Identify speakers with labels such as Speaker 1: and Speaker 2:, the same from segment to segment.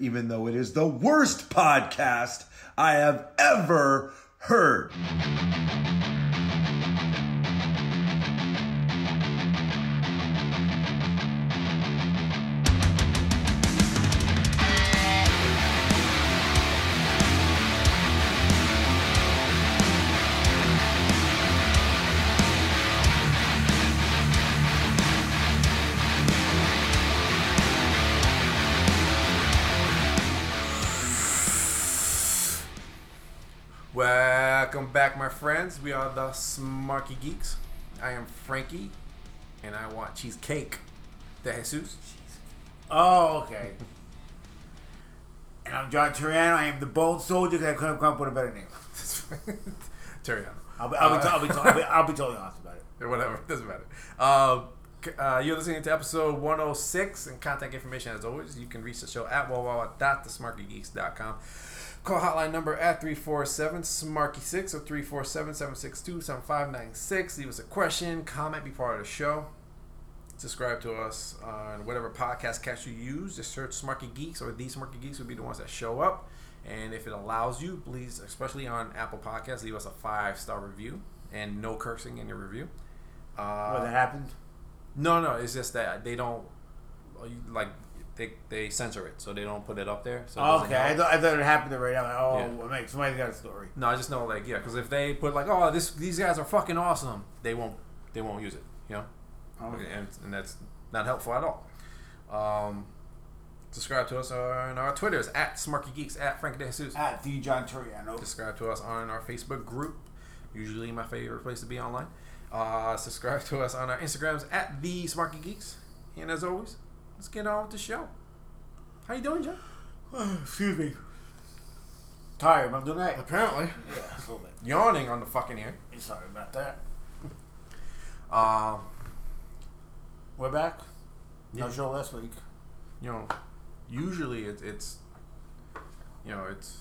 Speaker 1: even though it is the worst podcast I have ever heard.
Speaker 2: Friends. We are the Smarky Geeks. I am Frankie, and I want cheesecake. De Jesus.
Speaker 3: Oh, okay. and I'm John Turiano. I am the Bone Soldier. I couldn't come up with a better name.
Speaker 2: Turiano.
Speaker 3: I'll be, I'll, be,
Speaker 2: Uh,
Speaker 3: I'll, be, I'll, be, I'll be totally honest about it.
Speaker 2: or whatever. It doesn't matter. C- uh, you're listening to episode 106, and contact information as always. You can reach the show at www.thesmarkygeeks.com. Call hotline number at 347 Smarky6 or 347 762 7596. Leave us a question, comment, be part of the show. Subscribe to us on whatever podcast catch you use. Just search Smarky Geeks or These Smarky Geeks would be the ones that show up. And if it allows you, please, especially on Apple Podcasts, leave us a five star review and no cursing in your review. Uh,
Speaker 3: What that happened?
Speaker 2: no, no, it's just that they don't like they they censor it, so they don't put it up there. So it
Speaker 3: okay, I thought, I thought it happened already. I'm like, oh,
Speaker 2: Yeah.
Speaker 3: well, mate, somebody's got a story.
Speaker 2: No, I just know like yeah, because if they put like oh this these guys are fucking awesome, they won't they won't use it, you know,
Speaker 3: Okay.
Speaker 2: and, and that's not helpful at all. Um, subscribe to us on our Twitters at Smarky Geeks at Frank De Jesus.
Speaker 3: At the John Turiano.
Speaker 2: Subscribe to us on our Facebook group, usually my favorite place to be online. Uh, subscribe to us on our Instagrams at the Smarky Geeks, and as always, let's get on with the show. How you doing, John?
Speaker 3: Excuse me. Tired, but I'm doing that.
Speaker 2: Apparently,
Speaker 3: Yeah, a little bit.
Speaker 2: yawning on the fucking air.
Speaker 3: Sorry about that.
Speaker 2: Um,
Speaker 3: We're back.
Speaker 2: Yeah.
Speaker 3: No show last week.
Speaker 2: you know, usually it's it's, you know, it's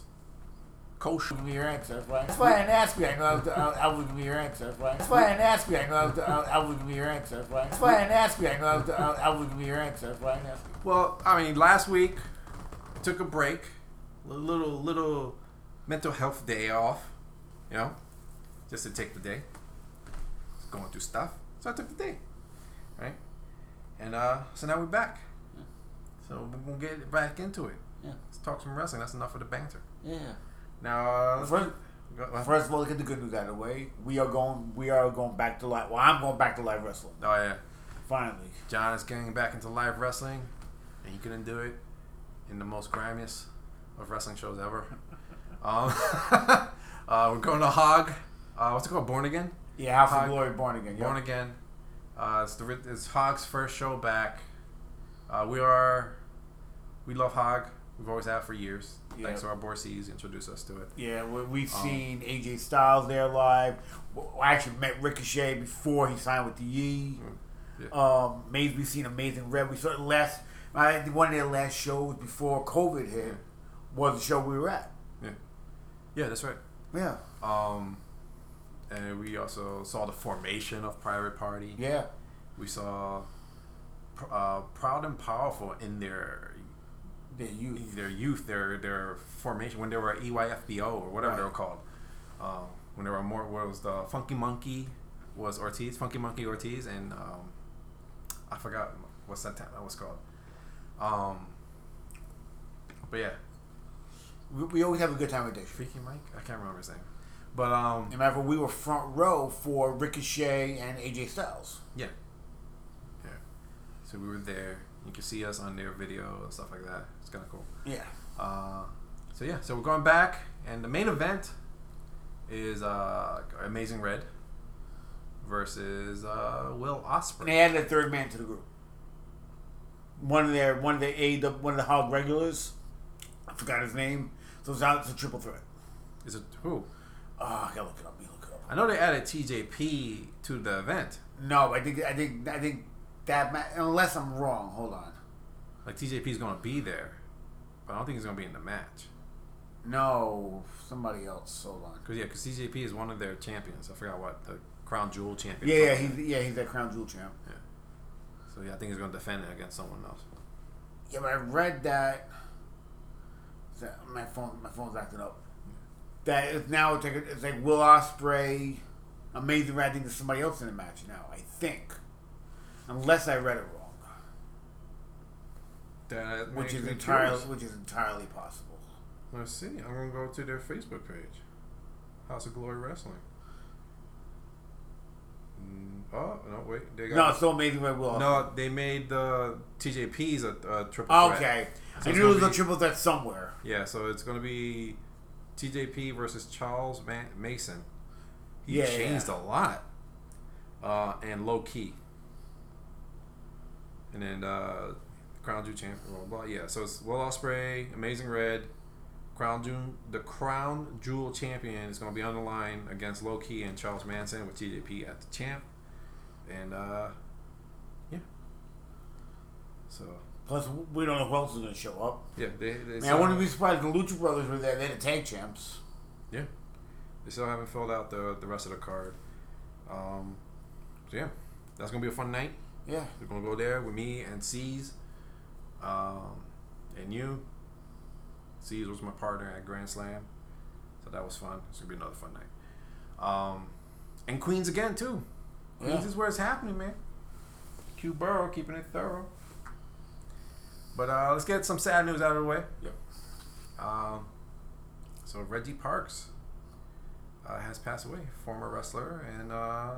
Speaker 2: kosher.
Speaker 3: Give me your answer. That's why. That's why I didn't ask you. I know I was, I, I was give me your answer. That's why. That's why I didn't ask you. I know I was, I, I was give me your answer. That's why. That's why I didn't ask you. I know I was, I, I was give me your answer. That's why I didn't ask you.
Speaker 2: Well, I mean, last week took a break, a little little mental health day off, you know, just to take the day. Going through stuff, so I took the day, right? And uh, so now we're back. So we're gonna get back into it.
Speaker 3: Yeah.
Speaker 2: Let's talk some wrestling. That's enough of the banter.
Speaker 3: Yeah.
Speaker 2: Now, uh,
Speaker 3: First, first of all, get the good news out of the way. We are going. We are going back to live. Well, I'm going back to live wrestling.
Speaker 2: oh yeah,
Speaker 3: Finally.
Speaker 2: John is getting back into live wrestling, and he couldn't do it in the most grimiest of wrestling shows ever. um, uh, we're going to Hog. Uh, what's it called? Born Again.
Speaker 3: Yeah, House
Speaker 2: Hog-
Speaker 3: of Glory, born again.
Speaker 2: Born Again. Uh, it's, the, it's Hog's first show back. Uh, we are, we love Hog. We've always had for years. Thanks
Speaker 3: Yeah.
Speaker 2: to our C's introduced us to it.
Speaker 3: Yeah, we, we've
Speaker 2: Um,
Speaker 3: seen AJ Styles there live. I actually met Ricochet before he signed with the Yee.
Speaker 2: Yeah.
Speaker 3: Um, Maze, we've seen Amazing Red. We saw the last. One of their last shows before COVID hit was the show we were at.
Speaker 2: Yeah, Yeah, that's right.
Speaker 3: Yeah,
Speaker 2: Um, and we also saw the formation of Private Party.
Speaker 3: yeah,
Speaker 2: We saw uh, Proud and Powerful in their
Speaker 3: their youth.
Speaker 2: their youth, their their formation when they were EYFBO or whatever they were called. Um, when they were more, what was the Funky Monkey was Ortiz, Funky Monkey Ortiz, and um, I forgot what's that that was called. Um, but yeah,
Speaker 3: We, we always have a good time with Dish.
Speaker 2: Freaky Mike, I can't remember his name, but um,
Speaker 3: And fact, we were front row for Ricochet and AJ Styles.
Speaker 2: Yeah. Yeah. So we were there. You can see us on their video and stuff like that. It's kind of cool.
Speaker 3: Yeah,
Speaker 2: Uh, so yeah, so we're going back, and the main event is uh, Amazing Red versus uh, Will
Speaker 3: and they added a third man to the group. One of their one of the A one of the Hog regulars. I forgot his name. So it's out. It's a triple threat.
Speaker 2: Is it who?
Speaker 3: Oh, I gotta look it up. Look it up.
Speaker 2: I know they added TJP to the event.
Speaker 3: No, I think I think I think that ma- unless I'm wrong. Hold on.
Speaker 2: Like TJP is going to be there, but I don't think he's going to be in the match.
Speaker 3: No, somebody else. Hold on.
Speaker 2: Cause yeah, cause TJP is one of their champions. I forgot what the Crown Jewel champion.
Speaker 3: Yeah, yeah, he's yeah he's that crown jewel champ. Yeah.
Speaker 2: So yeah, I think he's going to defend it against someone else.
Speaker 3: Yeah, but I read that that- my phone, my phone's acting up. That is now it's like it's like Will Ospreay, Amazing Red. I think there's somebody else in the match now. I think, unless I read it wrong,
Speaker 2: That
Speaker 3: which is entirely
Speaker 2: curious.
Speaker 3: which is entirely possible.
Speaker 2: Let's see. I'm gonna go to their Facebook page, House of Glory Wrestling. Mm, oh no, wait. They
Speaker 3: No,
Speaker 2: got
Speaker 3: it's still Amazing Red Will.
Speaker 2: No. They made the TJP's a, a triple threat.
Speaker 3: Okay,
Speaker 2: So
Speaker 3: I knew it was
Speaker 2: gonna
Speaker 3: a triple threat somewhere.
Speaker 2: Yeah, so it's gonna be TJP versus Charles Ma- Mason. He
Speaker 3: Yeah,
Speaker 2: changed
Speaker 3: yeah.
Speaker 2: a lot, uh, and Low Ki. And then uh, Crown Jewel champion, blah, blah, blah. Yeah, so it's Will Ospreay, Amazing Red, Crown Jewel, the Crown Jewel champion is gonna be on the line against Low Ki and Charles Mason with TJP at the champ, and uh, yeah. So
Speaker 3: Plus, we don't know who else is going to show up.
Speaker 2: yeah, they. they
Speaker 3: Man, I wouldn't be surprised if the Lucha Brothers were there. They're the tag champs.
Speaker 2: Yeah. They still haven't filled out the the rest of the card. Um, so yeah, that's gonna be a fun night.
Speaker 3: Yeah.
Speaker 2: We're gonna go there with me and C's, um, and you. C's was my partner at Grand Slam, so that was fun. It's gonna be another fun night. Um, and Queens again too. Queens
Speaker 3: Yeah.
Speaker 2: is where it's happening, man. Q Burrow keeping it thorough. But uh, let's get some sad news out of the way.
Speaker 3: Yep.
Speaker 2: Um, so Reggie Parks uh, has passed away, former wrestler and uh,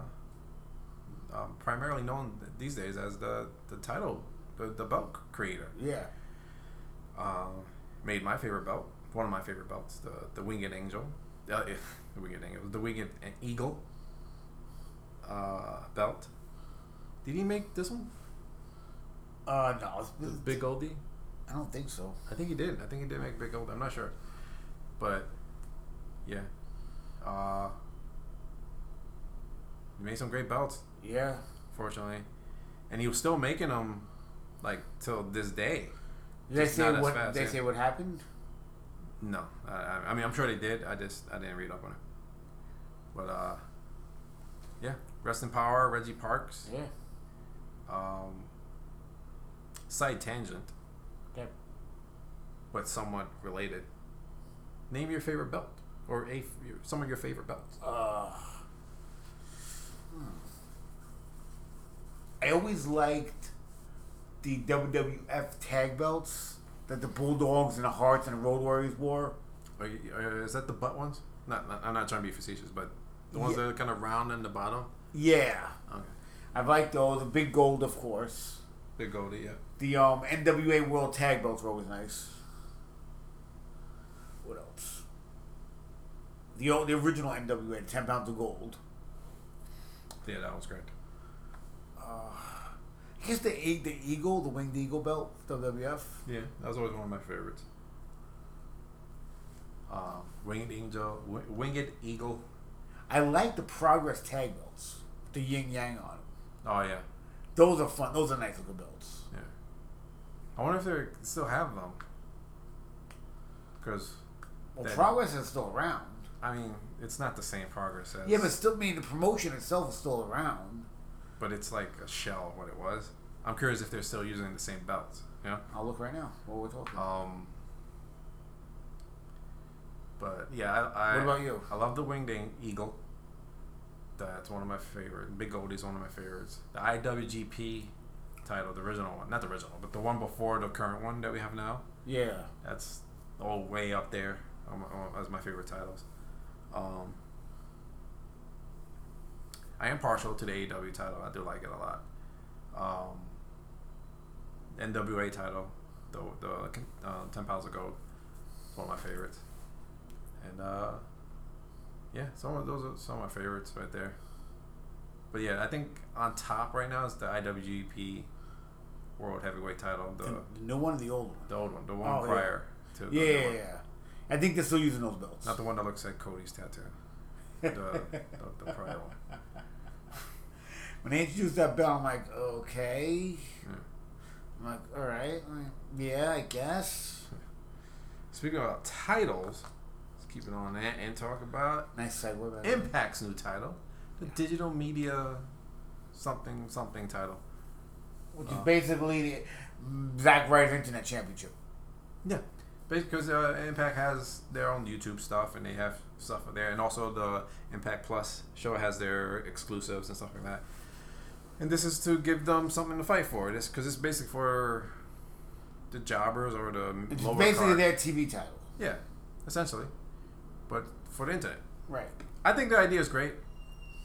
Speaker 2: um, primarily known these days as the the title, the, the belt creator.
Speaker 3: Yeah.
Speaker 2: Um, made my favorite belt, one of my favorite belts, the the Winged Angel, uh, the Winged Angel, the Winged Eagle uh, belt. Did he make this one?
Speaker 3: Uh, no.
Speaker 2: The Big Goldie?
Speaker 3: I don't think so.
Speaker 2: I think he did. I think he did make Big Gold. I'm not sure, but yeah, uh, he made some great belts.
Speaker 3: Yeah.
Speaker 2: Fortunately, and he was still making them like till this day.
Speaker 3: Did they say what?
Speaker 2: fast,
Speaker 3: they
Speaker 2: yeah.
Speaker 3: say what happened?
Speaker 2: No, I, I- mean I'm sure they did. I just I didn't read up on it. But uh, yeah, rest in power, Reggie Parks.
Speaker 3: Yeah.
Speaker 2: Um, side tangent,
Speaker 3: Okay.
Speaker 2: but somewhat related. Name your favorite belt, or a some of your favorite belts.
Speaker 3: Uh, I always liked the WWF tag belts that the Bulldogs and the Hearts and the Road Warriors wore.
Speaker 2: Are you, uh, is that the butt ones? Not, not, I'm not trying to be facetious, but the ones
Speaker 3: Yeah.
Speaker 2: that are kind of round in the bottom.
Speaker 3: Yeah.
Speaker 2: Okay,
Speaker 3: I like those. The big gold, of course.
Speaker 2: big gold, yeah.
Speaker 3: The um, NWA World Tag belts were always nice. What else? The old, the original NWA, ten pounds of gold.
Speaker 2: Yeah, that was great.
Speaker 3: I guess the the eagle, the winged eagle belt, WWF.
Speaker 2: Yeah, that was always one of my favorites. Um, winged angel, wi- winged eagle.
Speaker 3: I like the Progress tag belts, the yin yang on them.
Speaker 2: Oh yeah,
Speaker 3: Those are fun. Those are nice little belts.
Speaker 2: yeah. I wonder if they still have them. Because
Speaker 3: Well,
Speaker 2: That-
Speaker 3: Progress is still around.
Speaker 2: I mean, it's not the same progress as.
Speaker 3: Yeah, but still, I mean, the promotion itself is still around.
Speaker 2: But it's like a shell of what it was. I'm curious if they're still using the same belts. You know.
Speaker 3: I'll look right now while we're talking.
Speaker 2: Um, but yeah, I, I
Speaker 3: What about you?
Speaker 2: I love the winged eagle. That's one of my favorites. Big Goldie is one of my favorites. The IWGP title, the original one, not the original, but the one before the current one that we have now.
Speaker 3: yeah.
Speaker 2: That's all way up there um, um, as my favorite titles. Um, I am partial to the AEW title. I do like it a lot. Um, NWA title, the the uh, ten pounds of gold, is one of my favorites. And uh, yeah, some of those are some of my favorites right there. But yeah, I think on top right now is the IWGP World Heavyweight title, the
Speaker 3: The, new one the old one?
Speaker 2: the old one, the one
Speaker 3: Oh, yeah.
Speaker 2: prior to the
Speaker 3: Yeah, yeah, yeah. I think they're still using those belts.
Speaker 2: Not the one that looks like Cody's tattoo. The, the, the prior one.
Speaker 3: When they introduced that belt, I'm like, okay. I'm like, all right, yeah, I guess.
Speaker 2: Speaking about titles, let's keep it on that and talk about
Speaker 3: Nice segue. by the way.
Speaker 2: Impact's new title, the digital media something something title.
Speaker 3: Which is
Speaker 2: Uh.
Speaker 3: basically the Zack Ryder's Internet Championship.
Speaker 2: Yeah, because uh, Impact has their own YouTube stuff and they have stuff there, and also the Impact Plus show has their exclusives and stuff like that. And this is to give them something to fight for. This because it's basic for the jobbers or the
Speaker 3: It's
Speaker 2: lower
Speaker 3: basically
Speaker 2: card.
Speaker 3: their TV title.
Speaker 2: yeah, essentially, but for the internet.
Speaker 3: Right.
Speaker 2: I think the idea is great.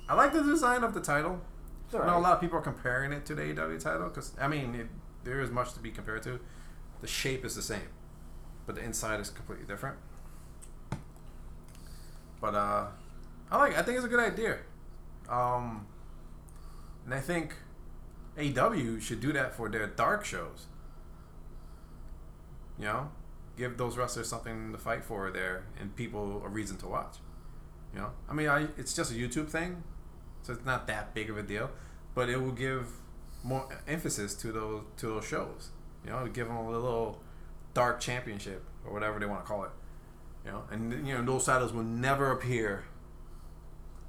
Speaker 2: I like the design of the title.
Speaker 3: It's
Speaker 2: I know a lot of people are comparing it to the AEW title because I mean it, there is much to be compared to. The shape is the same, but the inside is completely different. But uh, I like. I think it's a good idea. Um, and I think AEW should do that for their dark shows. You know, give those wrestlers something to fight for there, and people a reason to watch. You know, I mean, I it's just a YouTube thing, so it's not that big of a deal, but it will give more emphasis to those to those shows. You know, give them a little dark championship or whatever they want to call it. You know, and you know those titles will never appear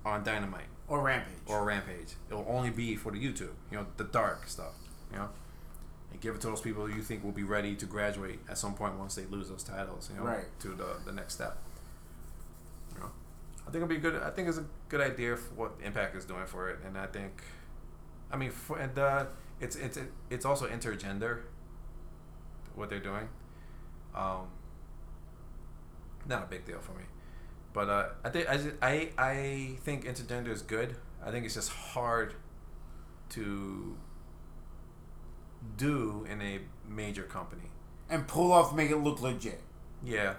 Speaker 2: on Dynamite
Speaker 3: Or Rampage.
Speaker 2: or Rampage. It will only be for the YouTube. You know, the dark stuff. You know, and give it to those people you think will be ready to graduate at some point once they lose those titles. You know,
Speaker 3: Right.
Speaker 2: to the the next step. You know, I think it'll be good. I think it's a good idea for what Impact is doing for it, and I think, I mean, for, and uh, it's it's it's also intergender. What they're doing, um, not a big deal for me, but uh, I think I, I I think intergender is good. I think it's just hard to do in a major company.
Speaker 3: and pull off, make it look legit.
Speaker 2: Yeah,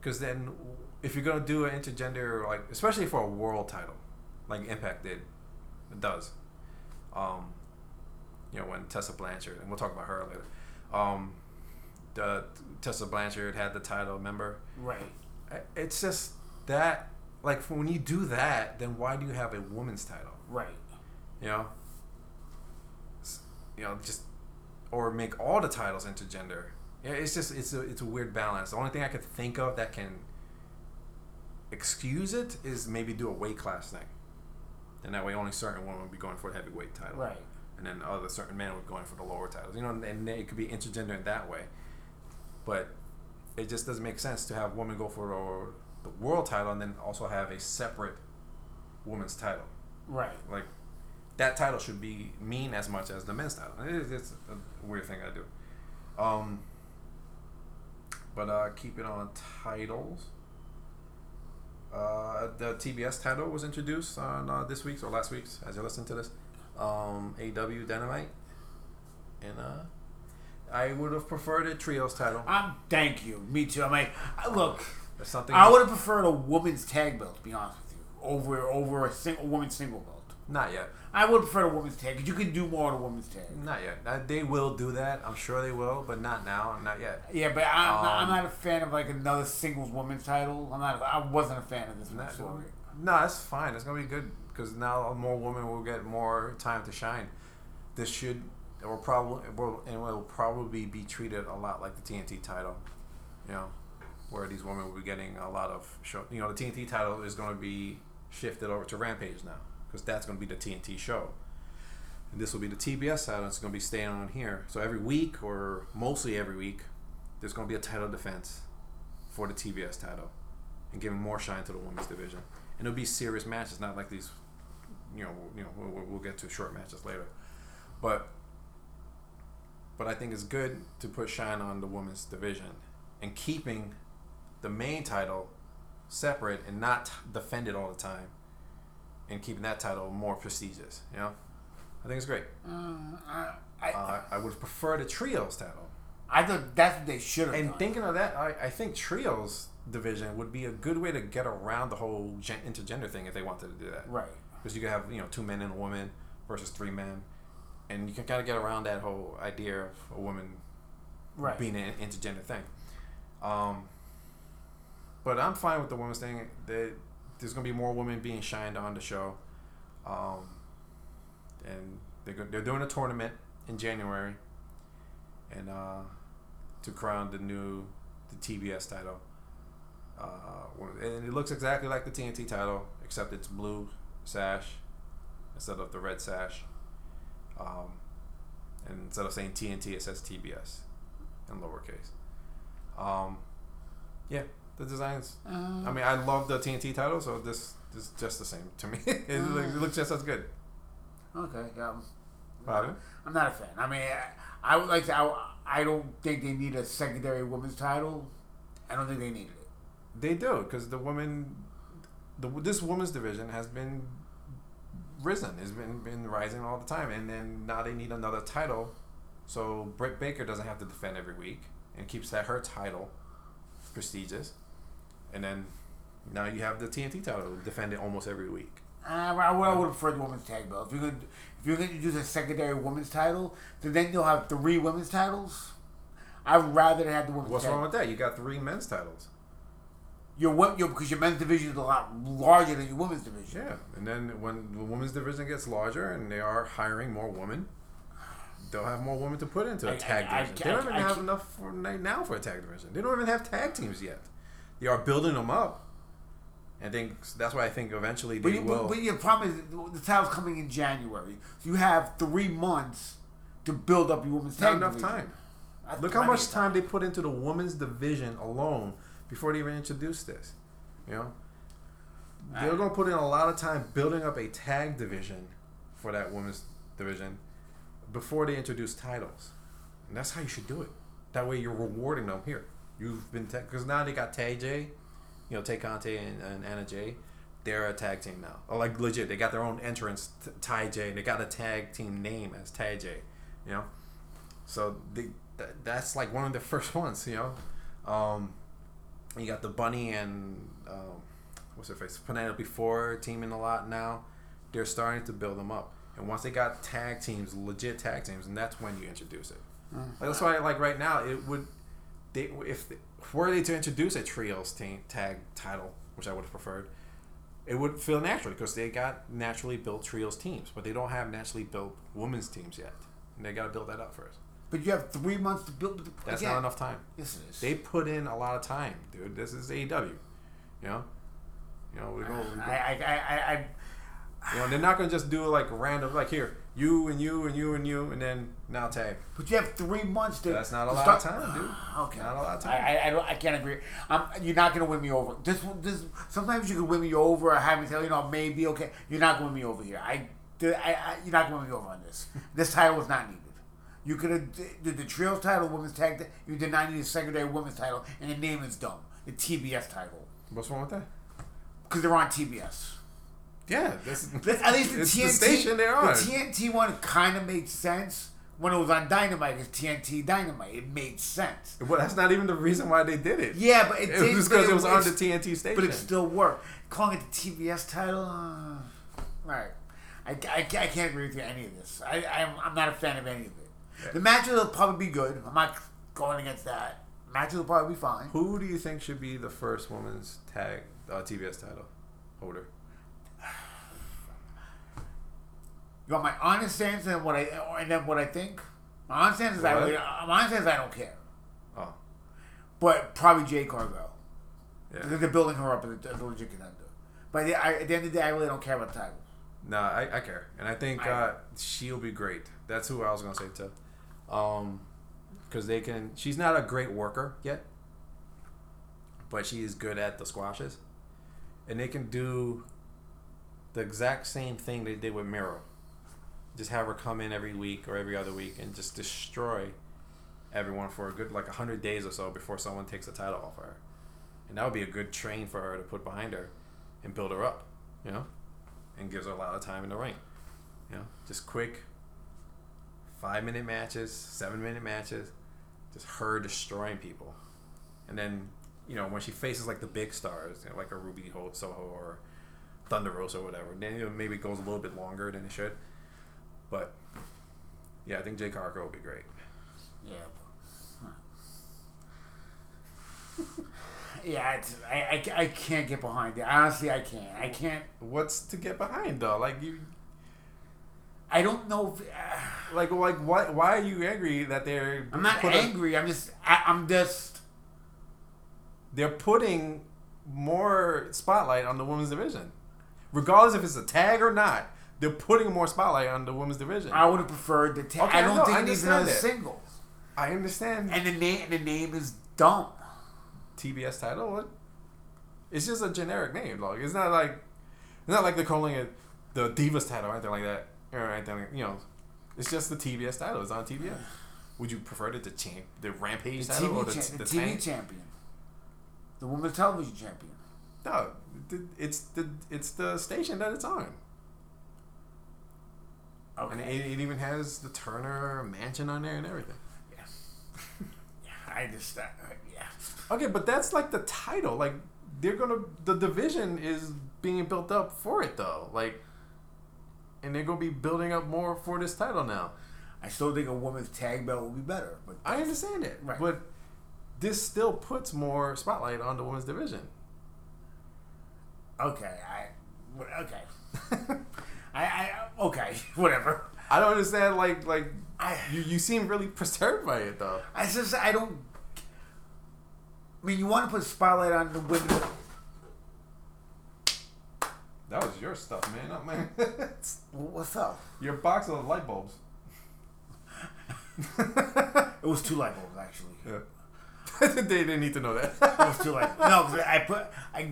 Speaker 2: because then if you're gonna do an intergender, like especially for a world title, like Impact did, it does. Um, you know when Tessa Blanchard, and we'll talk about her later. Um, the Tessa Blanchard had the title. Remember,
Speaker 3: Right.
Speaker 2: It's just that like when you do that, then why do you have a woman's title?
Speaker 3: Right.
Speaker 2: You know, you know, just or make all the titles intergender. Yeah, it's just it's a it's a weird balance. The only thing I could think of that can excuse it is maybe do a weight class thing, and that way only certain women would be going for the heavyweight title,
Speaker 3: Right.
Speaker 2: and then other certain men would be going for the lower titles. You know, and, it could be intergender in that way, but it just doesn't make sense to have women go for the, world title and then also have a separate women's title
Speaker 3: Right.
Speaker 2: like that title should be mean as much as the men's title. It is, it's a weird thing I do. Um, but uh, keep it on titles. Uh, the TBS title was introduced on uh, this week's or last week's, as you listen to this. Um, AEW Dynamite, and uh, I would have preferred a trios title.
Speaker 3: Um, thank you. Me too. I mean, I- look,
Speaker 2: Something
Speaker 3: I would have preferred a woman's tag belt, to be honest with you, over over a single woman's single belt.
Speaker 2: not yet.
Speaker 3: I would prefer a woman's tag because you can do more on a woman's tag.
Speaker 2: Not yet. Uh, they will do that. I'm sure they will, but not now. Not yet.
Speaker 3: Yeah, but I'm, not, I'm
Speaker 2: Um,
Speaker 3: not a fan of like another singles women's title. I'm not. I wasn't a fan of this one.
Speaker 2: Not, no, that's fine. It's gonna be good because now more women will get more time to shine. This should, it will probably, will, and will probably be treated a lot like the TNT title, you know, where these women will be getting a lot of show. You know, the TNT title is going to be shifted over to Rampage now because that's going to be the TNT show. And this will be the TBS title. It's going to be staying on here. So every week, or mostly every week, there's going to be a title defense for the TBS title and giving more shine to the women's division. And it'll be serious matches, not like these, you know, you know, we'll, we'll get to short matches later. But, but I think it's good to put shine on the women's division and keeping the main title separate and not defended all the time, and keeping that title more prestigious. You know, I think it's great.
Speaker 3: Uh, I, I,
Speaker 2: Uh, I would prefer the trios title.
Speaker 3: I thought that's what they should have
Speaker 2: And
Speaker 3: done.
Speaker 2: thinking of that, I, I think trios division would be a good way to get around the whole gen- intergender thing if they wanted to do that.
Speaker 3: right.
Speaker 2: Because you could have you know two men and a woman versus three men, and you can kind of get around that whole idea of a woman
Speaker 3: Right.
Speaker 2: being an intergender thing. Um, but I'm fine with the women's thing. They, there's gonna be more women being shined on the show, um, and they're they're doing a tournament in January, and uh, to crown the new the TBS title. Uh, and it looks exactly like the TNT title, except it's blue sash instead of the red sash. Um, and instead of saying TNT, it says TBS in lowercase. Um, Yeah, the designs.
Speaker 3: Uh,
Speaker 2: I mean, I love the TNT title, so this, this is just the same to me. it, looks, it looks just as good.
Speaker 3: okay, yeah. I'm- I'm not a fan. I mean, I, I would like to. I, I don't think they need a secondary women's title. I don't think they needed it.
Speaker 2: They do because the women, the this women's division has been risen, has been been rising all the time, and then now they need another title, so Britt Baker doesn't have to defend every week and keeps that her title prestigious, and then now you have the TNT title defended almost every week.
Speaker 3: Uh, I, would- I would prefer the women's tag belt. If you're gonna if you're gonna use a secondary women's title, then then you'll have three women's titles. I'd rather have the women's.
Speaker 2: What's wrong with that? You got three men's titles.
Speaker 3: your your because your men's division is a lot larger than your women's division.
Speaker 2: Yeah, and then when the women's division gets larger and they are hiring more women, they'll have more women to put into a
Speaker 3: I-
Speaker 2: tag
Speaker 3: I- I-
Speaker 2: division. they don't
Speaker 3: I-
Speaker 2: even
Speaker 3: I
Speaker 2: have enough for now for a tag division. They don't even have tag teams yet. They are building them up. I think that's why I think eventually
Speaker 3: But,
Speaker 2: they
Speaker 3: you,
Speaker 2: will.
Speaker 3: but, but your problem is the title's coming in January, so you have three months to build up your women's
Speaker 2: Not enough
Speaker 3: division.
Speaker 2: time.
Speaker 3: That's
Speaker 2: Look how much time they put into the women's division alone before they even introduced this. You know, they're
Speaker 3: Ah.
Speaker 2: gonna put in a lot of time building up a tag division for that women's division before they introduce titles, and that's how you should do it. That way, you're rewarding them here. You've been because now they got Tay J, you know, Tay Conti and, and Anna Jay. They're a tag team now. Oh, like legit, they got their own entrance, t- Ty J. They got a tag team name as Tay J. You know, so they, th- that's like one of the first ones, you know. Um, you got the Bunny and um, what's her face, Penelope Ford teaming a lot now. They're starting to build them up, and once they got tag teams, legit tag teams, and that's when you introduce it. Like, that's why, like right now, it would they if were they to introduce a trios team tag title, which I would have preferred, it would feel natural because they got naturally built trios teams, but they don't have naturally built women's teams yet, and they got to build that up first.
Speaker 3: But you have three months to build.
Speaker 2: That's
Speaker 3: again,
Speaker 2: not enough time.
Speaker 3: Yes, it is.
Speaker 2: They put in a lot of time, dude. This is AEW. You know, you know we're going.
Speaker 3: I, I, I, I,
Speaker 2: You know, they're not gonna just do like random, like here, you and you and you and you, and then now tag.
Speaker 3: but you have three months to.
Speaker 2: That's not a lot of time, dude.
Speaker 3: Okay,
Speaker 2: Not a lot of time.
Speaker 3: I, I, I, can't agree. Um, you're not gonna win me over. This, this. Sometimes you can win me over. or have me tell you know maybe okay. You're not gonna win me over here. I, I, I you're not gonna win me over on this. This title was not needed. You could have did the trios title, women's tag. You did not need a secondary women's title, and the name is dumb. The TBS title
Speaker 2: What's wrong with that?
Speaker 3: because they're on TBS.
Speaker 2: Yeah, this,
Speaker 3: At least the TNT,
Speaker 2: the station they're on.
Speaker 3: The TNT one kind of made sense when it was on Dynamite. It's TNT Dynamite. It made sense.
Speaker 2: Well, that's not even the reason why they did it.
Speaker 3: Yeah, but it,
Speaker 2: It
Speaker 3: did-
Speaker 2: was because it was on the TNT station.
Speaker 3: But it still worked. Calling it the TBS title, uh, right? I, I, I can't agree with you on any of this. I, I'm, I'm not a fan of any of it. The matches will probably be good. I'm not going against that. Matches will probably be fine.
Speaker 2: Who do you think should be the first women's tag uh, TBS title holder?
Speaker 3: You want my honest stance and what I and then what I think. My honest stance is I really, my honest stance is I don't care.
Speaker 2: Oh,
Speaker 3: But probably Jade. Because
Speaker 2: yeah.
Speaker 3: they're building her up as a, legit contender. But the, I, at the end of the day, I really don't care about the title.
Speaker 2: No, I, I care, and I think
Speaker 3: I-
Speaker 2: uh, she'll be great. That's who I was gonna say too, um, because they can. She's not a great worker yet, but she is good at the squashes, and they can do the exact same thing they did with Miro. Just have her come in every week or every other week and just destroy everyone for a good like hundred days or so before someone takes the title off her, and that would be a good train for her to put behind her and build her up, you know and gives her a lot of time in the ring. You know, just quick five minute matches, seven minute matches, just her destroying people. And then, you know, when she faces like the big stars, you know, like a Ruby Ho- Soho or Thunder Rosa or whatever, then maybe it goes a little bit longer than it should. But yeah, I think Jade Cargill will be great.
Speaker 3: Yeah. yeah, it's, I, I, I can't get behind it. Honestly, I can't. I can't.
Speaker 2: What's to get behind though? Like you,
Speaker 3: I don't know. If, uh,
Speaker 2: like like why why are you angry that they're
Speaker 3: I'm not angry. I'm just. I, I'm just.
Speaker 2: they're putting more spotlight on the women's division. Regardless if it's a tag or not, they're putting more spotlight on the women's division.
Speaker 3: I would have preferred the. Ta-
Speaker 2: Okay,
Speaker 3: I don't
Speaker 2: no,
Speaker 3: think
Speaker 2: I
Speaker 3: it needs
Speaker 2: understand
Speaker 3: another
Speaker 2: that.
Speaker 3: singles.
Speaker 2: I understand.
Speaker 3: And the name. The name is dumb.
Speaker 2: TBS title. What? It's just a generic name. Like it's not like it's not like they're calling it the Divas title or anything like that or anything. Like, you know, it's just the TBS title. It's on TBS. Would you prefer it to champ the Rampage
Speaker 3: The
Speaker 2: title or the,
Speaker 3: cha-
Speaker 2: the,
Speaker 3: the TV
Speaker 2: tank?
Speaker 3: champion, the women's television champion.
Speaker 2: No, it's the it's the station that it's on, and it, it even has the Turner Mansion on there and everything.
Speaker 3: yeah. yeah, I just uh, yeah.
Speaker 2: Okay, but that's like the title. Like they're gonna the division is being built up for it though. Like, and they're gonna be building up more for this title now.
Speaker 3: I still think a woman's tag belt would be better, but
Speaker 2: I understand it,
Speaker 3: Right.
Speaker 2: but this still puts more spotlight on the women's division.
Speaker 3: okay, I okay, I, I okay, whatever.
Speaker 2: I don't understand. Like, like
Speaker 3: I
Speaker 2: you, you seem really perturbed by it though.
Speaker 3: I just I don't. I mean, you want to put a spotlight on the women.
Speaker 2: That was your stuff, man, not mine.
Speaker 3: What's up?
Speaker 2: your box of light bulbs.
Speaker 3: It was two light bulbs actually.
Speaker 2: Yeah. they didn't need to know that.
Speaker 3: It was two light. No, I put I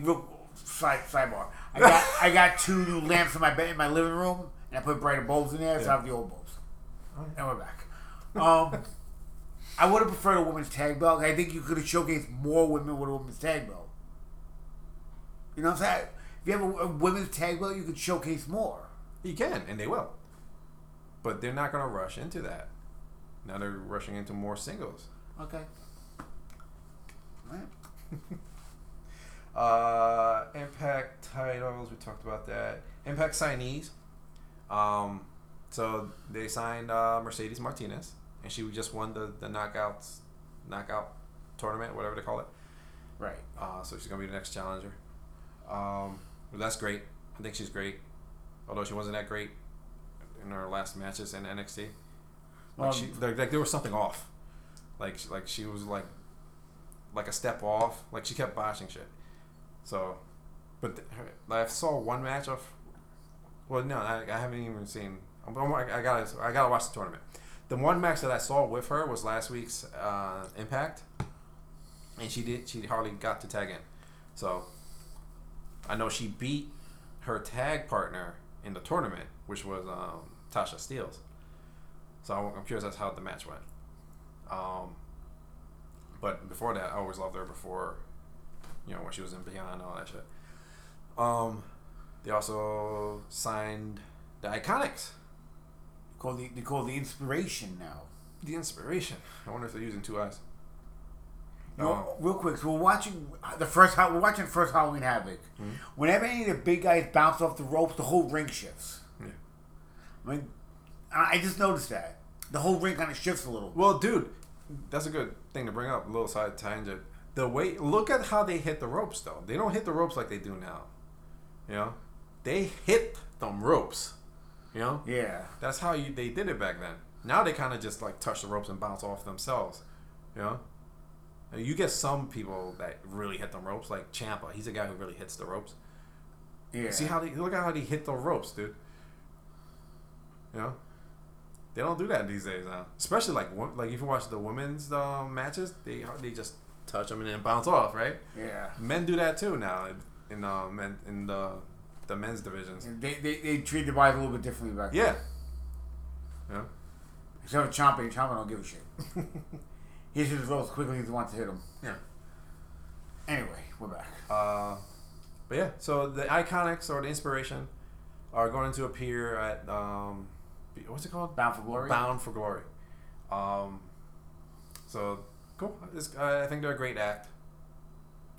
Speaker 3: side sidebar. I got I got two new lamps in my bed in my living room, and I put brighter bulbs in there, so I have the old bulbs. And we're back. Um, I would have preferred a women's tag belt. I think you could have showcased more women with a women's tag belt. You know what I'm saying? If you have a, a women's tag belt, you could showcase more.
Speaker 2: You can, and they will. But they're not going to rush into that. Now they're rushing into more singles.
Speaker 3: Okay. Alright.
Speaker 2: Uh, Impact titles, we talked about that. Impact signees. Um, so they signed uh, Mercedes Martinez, and she just won the, the knockouts, knockout tournament, whatever they call it.
Speaker 3: Right.
Speaker 2: Uh, so she's gonna be the next challenger. Um, but that's great. I think she's great, although she wasn't that great in her last matches in NXT. Like
Speaker 3: Well,
Speaker 2: she, like, like there was something off. Like she- like she was like like a step off. Like she kept botching shit. So, but th- I saw one match of. Well, no, I, I haven't even seen. I'm, I gotta I gotta watch the tournament. The one match that I saw with her was last week's uh, Impact, and she did she hardly got to tag in. So, I know she beat her tag partner in the tournament, which was um, Tasha Steeles. So I'm I'm curious as how the match went. Um, but before that, I always loved her. Before, you know, when she was in Beyond and all that shit. Um, they also signed the Iconics,
Speaker 3: Call the they call the inspiration now.
Speaker 2: the Inspiration. I wonder if they're using two eyes.
Speaker 3: You know,
Speaker 2: Oh.
Speaker 3: real quick, so we're watching the first. We're watching first Halloween Havoc.
Speaker 2: Mm-hmm.
Speaker 3: Whenever any of the big guys bounce off the ropes, the whole ring shifts.
Speaker 2: Yeah.
Speaker 3: I mean, I I just noticed that the whole ring kind of shifts a little.
Speaker 2: Well, dude, that's a good thing to bring up. A little side tangent. The way, look at how they hit the ropes, though. They don't hit the ropes like they do now. You know, they hit them ropes. You know,
Speaker 3: Yeah,
Speaker 2: that's how you they did it back then. Now they kind of just like touch the ropes and bounce off themselves. You know, And you get some people that really hit them ropes, like Ciampa. He's a guy who really hits the ropes.
Speaker 3: yeah.
Speaker 2: See how they look at how they hit the ropes, dude. You know, they don't do that these days now. Especially like like if you watch the women's um, matches, they they just touch them and then bounce off, right?
Speaker 3: yeah.
Speaker 2: Men do that too now in, in uh, men in the the men's divisions.
Speaker 3: They, they, they treat the bodies a little bit differently back
Speaker 2: Yeah.
Speaker 3: then.
Speaker 2: Yeah.
Speaker 3: Except for Ciampa, Ciampa don't give a shit. he hits his rolls quickly as he wants to hit him.
Speaker 2: Yeah.
Speaker 3: Anyway, we're back.
Speaker 2: Uh, but yeah, so the iconics or the inspiration are going to appear at um, what's it called?
Speaker 3: Bound for Glory.
Speaker 2: Bound for Glory. Um, so cool. It's, I think they're a great act.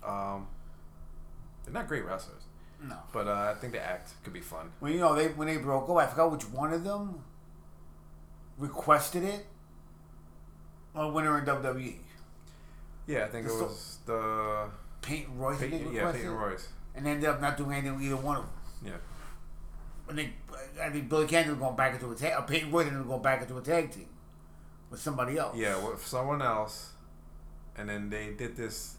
Speaker 2: Um, they're not great wrestlers,
Speaker 3: No.
Speaker 2: but uh, I think the act could be fun.
Speaker 3: When you know they when they broke up, I forgot which one of them requested it. Or when they were in WWE,
Speaker 2: Yeah, I think it
Speaker 3: It's the-
Speaker 2: was the
Speaker 3: Peyton Royce.
Speaker 2: Peyton, yeah Peyton Royce.
Speaker 3: and ended up not doing anything with either one of them.
Speaker 2: Yeah,
Speaker 3: I think I think Billy Cannon was going back into a tag. Peyton Royce ended up going back into a tag team with somebody else.
Speaker 2: yeah, with someone else, and then they did this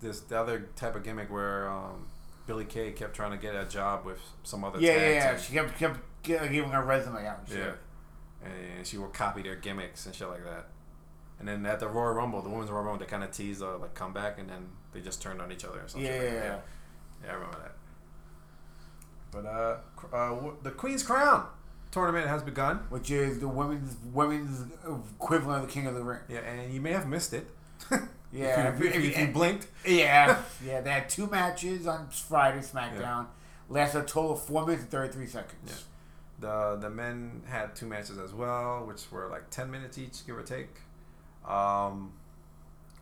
Speaker 2: this the other type of gimmick where um, Billie Kay kept trying to get a job with some other
Speaker 3: yeah, yeah. yeah.
Speaker 2: team.
Speaker 3: She kept kept gi- giving her resume out. And shit.
Speaker 2: Yeah. And she would copy their gimmicks and shit like that. And then at the Royal Rumble, the Women's Royal Rumble, they kind of teased a like comeback, and then they just turned on each other or something.
Speaker 3: Yeah,
Speaker 2: like that.
Speaker 3: yeah,
Speaker 2: yeah, yeah. I remember that. But uh, cr- uh, the Queen's Crown tournament has begun.
Speaker 3: which is the women's women's equivalent of the King of the Ring.
Speaker 2: Yeah, and you may have missed it.
Speaker 3: Yeah,
Speaker 2: if you, if you, if you blinked.
Speaker 3: Yeah, yeah. They had two matches on Friday SmackDown. Lasted a total of four minutes and thirty three seconds.
Speaker 2: Yeah. The the men had two matches as well, which were like ten minutes each, give or take. Um,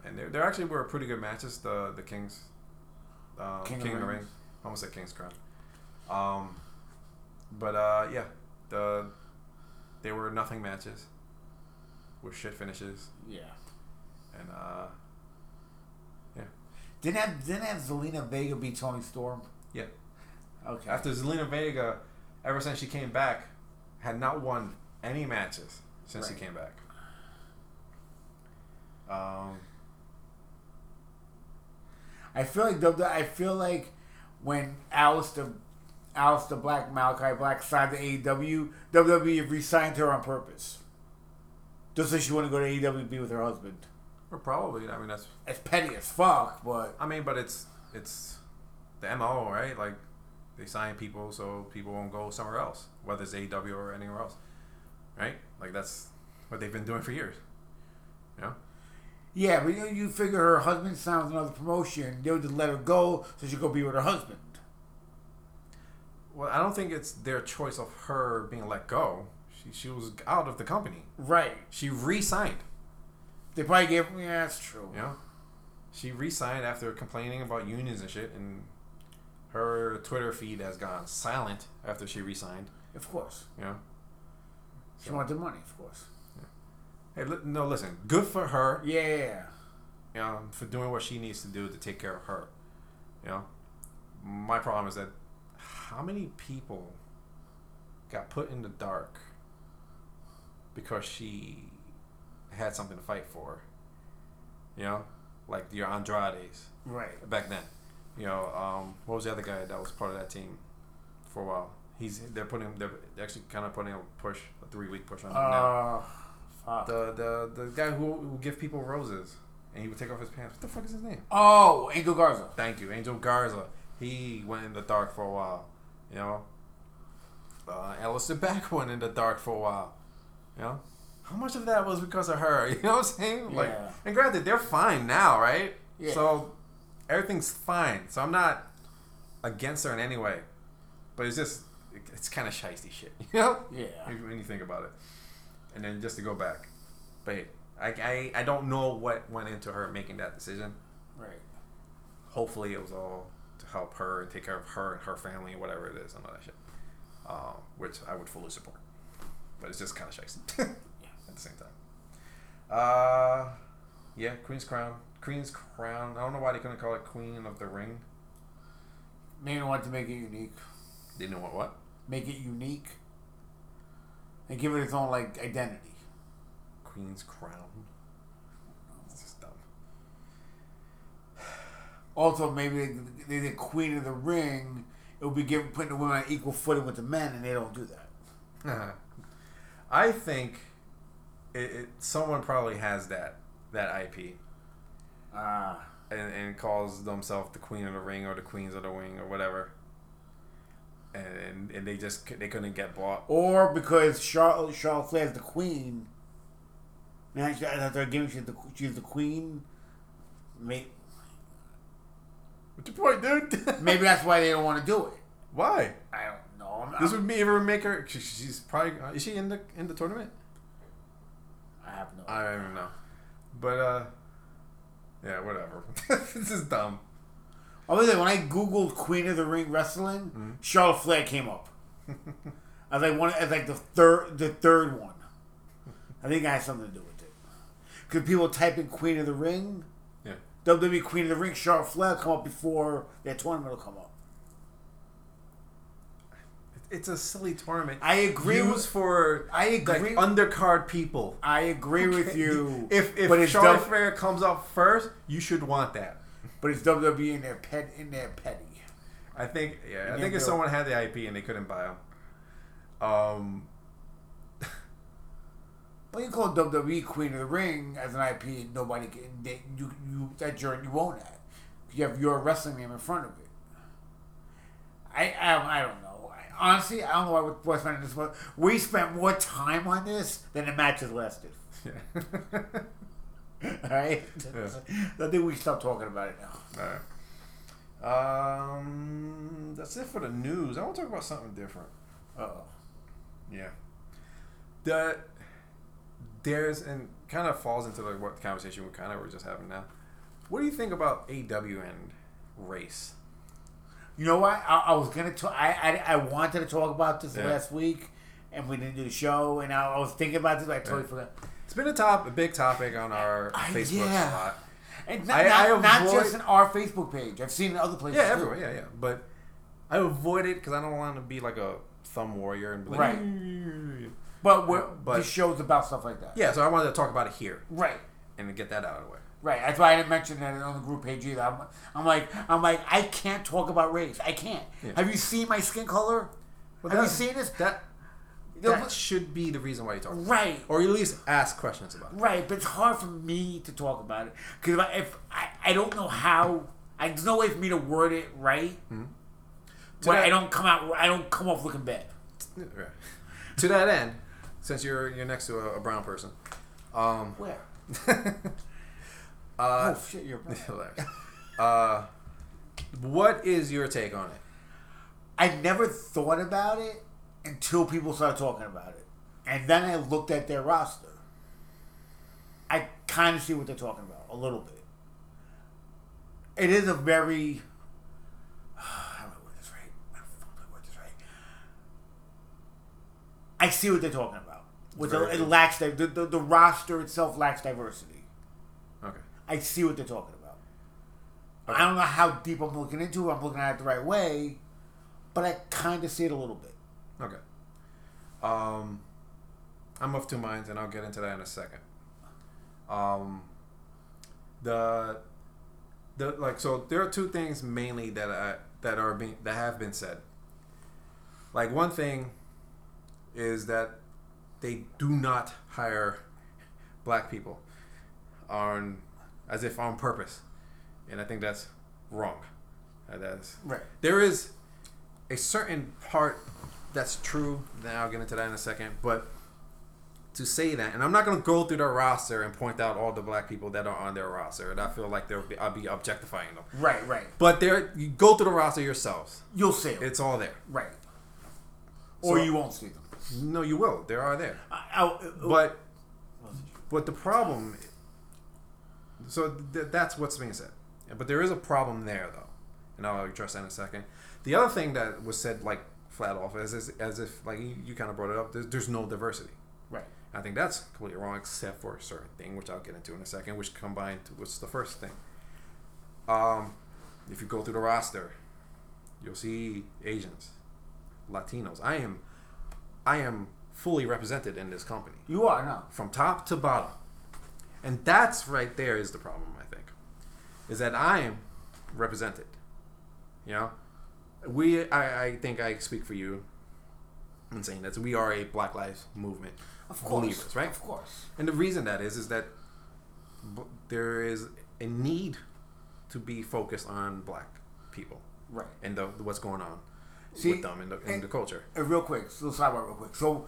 Speaker 2: and they they actually were pretty good matches. The the Kings, uh,
Speaker 3: King
Speaker 2: King,
Speaker 3: of
Speaker 2: of the Ring, I almost said King's Crown. Um, but uh, yeah, the they were nothing matches with shit finishes,
Speaker 3: Yeah.
Speaker 2: and uh, yeah.
Speaker 3: Didn't have didn't have Zelina Vega beat Toni Storm.
Speaker 2: Yeah.
Speaker 3: Okay.
Speaker 2: after Zelina Vega, ever since she came back, had not won any matches since
Speaker 3: Right.
Speaker 2: she came back. Um,
Speaker 3: I feel like I feel like when Aleister Aleister Black Malachi Black signed to AEW, WWE re-signed her on purpose. Just so she wouldn't go to AEW and be with her husband.
Speaker 2: or probably, I mean, that's,
Speaker 3: It's petty as fuck, but
Speaker 2: I mean, but it's it's the mo, right? Like they sign people so people won't go somewhere else, whether it's AEW or anywhere else, right? Like that's what they've been doing for years. You know,
Speaker 3: yeah, but you, you figure her husband signed with another promotion, they would just let her go so she could go be with her husband.
Speaker 2: Well, I don't think it's their choice of her being let go. She she was out of the company.
Speaker 3: Right.
Speaker 2: She re-signed.
Speaker 3: They probably gave yeah, that's true.
Speaker 2: Yeah. she re-signed after complaining about unions and shit, and her Twitter feed has gone silent after she re-signed.
Speaker 3: Of course.
Speaker 2: Yeah.
Speaker 3: She wanted the money, of course.
Speaker 2: hey, li- no, listen, good for her.
Speaker 3: Yeah.
Speaker 2: You know, for doing what she needs to do to take care of her. You know, my problem is that how many people got put in the dark because she had something to fight for. You know, like your Andrades.
Speaker 3: Right.
Speaker 2: back then. You know, um, what was the other guy that was part of that team for a while? He's they're putting they're actually kind of putting a push, a three week push on him now.
Speaker 3: Uh, fuck.
Speaker 2: The the the guy who who give people roses and he would take off his pants. What the fuck is his name?
Speaker 3: oh, Angel Garza.
Speaker 2: Thank you, Angel Garza. He went in the dark for a while. You know, uh, Aleister Black went in the dark for a while. You know, how much of that was because of her? You know what I'm saying? Like,
Speaker 3: Yeah.
Speaker 2: and granted, they're fine now, right?
Speaker 3: Yeah.
Speaker 2: So everything's fine. So I'm not against her in any way, but it's just it's kind of shisty shit, you know?
Speaker 3: Yeah.
Speaker 2: When you think about it, and then just to go back, but hey, I, I I don't know what went into her making that decision.
Speaker 3: Right.
Speaker 2: Hopefully, it was all help her and take care of her and her family and whatever it is and all that shit, uh, which I would fully support. But it's just kind of shisty at the same time. Uh, yeah, Queen's Crown. Queen's Crown. I don't know why they couldn't call it Queen of the Ring.
Speaker 3: Maybe want to make it unique.
Speaker 2: They didn't want what?
Speaker 3: Make it unique. And give it its own like identity.
Speaker 2: Queen's Crown. It's just dumb.
Speaker 3: Also, maybe they, they did Queen of the Ring. It would be given putting the women on equal footing with the men, and they don't do that.
Speaker 2: I think it, it, someone probably has that that IP
Speaker 3: Ah.
Speaker 2: and, and calls themselves the Queen of the Ring or the Queens of the Wing or whatever, and and they just they couldn't get bought.
Speaker 3: or because Charlotte Charlotte Flair is the queen. Now they're giving she's the she's the queen. Maybe,
Speaker 2: What's your point, dude?
Speaker 3: maybe that's why they don't want to do it.
Speaker 2: Why?
Speaker 3: I don't know. I'm,
Speaker 2: This would be ever make her? she- She's probably uh, is she in the in the tournament?
Speaker 3: I have no.
Speaker 2: I don't even know, but uh, yeah, whatever. this is dumb.
Speaker 3: Other than when I googled Queen of the Ring wrestling,
Speaker 2: Mm-hmm.
Speaker 3: Charlotte Flair came up. as like one as like the third the third one. I think it has something to do with it. Because people type in Queen of the Ring. WWE Queen of the Ring, Charlotte Flair come up before their tournament will come up.
Speaker 2: It's a silly tournament.
Speaker 3: I agree
Speaker 2: Used
Speaker 3: with-
Speaker 2: for
Speaker 3: I agree-
Speaker 2: like undercard people.
Speaker 3: I agree with you.
Speaker 2: If if
Speaker 3: but
Speaker 2: Charlotte Flair comes up first, you should want that.
Speaker 3: but it's WWE in their pet in their petty.
Speaker 2: I think yeah. I think if someone had the IP and they couldn't buy them, um,
Speaker 3: Well, you call WWE Queen of the Ring as an IP, nobody can. They, you you that you you own that. You have your wrestling name in front of it. I I, I don't know. I, honestly, I don't know why we're- spending this much. We spent more time on this than the matches lasted.
Speaker 2: Yeah.
Speaker 3: All right. I think we stop talking about it now.
Speaker 2: All right. Um, that's it for the news. I want to talk about something different.
Speaker 3: Uh oh.
Speaker 2: Yeah. The there's and kind of falls into like what the conversation we kind of were just having now. What do you think about AW and race?
Speaker 3: You know what? I, I was gonna talk. I, I I wanted to talk about this
Speaker 2: Yeah.
Speaker 3: last week, and we didn't do the show. And I, I was thinking about this. But I totally
Speaker 2: Yeah.
Speaker 3: forgot.
Speaker 2: It's been a top, a big topic on our
Speaker 3: I-
Speaker 2: Facebook
Speaker 3: yeah.
Speaker 2: a lot.
Speaker 3: And not,
Speaker 2: I-
Speaker 3: not, not
Speaker 2: avoid-
Speaker 3: just in our Facebook page. I've seen it in other places.
Speaker 2: Yeah,
Speaker 3: too.
Speaker 2: everywhere. Yeah, yeah. But I avoid it because I don't want to be like a thumb warrior and be like,
Speaker 3: Right. Mm, But we're,
Speaker 2: But-
Speaker 3: the show's about stuff like that.
Speaker 2: yeah. So I wanted to talk about it here
Speaker 3: Right.
Speaker 2: and to get that out of the way.
Speaker 3: Right. That's why I didn't mention that on the group page either. I'm, I'm like, I'm like, I can't talk about race. I can't.
Speaker 2: Yeah.
Speaker 3: Have you seen my skin color? Have you seen this?
Speaker 2: That that should be the reason why you talk.
Speaker 3: Right.
Speaker 2: Or at least ask questions about it.
Speaker 3: Right, but it's hard for me to talk about it because if, I, if I, I don't know how, I, there's no way for me to word it right. Mm-hmm.
Speaker 2: To
Speaker 3: Where
Speaker 2: that-
Speaker 3: I don't come out, I don't come off looking bad.
Speaker 2: Right. to that end, since you're you're next to a, a brown person, um,
Speaker 3: Where?
Speaker 2: uh,
Speaker 3: oh shit, you're.
Speaker 2: Relax. uh, what is your take on it?
Speaker 3: I never thought about it until people started talking about it, and then I looked at their roster. I kind of see what they're talking about a little bit. It is a very. How do I word this right? How the fuck do I word this right? I see what they're talking about. With it lacks the, the, the the roster itself lacks diversity.
Speaker 2: Okay.
Speaker 3: I see what they're talking about. I don't know how deep I'm looking into it. I'm looking at it the right way, but I kind of see it a little bit.
Speaker 2: Okay. Um, I'm of two minds, and I'll get into that in a second. Um, the the like so there are two things mainly that I that are being that have been said. Like one thing is that they do not hire black people on as if on purpose, and I think that's wrong. Uh, That's
Speaker 3: Right.
Speaker 2: there is a certain part that's true. Then I'll get into that in a second. But to say that, and I'm not going to go through their roster and point out all the black people that are on their roster, and I feel like they'll be, I'll be objectifying them.
Speaker 3: Right, right.
Speaker 2: But there, you go through the roster yourselves.
Speaker 3: You'll see them.
Speaker 2: It's all there.
Speaker 3: right. Or
Speaker 2: So-
Speaker 3: you won't see them.
Speaker 2: No, you will. There are there.
Speaker 3: I, I,
Speaker 2: But but the problem, so th- that's what's being said. But there is a problem there, though, and I'll address that in a second. The other thing that was said, like flat off, as as, as if like you, you kind of brought it up. There's, there's no diversity.
Speaker 3: right.
Speaker 2: I think that's completely wrong, except for a certain thing, which I'll get into in a second, which combined was the first thing. Um, if you go through the roster, you'll see Asians, Latinos. I am, I am fully represented in this company
Speaker 3: You are no.
Speaker 2: from top to bottom. And that's right there is the problem, I think. Is that I am represented. You know? We I, I think I speak for you in saying that we are a Black Lives Movement
Speaker 3: Of course.
Speaker 2: believers, right?
Speaker 3: Of course.
Speaker 2: And the reason that is is that b- there is a need to be focused on black people
Speaker 3: Right.
Speaker 2: and the, what's going on
Speaker 3: See,
Speaker 2: with them in the, in
Speaker 3: and-
Speaker 2: the culture.
Speaker 3: Uh, real quick, so sidebar real quick. So,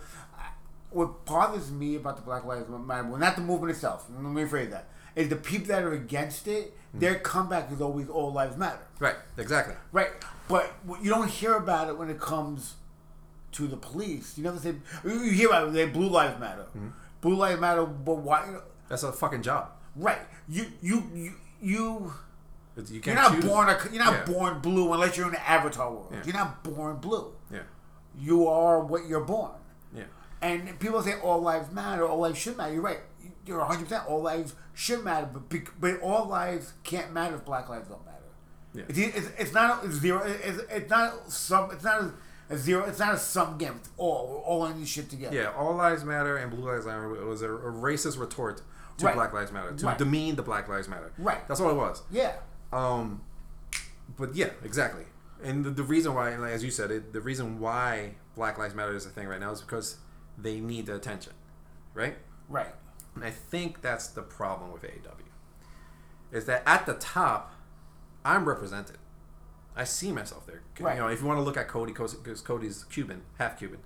Speaker 3: what bothers me about the Black Lives Matter, well, not the movement itself, let me rephrase that, is the people that are against it, their comeback is always all lives matter.
Speaker 2: Right, exactly.
Speaker 3: Right. But what- you don't hear about it when it comes to the police. You never say, you hear about it, they blue lives matter. Blue lives matter, but why?
Speaker 2: That's a fucking job.
Speaker 3: Right. You, you, you, you,
Speaker 2: You
Speaker 3: you're
Speaker 2: can't choose.
Speaker 3: born, a, you're not
Speaker 2: Yeah.
Speaker 3: born blue unless you're in the avatar world.
Speaker 2: Yeah.
Speaker 3: You're not born blue.
Speaker 2: Yeah,
Speaker 3: You are what you're born.
Speaker 2: yeah.
Speaker 3: And people say all lives matter, all lives should matter. You're right. You're 100. percent All lives should matter, but but all lives can't matter if Black lives don't matter.
Speaker 2: Yeah.
Speaker 3: It's, it's, it's not a zero. It's, it's not some. It's not a, a zero. It's not a sum game. It's all. We're all in this shit together.
Speaker 2: Yeah, all lives matter and blue lives matter was a, a racist retort to
Speaker 3: Right.
Speaker 2: Black Lives Matter to
Speaker 3: Right.
Speaker 2: demean the Black Lives Matter.
Speaker 3: Right.
Speaker 2: That's all it was.
Speaker 3: Yeah.
Speaker 2: Um, but yeah, exactly. And the, the reason why, like, as you said, it, the reason why Black Lives Matter is a thing right now is because they need the attention, right?
Speaker 3: Right.
Speaker 2: And I think that's the problem with AEW. Is that at the top, I'm represented. I see myself there.
Speaker 3: Right.
Speaker 2: You know, if you want to look at Cody, because Cody's Cuban, half Cuban.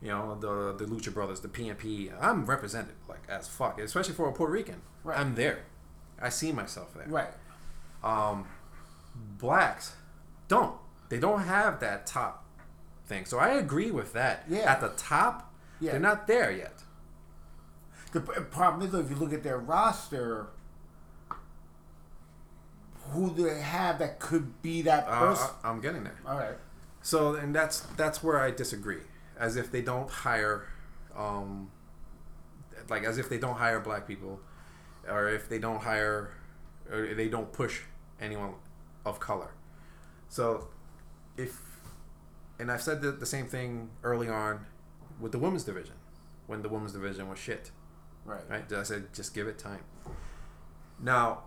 Speaker 2: You know, the the Lucha Brothers, the PNP. I'm represented like as fuck, especially for a Puerto Rican.
Speaker 3: Right.
Speaker 2: I'm there. I see myself there.
Speaker 3: Right.
Speaker 2: Um, blacks don't. They don't have that top thing. So I agree with that.
Speaker 3: Yeah.
Speaker 2: At the top,
Speaker 3: Yeah.
Speaker 2: they're not there yet.
Speaker 3: The problem is, though, if you look at their roster, who do they have that could be that
Speaker 2: Uh,
Speaker 3: person?
Speaker 2: I, I'm getting there.
Speaker 3: All right.
Speaker 2: So, and that's that's where I disagree. As if they don't hire, um, like as if they don't hire black people, or if they don't hire, or they don't push anyone of color. So, if, and I've said the, the same thing early on with the women's division, when the women's division was shit.
Speaker 3: Right.
Speaker 2: Right? I said just give it time. Now,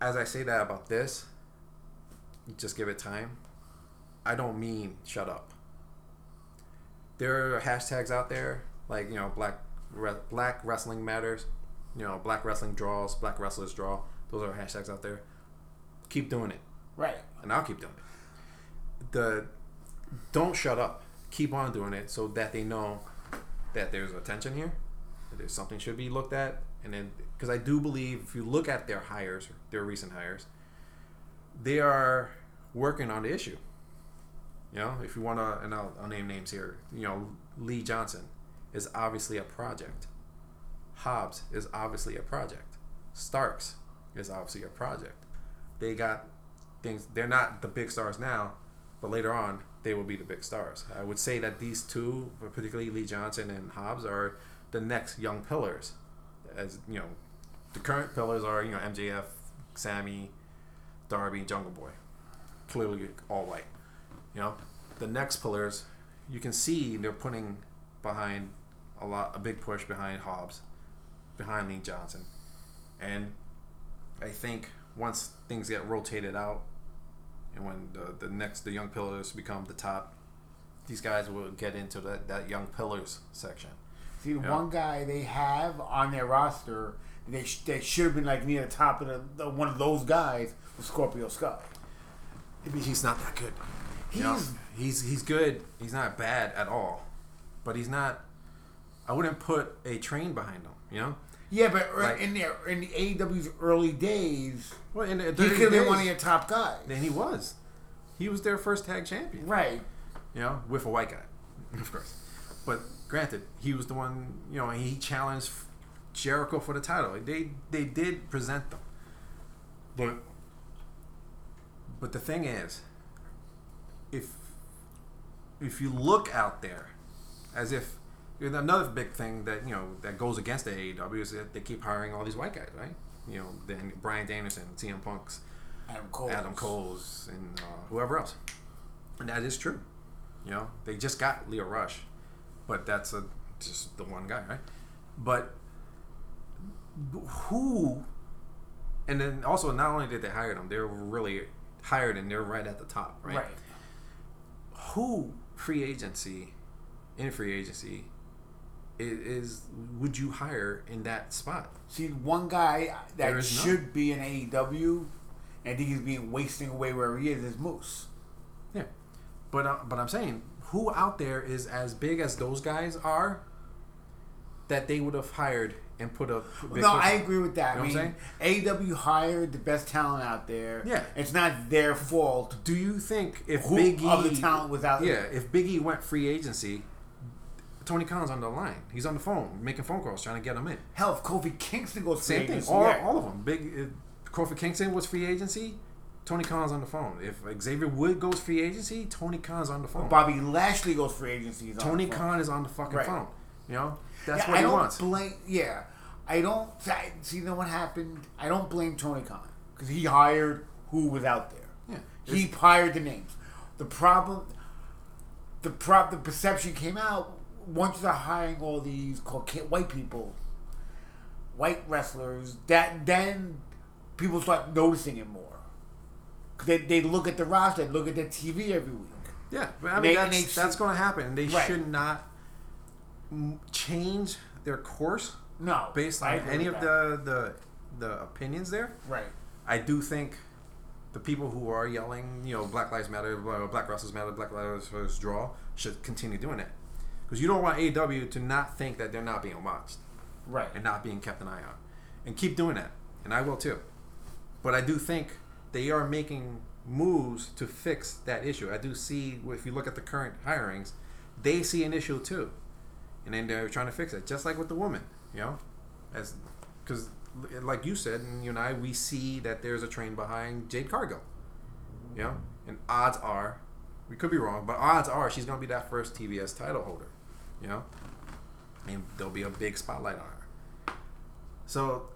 Speaker 2: as I say that about this, just give it time. I don't mean shut up. There are hashtags out there like you know black re- black wrestling matters, you know black wrestling draws, black wrestlers draw. Those are hashtags out there. Keep doing it,
Speaker 3: Right.
Speaker 2: and I'll keep doing it. The don't shut up. Keep on doing it so that they know that there's attention here, that there's something should be looked at, and then because I do believe if you look at their hires, their recent hires, they are working on the issue. You know, if you want to, and I'll, I'll name names here. You know, Lee Johnson is obviously a project. Hobbs is obviously a project. Starks is obviously a project. They got things. They're not the big stars now, but later on they will be the big stars. I would say that these two, particularly Lee Johnson and Hobbs, are the next young pillars. As you know, the current pillars are you know MJF, Sammy, Darby, Jungle Boy, clearly all white. You know, the next pillars, you can see they're putting behind a lot, a big push behind Hobbs, behind Lee Johnson, and I think once things get rotated out, and when the the next the young pillars become the top, these guys will get into that that young pillars section.
Speaker 3: See, the
Speaker 2: Yeah.
Speaker 3: one guy they have on their roster, they sh- they should have been like near the top of the, the one of those guys was Scorpio Sky.
Speaker 2: He's not that good.
Speaker 3: He's
Speaker 2: You know, he's he's good. He's not bad at all, but he's not. I wouldn't put a train behind him. You know.
Speaker 3: Yeah, but er-
Speaker 2: Like-
Speaker 3: in their in the AEW's early days,
Speaker 2: Well, in the
Speaker 3: he
Speaker 2: 30
Speaker 3: could have been one of your top guys.
Speaker 2: And he was. He was their first tag champion.
Speaker 3: Right.
Speaker 2: You know, with a white guy, of course. But granted, he was the one. You know, he challenged Jericho for the title. They they did present them, but but the thing is, if if you look out there, as if another big thing that you know that goes against the AEW is that they keep hiring all these white guys, right? You know, then Bryan Danielson, CM Punk's,
Speaker 3: Adam Cole.
Speaker 2: Adam Cole's, and uh, whoever else. And that is true. You know, they just got Lio Rush, but that's a just the one guy, right? But who? And then also, not only did they hire them, they're really hired and they're right at the top, right?
Speaker 3: Right.
Speaker 2: Who free agency, in free agency, is, is would you hire in that spot?
Speaker 3: See, one guy that
Speaker 2: is none.
Speaker 3: should be in AEW, and I think he's being wasting away where he is, is Moose.
Speaker 2: Yeah, but uh, but I'm saying who out there is as big as those guys are that they would have hired and put up.
Speaker 3: no, I agree with that.
Speaker 2: You know
Speaker 3: I mean, AEW hired the best talent out there.
Speaker 2: Yeah.
Speaker 3: It's not their fault.
Speaker 2: Do you think if
Speaker 3: Who
Speaker 2: Big E
Speaker 3: of the talent was out
Speaker 2: yeah,
Speaker 3: there?
Speaker 2: if Big E went free agency, Tony Khan's on the line. He's on the phone making phone calls trying to get him in.
Speaker 3: Hell, if Kofi Kingston goes free
Speaker 2: Same thing. All,
Speaker 3: yeah.
Speaker 2: all of them. Big uh, Kofi Kingston was free agency. Tony Khan's on the phone. If Xavier Wood goes free agency, Tony Khan's on the phone.
Speaker 3: Bobby Lashley goes free agency.
Speaker 2: Tony. Khan is on the fucking
Speaker 3: Right.
Speaker 2: phone. You know, that's
Speaker 3: Yeah,
Speaker 2: what
Speaker 3: I
Speaker 2: he
Speaker 3: don't
Speaker 2: wants.
Speaker 3: Blame, yeah, I don't. I, see, you know what happened? I don't blame Tony Khan because he hired who was out there.
Speaker 2: Yeah.
Speaker 3: He hired the names. The problem, the prop, the perception came out once they're hiring all these white people, white wrestlers. That then people start noticing it more. 'Cause They, they look at the roster, they look at their TV every week.
Speaker 2: Yeah, but I mean
Speaker 3: They-
Speaker 2: that's that's going to happen. They
Speaker 3: Right.
Speaker 2: should not change. their course
Speaker 3: No,
Speaker 2: based on any of
Speaker 3: that.
Speaker 2: the, the the opinions there.
Speaker 3: right.
Speaker 2: I do think the people who are yelling, you know, Black Lives Matter, Black Wrestlers Matter, Black Lives Matter draw should continue doing that because you don't want AEW to not think that they're not being watched.
Speaker 3: Right.
Speaker 2: and not being kept an eye on, and keep doing that, and I will too. But I do think they are making moves to fix that issue. I do see if you look at the current hirings, they see an issue too, and then they're trying to fix it, just like with the woman, you know, as because like you said, and you and I, we see that there's a train behind Jade Cargill, you know, and odds are, we could be wrong, but odds are she's gonna be that first TBS title holder, you know, and there'll be a big spotlight on her. So,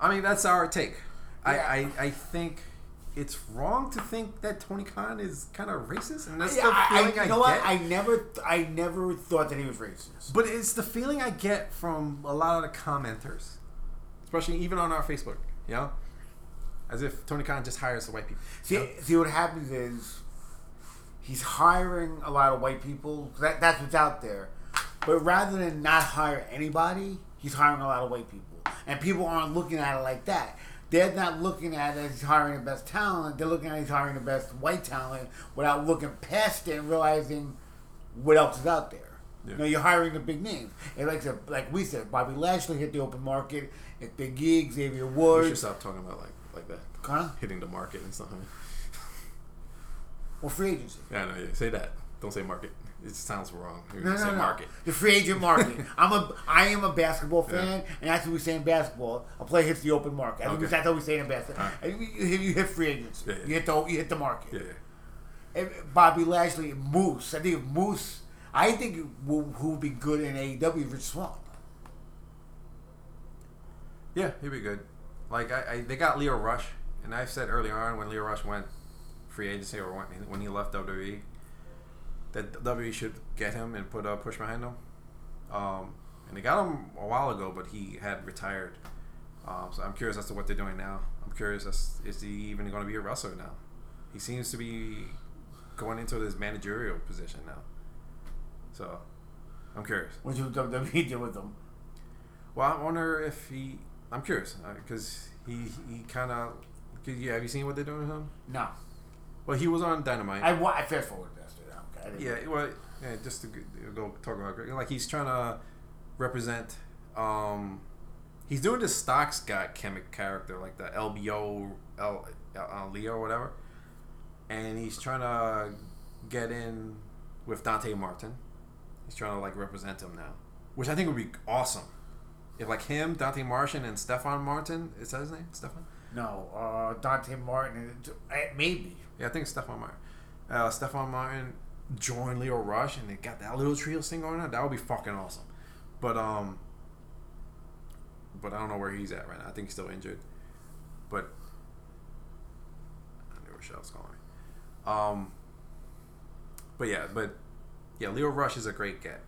Speaker 2: I mean, that's our take.
Speaker 3: Yeah.
Speaker 2: I, I I think it's wrong to think that Tony Khan is kind of racist, and that's
Speaker 3: Yeah,
Speaker 2: the
Speaker 3: I, I,
Speaker 2: feeling
Speaker 3: you
Speaker 2: I,
Speaker 3: know
Speaker 2: get.
Speaker 3: what? I never, I never thought that he was racist.
Speaker 2: But it's the feeling I get from a lot of the commenters, especially even on our Facebook. You know, as if Tony Khan just hires the white people.
Speaker 3: See,
Speaker 2: know?
Speaker 3: see what happens is he's hiring a lot of white people. That, that's what's out there. But rather than not hire anybody, he's hiring a lot of white people, and people aren't looking at it like that. They're not looking at it as hiring the best talent. They're looking at it as hiring the best white talent without looking past it and realizing what else is out there.
Speaker 2: Yeah.
Speaker 3: You know, you're hiring the big names. And like said, like we said, Bobby Lashley hit the open market. It's Big Gig, Xavier
Speaker 2: We
Speaker 3: Woods.
Speaker 2: should stop talking about like like that,
Speaker 3: Huh?
Speaker 2: hitting the market and stuff.
Speaker 3: Or free agency.
Speaker 2: Yeah, no, yeah. Say that. Don't say market. It sounds wrong. You
Speaker 3: No,
Speaker 2: say
Speaker 3: no, no.
Speaker 2: market.
Speaker 3: The free agent market. I'm a, I am a basketball fan, and that's what we say in basketball. A player hits the open market. I think
Speaker 2: Okay.
Speaker 3: That's how we say in basketball.
Speaker 2: Alright.
Speaker 3: And you, hit free agents.
Speaker 2: Yeah, yeah.
Speaker 3: You hit the you hit the market.
Speaker 2: Yeah, yeah.
Speaker 3: And Bobby Lashley, Moose. I think Moose. I think who who would be good in AEW, Rich Swann.
Speaker 2: Yeah, he'd be good. Like I, I, they got Lio Rush, and I said earlier on when Lio Rush went free agency or when, when he left WWE, that WWE should get him and put a push behind him. Um, and they got him a while ago, but he had retired. Um, so I'm curious as to what they're doing now. I'm curious as is he even going to be a wrestler now? He seems to be going into this managerial position now. So I'm curious.
Speaker 3: What you WWE did with him?
Speaker 2: Well, I wonder if he. I'm curious because he he kind of. Yeah, have you seen what they're doing with him?
Speaker 3: No,
Speaker 2: Well, he was on Dynamite.
Speaker 3: I, wa- I fast forwarded this. Okay, I didn't-
Speaker 2: yeah, well, yeah, just to go talk about Greg, like he's trying to represent. Um, he's doing this stocks guy chemic character like the LBO L, L, Leo or whatever, and he's trying to get in with Dante Martin. He's trying to like represent him now, which I think would be awesome. If like him, Dante Martin, and Stefan Martin, is that his name? Stefan?
Speaker 3: No, uh, Dante Martin. uh, Maybe.
Speaker 2: Yeah, I think Stefan Martin. Uh, Stefan Martin joined Lio Rush, and they got that little trio thing going on. That would be fucking awesome. But um, but I don't know where he's at right now. I think he's still injured. But I knew Rochelle's calling me. Um, but yeah, but yeah, Lio Rush is a great get.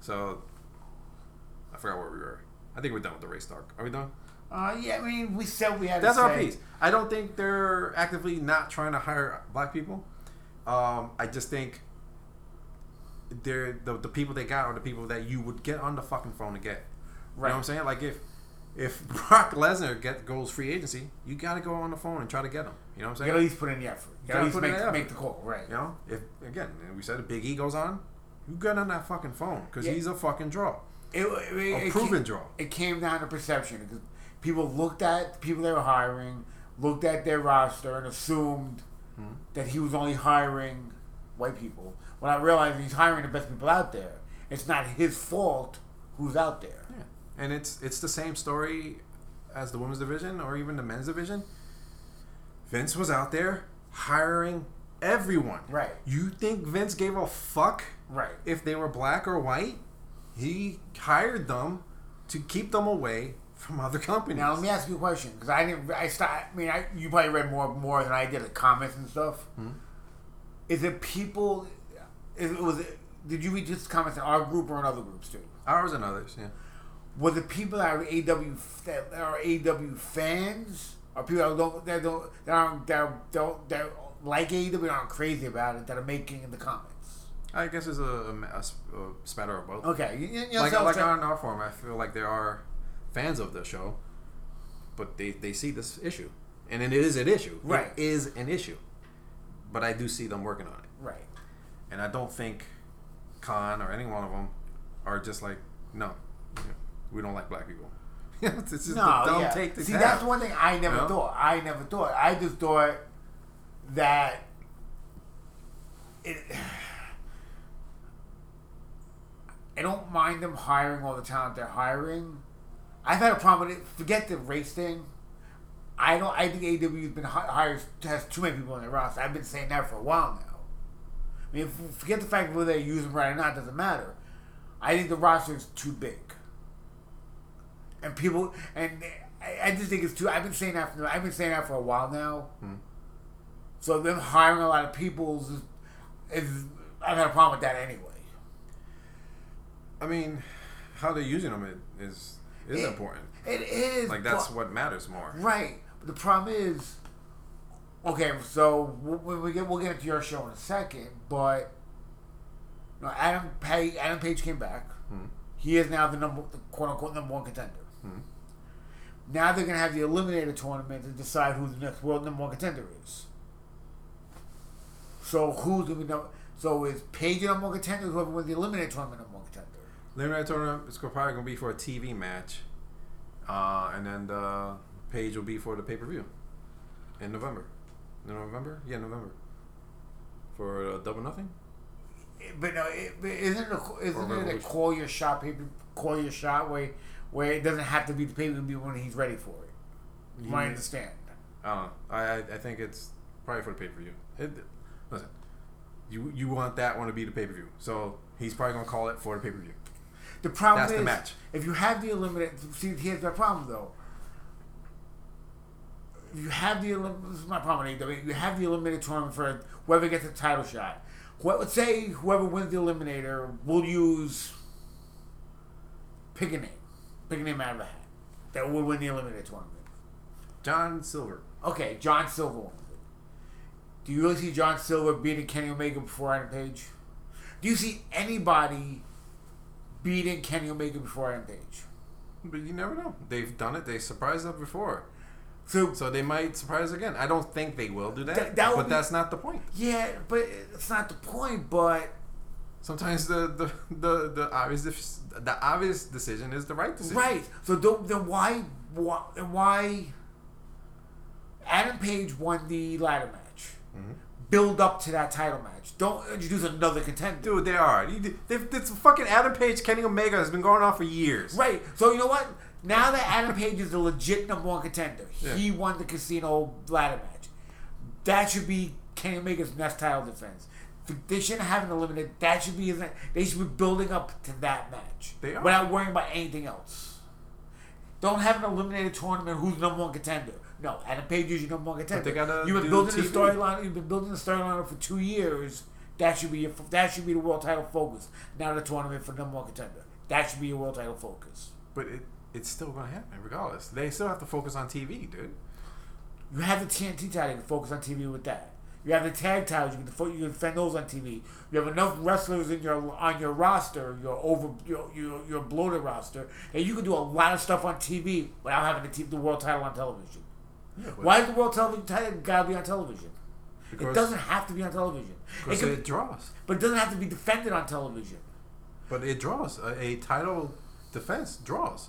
Speaker 2: So I forgot where we were. I think we're done with the race talk. Are we done?
Speaker 3: Uh, yeah, I mean, we said we had.
Speaker 2: That's our
Speaker 3: say-
Speaker 2: piece. I don't think they're actively not trying to hire black people. Um, I just think they're the, the people they got are the people that you would get on the fucking phone to get. You
Speaker 3: Right.
Speaker 2: know what I'm saying? Like if if Brock Lesnar get goes free agency, you got to go on the phone and try to get him. You know what I'm
Speaker 3: You
Speaker 2: saying?
Speaker 3: gotta at least put in the effort. You gotta
Speaker 2: Gotta
Speaker 3: at least
Speaker 2: put in
Speaker 3: make,
Speaker 2: the
Speaker 3: make the call, right?
Speaker 2: You know, if again we said a Big E goes on, you get on that fucking phone because
Speaker 3: Yeah.
Speaker 2: he's a fucking draw,
Speaker 3: It, it,
Speaker 2: a
Speaker 3: it
Speaker 2: proven
Speaker 3: came,
Speaker 2: draw.
Speaker 3: It came down to perception because people looked at the people they were hiring, looked at their roster, and assumed
Speaker 2: Hmm.
Speaker 3: that he was only hiring white people. When I realized he's hiring the best people out there, it's not his fault who's out there.
Speaker 2: Yeah, and it's it's the same story as the women's division or even the men's division. Vince was out there hiring everyone.
Speaker 3: Right.
Speaker 2: You think Vince gave a fuck
Speaker 3: Right.
Speaker 2: if they were black or white? He hired them to keep them away from other companies.
Speaker 3: Now let me ask you a question because I didn't. I start. I mean, I, you probably read more more than I did the comments and stuff.
Speaker 2: Hmm?
Speaker 3: Is it people? Is it was it? Did you read just comments in our group or in other groups too?
Speaker 2: Ours and others, yeah.
Speaker 3: Was it people that are AW that are AW fans, or people that don't that don't that aren't that don't that like AW and aren't crazy about it that are making the comments?
Speaker 2: I guess it's a, a, a spatter of both.
Speaker 3: Okay, you, you, know,
Speaker 2: like
Speaker 3: so-
Speaker 2: like on our forum, I feel like there are fans of the show, but they they see this issue, and it is an issue.
Speaker 3: Right.
Speaker 2: It is an issue, but I do see them working on it,
Speaker 3: right.
Speaker 2: and I don't think Khan or any one of them are just like no, we don't like black people. it's just
Speaker 3: No,
Speaker 2: dumb
Speaker 3: yeah.
Speaker 2: take
Speaker 3: See,
Speaker 2: have.
Speaker 3: that's one thing I never
Speaker 2: You know?
Speaker 3: thought. I never thought. I just thought that it. I don't mind them hiring all the talent they're hiring. I've had a problem with it. Forget the race thing. I don't. I think AEW's been hi- hires has too many people on their roster. I've been saying that for a while now. I mean, forget the fact whether they use them right or not doesn't matter. I think the roster is too big, and people and I, I just think it's too. I've been saying that. For, I've been saying that for a while now. Hmm. So them hiring a lot of people is, is I've had a problem with that anyway.
Speaker 2: I mean, how they're using them is is,
Speaker 3: It-
Speaker 2: important.
Speaker 3: It is
Speaker 2: Like that's
Speaker 3: but-
Speaker 2: what matters more.
Speaker 3: Right. But the problem is, okay. So when we get, we'll get into your show in a second. But you know, Adam Page, Adam Page came back.
Speaker 2: Hmm.
Speaker 3: He is now the number, the quote unquote number one contender. Now they're gonna have the eliminator tournament to decide who the next world number one contender is. So who's gonna be number? So is Page the number one contender? Whoever wins the eliminator tournament number one contender.
Speaker 2: Eliminator tournament is probably gonna be for a TV match, uh, and then the page will be for the pay per view in November. In November, yeah, November. For uh, double nothing.
Speaker 3: But no, it, but isn't it a, isn't it a call your shot paper call your shot where where it doesn't have to be the pay per view when he's ready for it. You I
Speaker 2: Yeah.
Speaker 3: understand.
Speaker 2: I don't. I I, I think it's probably for the pay per view. Listen, you you want that one to be the pay per view, so he's probably gonna call it for the pay per view.
Speaker 3: The problem
Speaker 2: That's
Speaker 3: is
Speaker 2: the match.
Speaker 3: if you have the eliminate. See, here's my problem though. If you have the this is my problem. You have the eliminator tournament for whoever gets a title shot. What let's say whoever wins the eliminator will use pick a name, pick a name out of a hat that will win the eliminator tournament.
Speaker 2: John Silver.
Speaker 3: Okay, John Silver wins it. Do you really see John Silver beating Kenny Omega before Adam Page? Do you see anybody beating Kenny Omega before Adam Page?
Speaker 2: But you never know. They've done it. They surprised us before,
Speaker 3: So,
Speaker 2: so they might surprise again. I don't think they will do that,
Speaker 3: That- that
Speaker 2: but
Speaker 3: be-
Speaker 2: that's not the point.
Speaker 3: yeah, but it's not the point. But
Speaker 2: Sometimes the the, the, the obvious the obvious decision is the right decision.
Speaker 3: right. So don't, then why why why Adam Page won the ladder match?
Speaker 2: Mm-hmm.
Speaker 3: Build up to that title match. Don't introduce another contender.
Speaker 2: Dude, they are. They've, this fucking Adam Page, Kenny Omega has been going on for years.
Speaker 3: Right. So you know what? Now that Adam Page is the legit number one contender,
Speaker 2: Yeah.
Speaker 3: he won the casino ladder match. That should be Kenny Omega's next title defense. They shouldn't have an eliminated. That should be his. They should be building up to that match
Speaker 2: They are.
Speaker 3: without worrying about anything else. Don't have an eliminated tournament. Who's number one contender? No, Adam Page is your number one contender.
Speaker 2: they gotta
Speaker 3: You've been building the
Speaker 2: TV.
Speaker 3: storyline. You've been building the storyline for two years. That should be your, that should be the world title focus. Not the tournament for number one contender. That should be your world title focus.
Speaker 2: But it, it's still going to happen regardless. They still have to focus on TV, dude.
Speaker 3: You have the TNT title. You can focus on TV with that. You have the tag titles. You can you can defend those on TV. You have enough wrestlers in your on your roster, your over your your, your bloated roster, and you can do a lot of stuff on TV without having to keep the world title on television.
Speaker 2: But-
Speaker 3: Why is the world television title gotta be on television? it doesn't have to be on television. It can,
Speaker 2: it draws.
Speaker 3: but it doesn't have to be defended on television.
Speaker 2: But it draws. A, a title defense draws.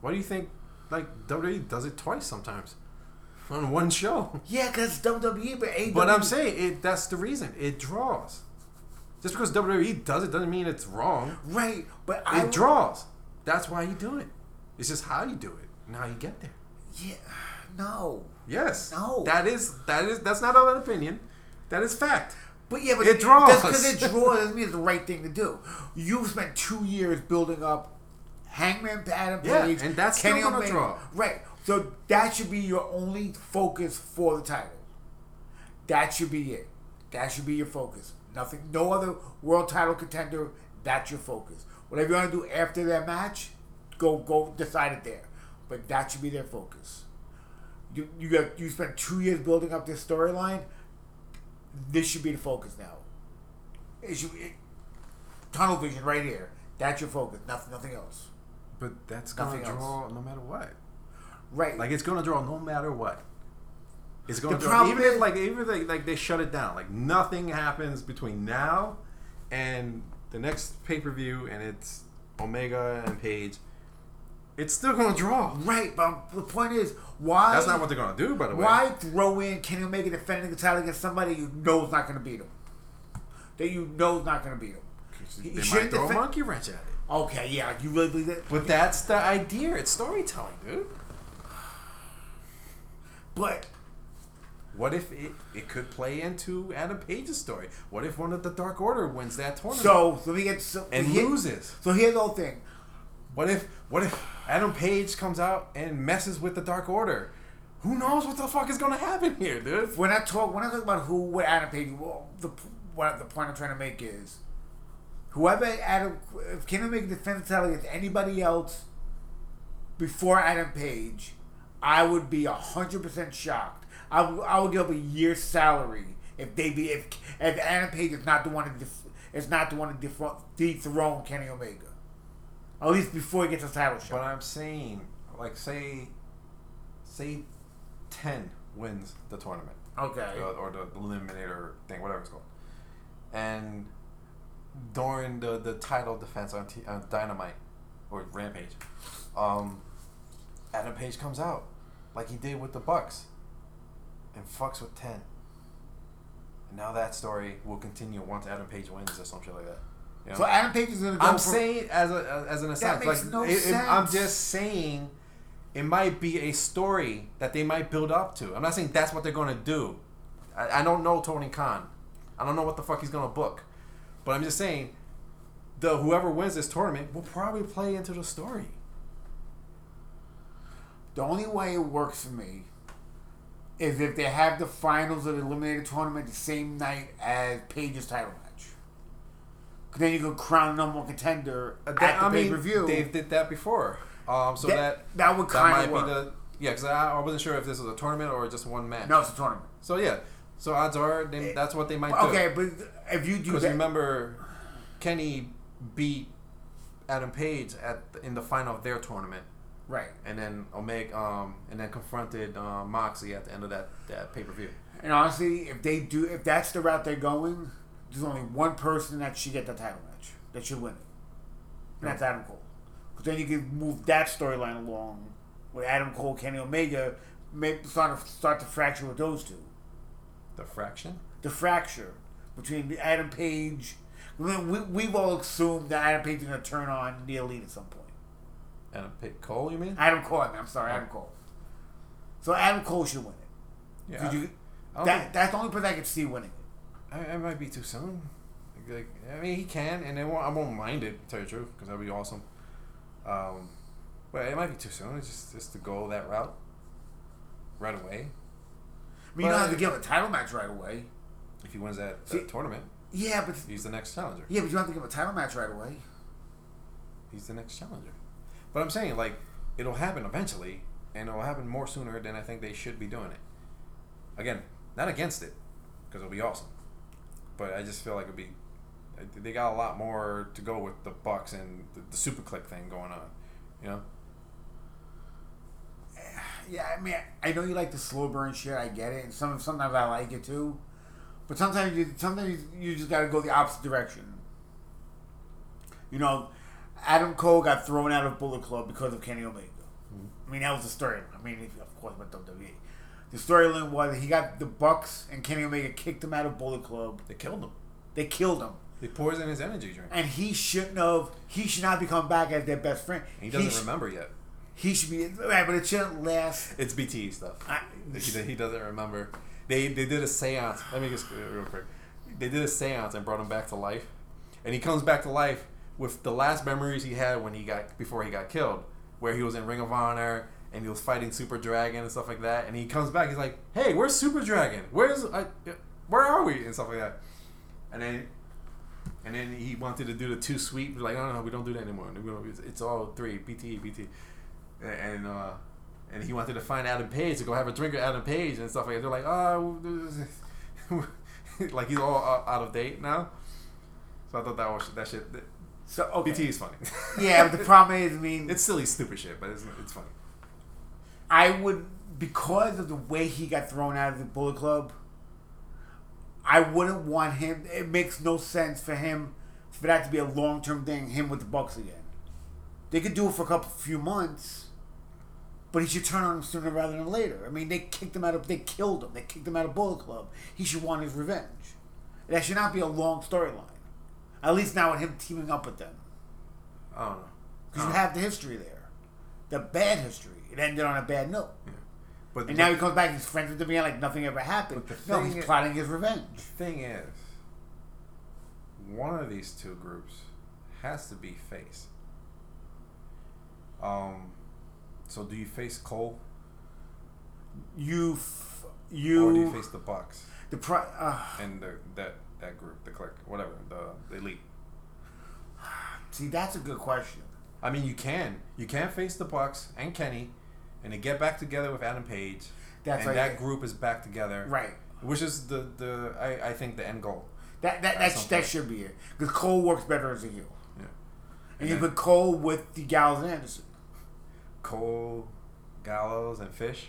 Speaker 2: Why do you think, like, WWE does it twice sometimes on one show?
Speaker 3: Yeah, because WWE, but.
Speaker 2: But I'm saying it. That's the reason it draws. Just because WWE does it doesn't mean it's wrong.
Speaker 3: right, but I
Speaker 2: It draws. That's why you do it. It's just how you do it and how you get there.
Speaker 3: Yeah, no.
Speaker 2: Yes.
Speaker 3: No.
Speaker 2: That is that is that's not an opinion. That is fact.
Speaker 3: But yeah, but
Speaker 2: It draws.
Speaker 3: Just because it draws doesn't mean it's the right thing to do. You've spent two years building up Hangman Adam
Speaker 2: Yeah,
Speaker 3: Page,
Speaker 2: and that's still gonna
Speaker 3: Omega.
Speaker 2: draw.
Speaker 3: Right. So that should be your only focus for the title. That should be it. That should be your focus. Nothing. No other world title contender. That's your focus. Whatever you want to do after that match, go go decide it there. But that should be their focus. You you got you spent two years building up this storyline. This should be the focus now. Is you it, tunnel vision right here. That's your focus. Nothing. Nothing else.
Speaker 2: But that's gonna
Speaker 3: Nothing else.
Speaker 2: draw no matter what.
Speaker 3: Right.
Speaker 2: Like it's gonna draw no matter what. It's gonna
Speaker 3: The
Speaker 2: draw even if like even if they, like they shut it down. Like nothing happens between now and the next pay per view, and it's Omega and Page. It's still gonna draw.
Speaker 3: right. But the point is, why?
Speaker 2: That's not what they're gonna do, by the way.
Speaker 3: Why throw in Kenny Omega defending the title against somebody you know is not going to beat him? That you know is not going to beat him.
Speaker 2: They
Speaker 3: He
Speaker 2: might
Speaker 3: shouldn't
Speaker 2: throw a monkey wrench at it.
Speaker 3: Okay, yeah, you really believe that?
Speaker 2: But that's the idea. It's storytelling, dude.
Speaker 3: But
Speaker 2: What if it, it could play into Adam Page's story? What if one of the Dark Order wins that tournament
Speaker 3: so, so we get so,
Speaker 2: and
Speaker 3: here-
Speaker 2: loses?
Speaker 3: So here's the whole thing.
Speaker 2: What if what if Adam Page comes out and messes with the Dark Order? Who knows what the fuck is gonna happen here, dude?
Speaker 3: When I talk, when I talk about who, what Adam Page, well, the what the point I'm trying to make is, whoever Adam, if Kenny defends the title against anybody else before Adam Page, I would be hundred percent shocked. I would, I would give up a year's salary if they be if if Adam Page is not the one to def, is not the one to dethrone Kenny Omega, at least before he gets a title shot. But.
Speaker 2: I'm saying, like, say, say, ten wins the tournament,
Speaker 3: Okay.
Speaker 2: uh, or the eliminator thing, whatever it's called, and during the the title defense on, T, on Dynamite or Rampage, um, Adam Page comes out like he did with the Bucks, and fucks with ten. And now that story will continue once Adam Page wins or something like that. You know?
Speaker 3: So Adam Page is gonna go.
Speaker 2: I'm
Speaker 3: for,
Speaker 2: saying as a as an aside,
Speaker 3: makes
Speaker 2: like
Speaker 3: no
Speaker 2: it- it- I'm just saying it might be a story that they might build up to. I'm not saying that's what they're going to do. I, I don't know Tony Khan. I don't know what the fuck he's going to book, but I'm just saying the whoever wins this tournament will probably play into the story.
Speaker 3: The only way it works for me is if they have the finals of the eliminated tournament the same night as Page's title match. Then you can crown number one contender
Speaker 2: Uh,
Speaker 3: at
Speaker 2: that-
Speaker 3: the
Speaker 2: I
Speaker 3: pay per view.
Speaker 2: they did that before. Um, so
Speaker 3: That-
Speaker 2: that
Speaker 3: that would
Speaker 2: might
Speaker 3: kinda work.
Speaker 2: be the yeah, because I, I wasn't sure if this was a tournament or just one match.
Speaker 3: No, it's a tournament.
Speaker 2: So yeah, so odds are they, that's what they might do.
Speaker 3: Okay, but if you do
Speaker 2: Because remember, Kenny beat Adam Page at in the final of their tournament,
Speaker 3: right?
Speaker 2: and then Omega, um, and then confronted Moxley at the end of that that pay per view.
Speaker 3: And honestly, if they do, if that's the route they're going, there's only one person that should get the title match that should win it, and that's Adam Cole. Because then you can move that storyline along with Adam Cole, Kenny Omega, maybe start to start to fracture with those two.
Speaker 2: The fraction.
Speaker 3: the fracture between Adam Page. We, we've all assumed that Adam Page is going to turn on the Elite at some point.
Speaker 2: Adam Page Cole, you mean?
Speaker 3: Adam Cole, I mean, I'm sorry, Adam oh. Cole. So Adam Cole should win it.
Speaker 2: Yeah.
Speaker 3: You- that,
Speaker 2: think-
Speaker 3: that's the only person I could see winning it.
Speaker 2: I, might be too soon. Like, I mean, he can, and it won't, I won't mind it. To tell you the truth, because that'd be awesome. Um, but it might be too soon. It's just just to go that route right away.
Speaker 3: I mean, you don't have to give a title match right away.
Speaker 2: If he wins that,
Speaker 3: See-
Speaker 2: tournament,
Speaker 3: Yeah, but
Speaker 2: he's the next challenger.
Speaker 3: yeah, but you don't have to give him a title match right away.
Speaker 2: He's the next challenger. But I'm saying, like, it'll happen eventually, and it'll happen more sooner than I think they should be doing it. Again, not against it, because it'll be awesome. But I just feel like it'd be. They got a lot more to go with the Bucks and the, the SuperKliq thing going on. You know?
Speaker 3: Yeah, I mean, I know you like the slow burn shit. I get it, and some sometimes I like it too. But sometimes you sometimes you just got to go the opposite direction. You know, Adam Cole got thrown out of Bullet Club because of Kenny Omega. Mm-hmm. I mean, that was the story. I mean, of course, with WWE. The storyline was he got the Bucks and Kenny Omega kicked him out of Bullet Club.
Speaker 2: They killed him.
Speaker 3: They killed him,
Speaker 2: They poisoned his energy drink.
Speaker 3: and he shouldn't have. He should not become back as their best friend.
Speaker 2: He doesn't
Speaker 3: sh-
Speaker 2: remember yet.
Speaker 3: He should be right, but it shouldn't last.
Speaker 2: It's BTE stuff.
Speaker 3: I,
Speaker 2: he, he doesn't remember. They they did a seance. Let me just uh, real quick. They did a seance and brought him back to life, and he comes back to life with the last memories he had when he got before he got killed, where he was in Ring of Honor and he was fighting Super Dragon and stuff like that. And he comes back. He's like, "Hey, where's Super Dragon? Where's I, where are we?" and stuff like that. And then. And then he wanted to do the Too Sweet, like, no, no, no, we don't do that anymore. It's, all three, BT, BT. And uh, and he wanted to find Adam Page to go have a drink with Adam Page and stuff like that. They're like, oh, like he's all out of date now. So I thought that was that shit. That,
Speaker 3: So okay.
Speaker 2: BT is funny.
Speaker 3: Yeah, but the problem is, I mean,
Speaker 2: it's silly, stupid shit, but it's it's funny.
Speaker 3: I would because of the way he got thrown out of the Bullet Club. I wouldn't want him. It makes no sense for him for that to be a long term thing. Him with the Bucks again. They could do it for a couple few months, but he should turn on him sooner rather than later. I mean, they kicked him out of. They killed him. They kicked him out of Bullet Club. He should want his revenge. That should not be a long storyline. At least now with him teaming up with them,
Speaker 2: I don't know.
Speaker 3: because you have the history there, the bad history. It ended on a bad note. Yeah.
Speaker 2: But
Speaker 3: And now he comes back. He's friends with the man like nothing ever happened.
Speaker 2: But the
Speaker 3: No, he's
Speaker 2: is-
Speaker 3: plotting his revenge.
Speaker 2: The thing is, one of these two groups has to be face. Um, so do you face Cole
Speaker 3: You, f-
Speaker 2: or do you
Speaker 3: you,
Speaker 2: face the Bucks
Speaker 3: the pri- uh,
Speaker 2: and the that that group, the clique, whatever, the, the elite?
Speaker 3: See, that's a good question.
Speaker 2: I mean, you can you can face the Bucks and Kenny, and they get back together with Adam Page.
Speaker 3: That's
Speaker 2: and
Speaker 3: right.
Speaker 2: that group is back together,
Speaker 3: Right.
Speaker 2: Which is the the I, I think the end goal.
Speaker 3: That that
Speaker 2: That's
Speaker 3: that, that should be it. Because Cole works better as a heel,
Speaker 2: Yeah.
Speaker 3: and you
Speaker 2: then
Speaker 3: put Cole with the Gallows and Anderson,
Speaker 2: Cole, Gallows, and Fish.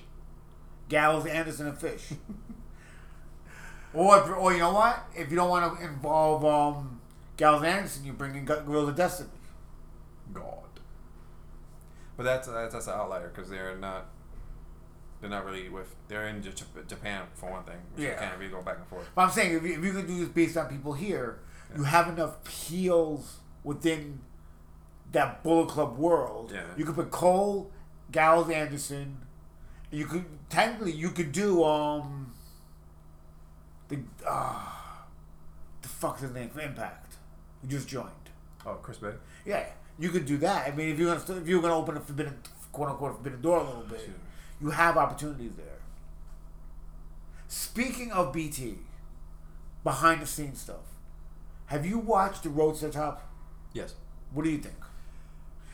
Speaker 3: Gallows, Anderson, and Fish. or if, or you know what? If you don't want to involve um, Gallows and Anderson, you bring in Gorilla Destiny.
Speaker 2: God. But that's that's, that's an outlier because they're not they're not really with they're in J- Japan for one thing. Which
Speaker 3: Yeah.
Speaker 2: can't really go back and forth.
Speaker 3: But I'm saying if you, if you could do this based on people here, you have enough heels within that Bullet Club world.
Speaker 2: Yeah.
Speaker 3: You could put Cole, Gallows, Anderson. You could technically you could do um the uh, the fuck's his name for Impact. Who just joined.
Speaker 2: Oh, Chris Bey.
Speaker 3: Yeah, you could do that. I mean, if you're gonna if you're gonna open a forbidden quote unquote forbidden door a little bit,
Speaker 2: Sure.
Speaker 3: you have opportunities there. Speaking of BT, behind the scenes stuff, have you watched the Road to the Top?
Speaker 2: Yes.
Speaker 3: What do you think?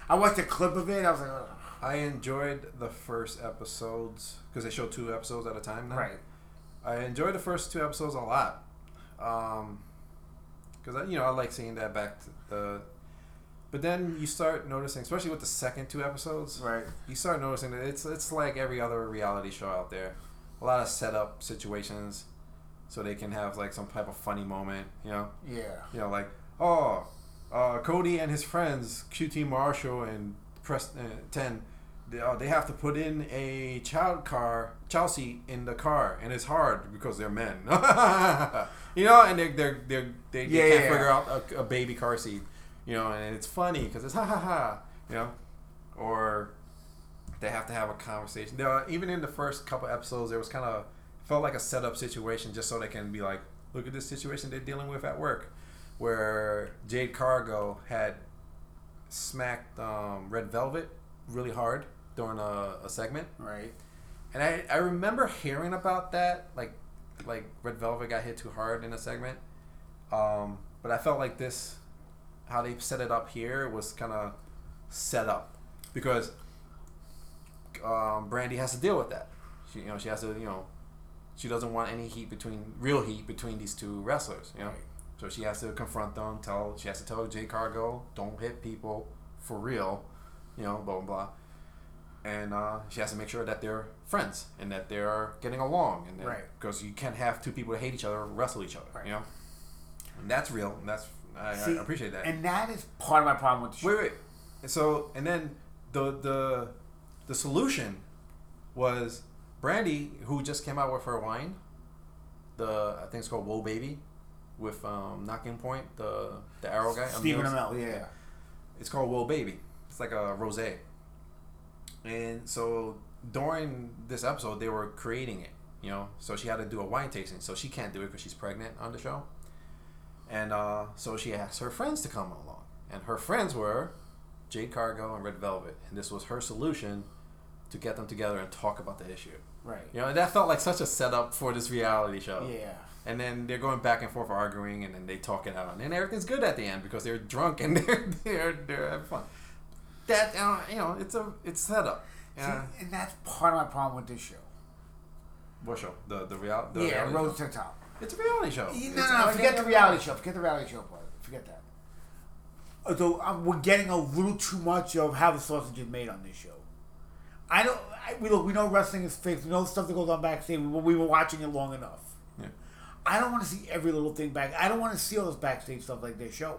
Speaker 3: I watched a clip of it. I was like, Ugh.
Speaker 2: I enjoyed the first episodes because they show two episodes at a time now.
Speaker 3: right,
Speaker 2: I enjoyed the first two episodes a lot. Um, because you know, I like seeing that back to the. But then you start noticing, especially with the second two episodes,
Speaker 3: right,
Speaker 2: you start noticing that it's it's like every other reality show out there. A lot of setup situations, so they can have like some type of funny moment. You know,
Speaker 3: yeah,
Speaker 2: you know, like oh, uh, Cody and his friends, QT Marshall and Press uh, Ten, they, uh, they have to put in a child car, child seat in the car, and it's hard because they're men. you know, and they're they're, they're they, they
Speaker 3: Yeah,
Speaker 2: can't
Speaker 3: yeah.
Speaker 2: figure out a, a baby car seat. You know, and it's funny because it's ha ha ha. You know, or they have to have a conversation. There are, even in the first couple episodes, there was kind of felt like a setup situation just so they can be like, look at this situation they're dealing with at work, where Jade Cargill had smacked um, Red Velvet really hard during a, a segment,
Speaker 3: right.
Speaker 2: and I, I remember hearing about that, like like Red Velvet got hit too hard in a segment, um, but I felt like this, how they set it up here was kind of set up because um, Brandi has to deal with that. She, you know, she has to, you know, she doesn't want any heat between real heat between these two wrestlers. You know,
Speaker 3: Right.
Speaker 2: so she has to confront them. Tell she has to tell Jade Cargill, don't hit people for real. You know, blah blah blah. And uh, she has to make sure that they're friends and that they're getting along, and
Speaker 3: Right.
Speaker 2: because you can't have two people that hate each other wrestle each other.
Speaker 3: Right.
Speaker 2: You know, and that's real. And that's I,
Speaker 3: See,
Speaker 2: I appreciate that.
Speaker 3: And that is part of my problem with the show.
Speaker 2: Wait, wait. And So and then the the the solution was Brandi, who just came out with her wine. The I think it's called Whoa Baby, with um, Nocking Point, the the arrow guy.
Speaker 3: Stephen. Amell, yeah.
Speaker 2: It's called Whoa Baby. It's like a rosé. And so during this episode, they were creating it. You know, so she had to do a wine tasting. So she can't do it because she's pregnant on the show. And uh, so she asked her friends to come along, and her friends were Jade Cargill and Red Velvet, and this was her solution to get them together and talk about the issue.
Speaker 3: Right.
Speaker 2: You know, and that felt like such a setup for this reality show.
Speaker 3: Yeah.
Speaker 2: And then they're going back and forth arguing, and then they talk it out, and then everything's good at the end because they're drunk and they're they're they're having fun. That uh, you know, it's a it's set up. Yeah.
Speaker 3: See, and that's part of my problem with this show.
Speaker 2: What show? The the real the
Speaker 3: yeah,
Speaker 2: reality
Speaker 3: Road to the Top.
Speaker 2: It's a reality show.
Speaker 3: No,
Speaker 2: It's
Speaker 3: no, no. Forget the reality show. Forget the reality show part. Forget that. Although um, we're getting a little too much of how the sausage is made on this show. I don't. I, we look. We know wrestling is fixed. We know stuff that goes on backstage. We, we were watching it long enough.
Speaker 2: Yeah.
Speaker 3: I don't want to see every little thing back. I don't want to see all this backstage stuff like they're showing.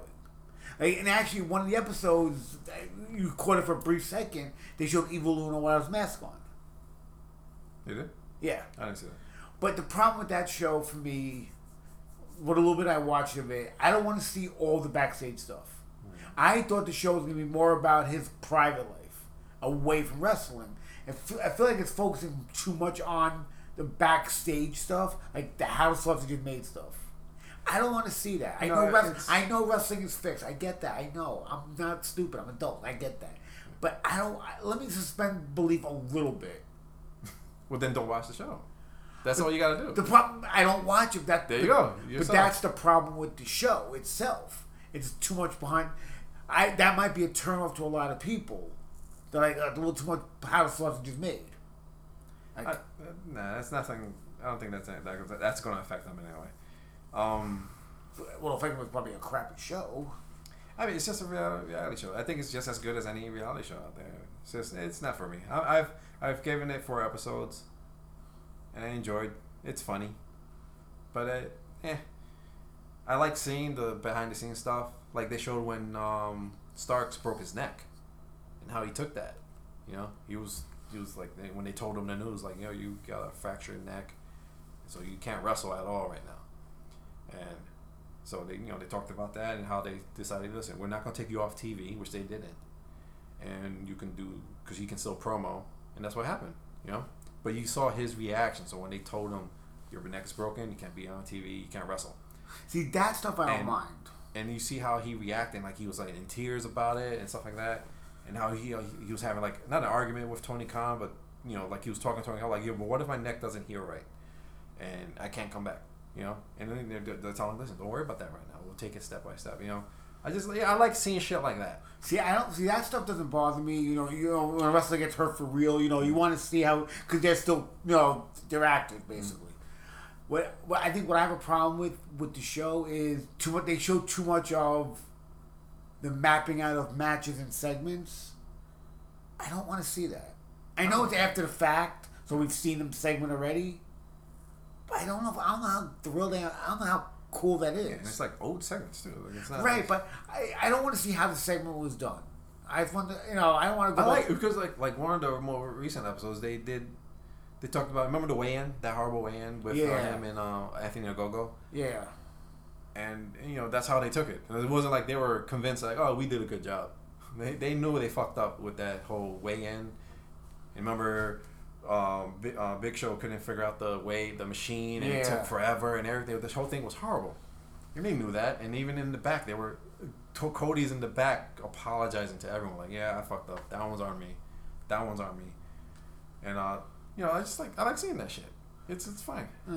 Speaker 3: Like, and actually, one of the episodes, you caught it for a brief second. They showed Evil Uno without his mask on.
Speaker 2: You did?
Speaker 3: Yeah.
Speaker 2: I didn't see that.
Speaker 3: But the problem with that show for me, what a little bit I watched of it, I don't want to see all the backstage stuff. I thought the show was going to be more about his private life, away from wrestling. I feel, I feel like it's focusing too much on the backstage stuff, like the how the sausage is made stuff. I don't want to see that. I
Speaker 2: No,
Speaker 3: know wrestling. I know wrestling is fixed. I get that. I know. I'm not stupid. I'm adult. I get that. But I don't. I, let me suspend belief a little bit.
Speaker 2: Well, then don't watch the show. That's all you gotta do.
Speaker 3: The problem I don't watch it. That
Speaker 2: There you go.
Speaker 3: But that's the problem with the show itself. It's too much behind. I that might be a turnoff to a lot of people. That like a little too much how the sausage is made. Like,
Speaker 2: I, uh, nah, that's nothing. I don't think that's that, that's going to affect them in any way. Um,
Speaker 3: well, if it was probably a crappy show.
Speaker 2: I mean, it's just a real reality show. I think it's just as good as any reality show out there. It's just, it's not for me. I, I've, I've given it four episodes, I enjoyed. It's funny, but uh, eh. I like seeing the behind the scenes stuff. Like they showed when um, Starks broke his neck, and how he took that. You know, he was he was like when they told him the news, like, you know, you got a fractured neck, so you can't wrestle at all right now, and so they, you know, they talked about that and how they decided, listen, we're not to take you off TV, which they didn't, and you can do because you can still promo, and that's what happened, you know. But you saw his reaction. So when they told him your neck is broken, you can't be on TV, you can't wrestle,
Speaker 3: See that stuff I don't
Speaker 2: And-
Speaker 3: mind.
Speaker 2: and you see how he reacted, like he was like in tears about it and stuff like that, and how he uh, he was having like not an argument with Tony Khan, but you know, like he was talking to Tony Khan, like, yeah, but what if my neck doesn't heal right, and I can't come back, you know? And then they're, they're telling him, listen, don't worry about that right now. We'll take it step by step, you know. I just yeah, I like seeing shit like that.
Speaker 3: See, I don't see that stuff doesn't bother me. You know, you know when a wrestler gets hurt for real, you know, you want to see how because they're still, you know, they're active mm-hmm. basically. What, what I think what I have a problem with with the show is too much. They show too much of the mapping out of matches and segments. I don't want to see that. I know it's after the fact, so we've seen them segment already. But I don't know. If, I don't know how thrilled I am. I don't know how cool that is.
Speaker 2: And it's like old segments too. Like it's not
Speaker 3: Right,
Speaker 2: like,
Speaker 3: but I, I don't want to see how the segment was done. I want to, you know, I don't want to
Speaker 2: I
Speaker 3: go.
Speaker 2: like because like like one of the more recent episodes they did. They talked about remember the weigh-in, that horrible weigh-in with uh,
Speaker 3: Yeah.
Speaker 2: him and uh, Anthony Ogogo.
Speaker 3: yeah,
Speaker 2: and you know that's how they took it. It wasn't like they were convinced like, oh, we did a good job. They, they knew they fucked up with that whole weigh in. And remember, um, Big, uh, Big Show couldn't figure out the way the machine, and it took forever, and everything. This whole thing was horrible. And they knew that, and even in the back, they were. Cody's in the back apologizing to everyone, like, "Yeah, I fucked up. That one's on me. That one's on me." And uh, you know, I just like I like seeing that shit. It's it's fine.
Speaker 3: Uh,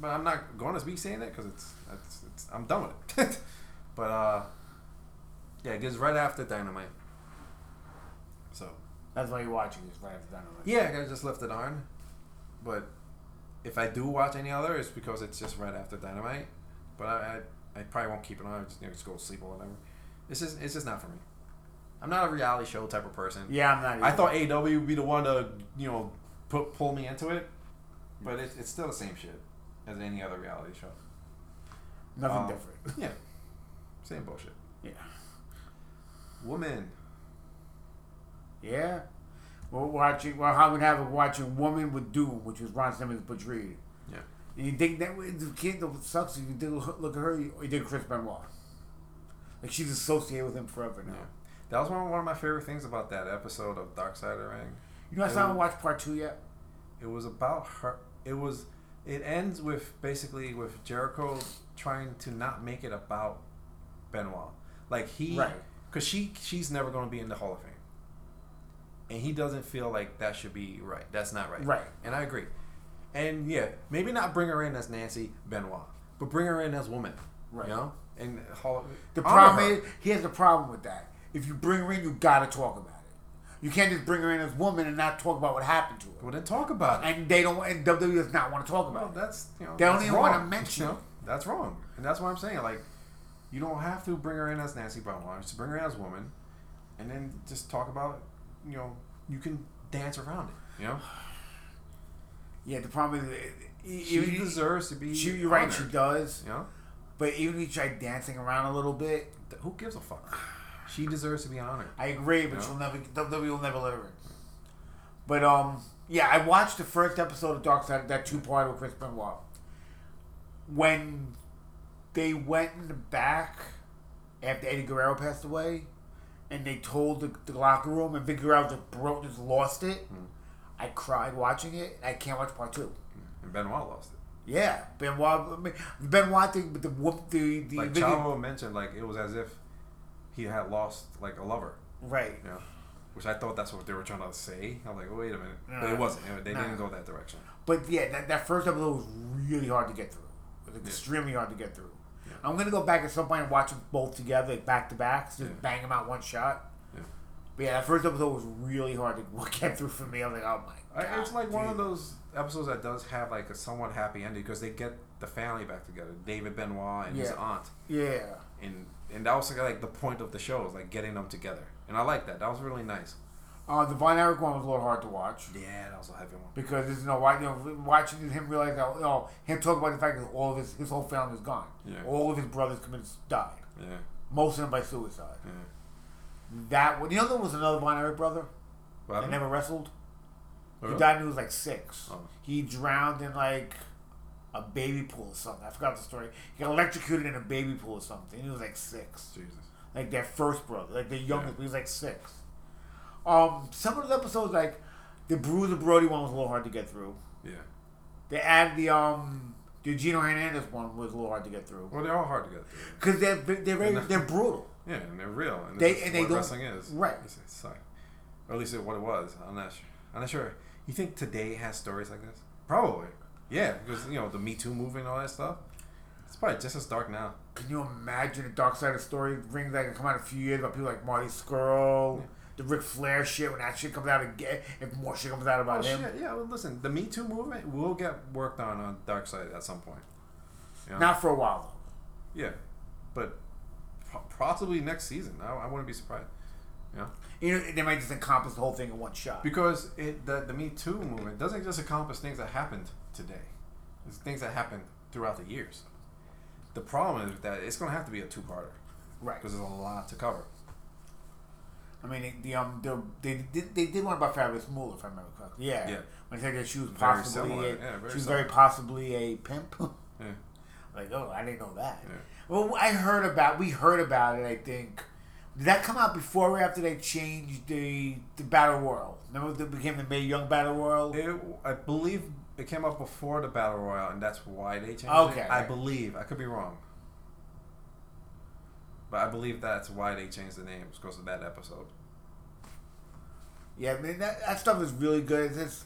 Speaker 2: But I'm not going to be saying it because it's, it's, it's I'm done with it. but uh, yeah, it gets right after Dynamite.
Speaker 3: That's why you're watching this right after Dynamite.
Speaker 2: yeah, I just left it on. But if I do watch any other, it's because it's just right after Dynamite. But I I, I probably won't keep it on. Just, you know, just go to sleep or whatever. It's just it's just not for me. I'm not a reality show type of person.
Speaker 3: yeah, I'm not.
Speaker 2: I thought AEW would be the one to you know put pull me into it, but it's it's still the same shit as any other reality show.
Speaker 3: nothing
Speaker 2: um,
Speaker 3: different.
Speaker 2: Yeah. Same bullshit.
Speaker 3: Yeah,
Speaker 2: Woman.
Speaker 3: Yeah. We're watching. Well, how would have it watching Woman with Doom, which was Ron Simmons Reed.
Speaker 2: Yeah.
Speaker 3: And you think that the kid that sucks? If you did look at her, you you did Chris Benoit. Like she's associated with him forever now.
Speaker 2: Yeah. That was one, one of my favorite things about that episode of Dark Side of the Ring.
Speaker 3: You know, I haven't watched part two yet.
Speaker 2: It was about her. It was. It ends with basically with Jericho trying to not make it about Benoit. Like he,
Speaker 3: Right.
Speaker 2: Because she she's never going to be in the Hall of Fame, and he doesn't feel like that should be right. That's not right.
Speaker 3: Right.
Speaker 2: And I agree. And yeah, maybe not bring her in as Nancy Benoit, but bring her in as woman.
Speaker 3: Right.
Speaker 2: You know. And Hall.
Speaker 3: The problem
Speaker 2: her.
Speaker 3: is, he has a problem with that. If you bring her in, you gotta talk about it. You can't just bring her in as woman and not talk about what happened to her.
Speaker 2: Well, then talk about it.
Speaker 3: And they don't. And WWE does not want to talk
Speaker 2: Well,
Speaker 3: about it.
Speaker 2: that's you know
Speaker 3: They don't even wanna
Speaker 2: wrong.
Speaker 3: mention
Speaker 2: You know. That's wrong, and that's why I'm saying like, you don't have to bring her in as Nancy Benoit. Just bring her in as woman, and then just talk about you know you can dance around it. You know,
Speaker 3: Yeah, the problem is,
Speaker 2: she
Speaker 3: even-
Speaker 2: deserves to be.
Speaker 3: she, you're right. She does.
Speaker 2: You know,
Speaker 3: But even if you try dancing around a little bit,
Speaker 2: who gives a fuck? She deserves to be honored.
Speaker 3: I agree. But
Speaker 2: Yeah.
Speaker 3: she'll never. WWE will never let her in. But um, yeah, I watched the first episode of Dark Side, that two part with Chris Benoit. When they went in the back after Eddie Guerrero passed away, and they told the, the locker room, and Vic Guerrero just broke, just lost it.
Speaker 2: Hmm.
Speaker 3: I cried watching it. I can't watch part two.
Speaker 2: And Benoit lost it.
Speaker 3: Yeah, Benoit. I mean, Benoit thing, but the whoop, the the
Speaker 2: Like
Speaker 3: Vic-
Speaker 2: Chavo mentioned, like it was as if he had lost like a lover.
Speaker 3: right.
Speaker 2: You know, which I thought that's what they were trying to say. I'm like, oh, wait a minute, but it wasn't. They
Speaker 3: Nah.
Speaker 2: didn't go that direction.
Speaker 3: But yeah, that, that first episode was really hard to get through. It was
Speaker 2: Yeah.
Speaker 3: extremely hard to get through.
Speaker 2: Yeah.
Speaker 3: I'm gonna go back at some point and watch them both together, like back to back, just
Speaker 2: Yeah.
Speaker 3: bang them out one shot.
Speaker 2: Yeah.
Speaker 3: But yeah, that first episode was really hard to get through for me. I was like, oh my god.
Speaker 2: It's like one of those episodes that does have like a somewhat happy ending because they get the family back together, David Benoit and his aunt,
Speaker 3: Yeah.
Speaker 2: and and that was like the point of the show is like getting them together, and I like that. That was really nice.
Speaker 3: Uh, the Von Erich one was a little hard to watch
Speaker 2: Yeah, that was a heavy one.
Speaker 3: because you know, why- you know, watching him realize that you know him talk about the fact that all of his his whole family is gone.
Speaker 2: Yeah.
Speaker 3: All of his brothers committed died.
Speaker 2: Yeah,
Speaker 3: Most of them by suicide.
Speaker 2: yeah.
Speaker 3: That one. You know, there was another Von Erich brother
Speaker 2: What
Speaker 3: that never wrestled. He
Speaker 2: Really?
Speaker 3: died when he was like six.
Speaker 2: Oh.
Speaker 3: He drowned in like a baby pool or something. I forgot the story. He got electrocuted in a baby pool or something. He was like six.
Speaker 2: Jesus.
Speaker 3: Like their first brother, like the youngest, he was like six. Um, some of the episodes, like the Bruiser Brody one, was a little hard to get through.
Speaker 2: Yeah.
Speaker 3: They added the um the Gino Hernandez one was a little hard to get through
Speaker 2: Well, they're all hard to get through.
Speaker 3: because they're they're very, they're brutal.
Speaker 2: Yeah, and they're real. And
Speaker 3: They- and they
Speaker 2: what
Speaker 3: don't-
Speaker 2: wrestling is.
Speaker 3: right.
Speaker 2: It's, it's like, or at least what it was. I'm not sure. I'm not sure. You think today has stories like this? Probably. Yeah, because you know the Me Too movement and all that stuff. It's probably just as dark now.
Speaker 3: Can you imagine the Dark Side of Story rings that can come out in a few years about people like Marty Scurll, the Ric Flair shit when that shit comes out again, if more shit comes out about
Speaker 2: Oh
Speaker 3: about
Speaker 2: shit! Yeah, well, listen, the Me Too movement will get worked on on Dark Side at some point. You know?
Speaker 3: Not for a while
Speaker 2: yeah, but possibly next season. I, I wouldn't be surprised.
Speaker 3: Yeah. You know, they might just encompass the whole thing in one shot.
Speaker 2: because it the, the Me Too movement doesn't just encompass things that happened today. It's things that happened throughout the years. The problem is that it's going to have to be a two-parter
Speaker 3: Right.
Speaker 2: because there's a lot to cover.
Speaker 3: I mean, the um, the, they did they did one about Fabulous Moolah, if I remember correctly. Yeah.
Speaker 2: Yeah.
Speaker 3: When they said that she was
Speaker 2: Very
Speaker 3: possibly
Speaker 2: similar.
Speaker 3: a,
Speaker 2: Yeah, very
Speaker 3: she was
Speaker 2: similar.
Speaker 3: very possibly a pimp.
Speaker 2: Yeah.
Speaker 3: like, oh, I didn't know that.
Speaker 2: Yeah.
Speaker 3: Well, I heard about. We heard about it. I think. Did that come out before or after they changed the the battle royal? Remember, it became the Mae Young battle royal.
Speaker 2: It, I believe it came up before the battle royale, and that's why they changed
Speaker 3: Okay.
Speaker 2: it. I believe. I could be wrong, but I believe that's why they changed the names because of that episode.
Speaker 3: Yeah, I mean that, that stuff is really good. It's just,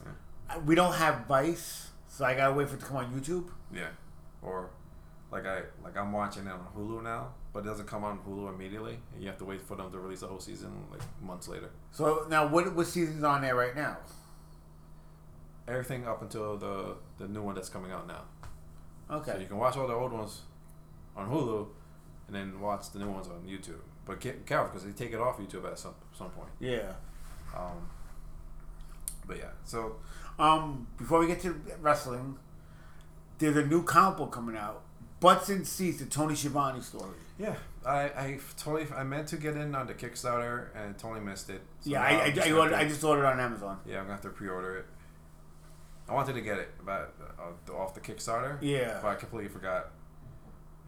Speaker 3: uh, we don't have Vice, so I gotta wait for it to come on YouTube.
Speaker 2: Yeah, or like I like I'm watching it on Hulu now, but it doesn't come on Hulu immediately, and you have to wait for them to release the whole season like months later.
Speaker 3: So now, what what season's on there right now?
Speaker 2: Everything up until the the new one that's coming out now.
Speaker 3: Okay.
Speaker 2: So you can watch all the old ones on Hulu, and then watch the new ones on YouTube. But get careful because they take it off YouTube at some some point.
Speaker 3: Yeah.
Speaker 2: Um, but yeah, so
Speaker 3: Um, before we get to wrestling, there's a new comic book coming out. Butts and Seats, the Tony Schiavone story.
Speaker 2: yeah, I, I totally I meant to get in on the Kickstarter and totally missed it. So
Speaker 3: yeah, I, I,
Speaker 2: just
Speaker 3: I, ordered, I just ordered it on Amazon.
Speaker 2: yeah, I'm gonna have to pre-order it. I wanted to get it, but uh, off the Kickstarter.
Speaker 3: Yeah.
Speaker 2: But I completely forgot,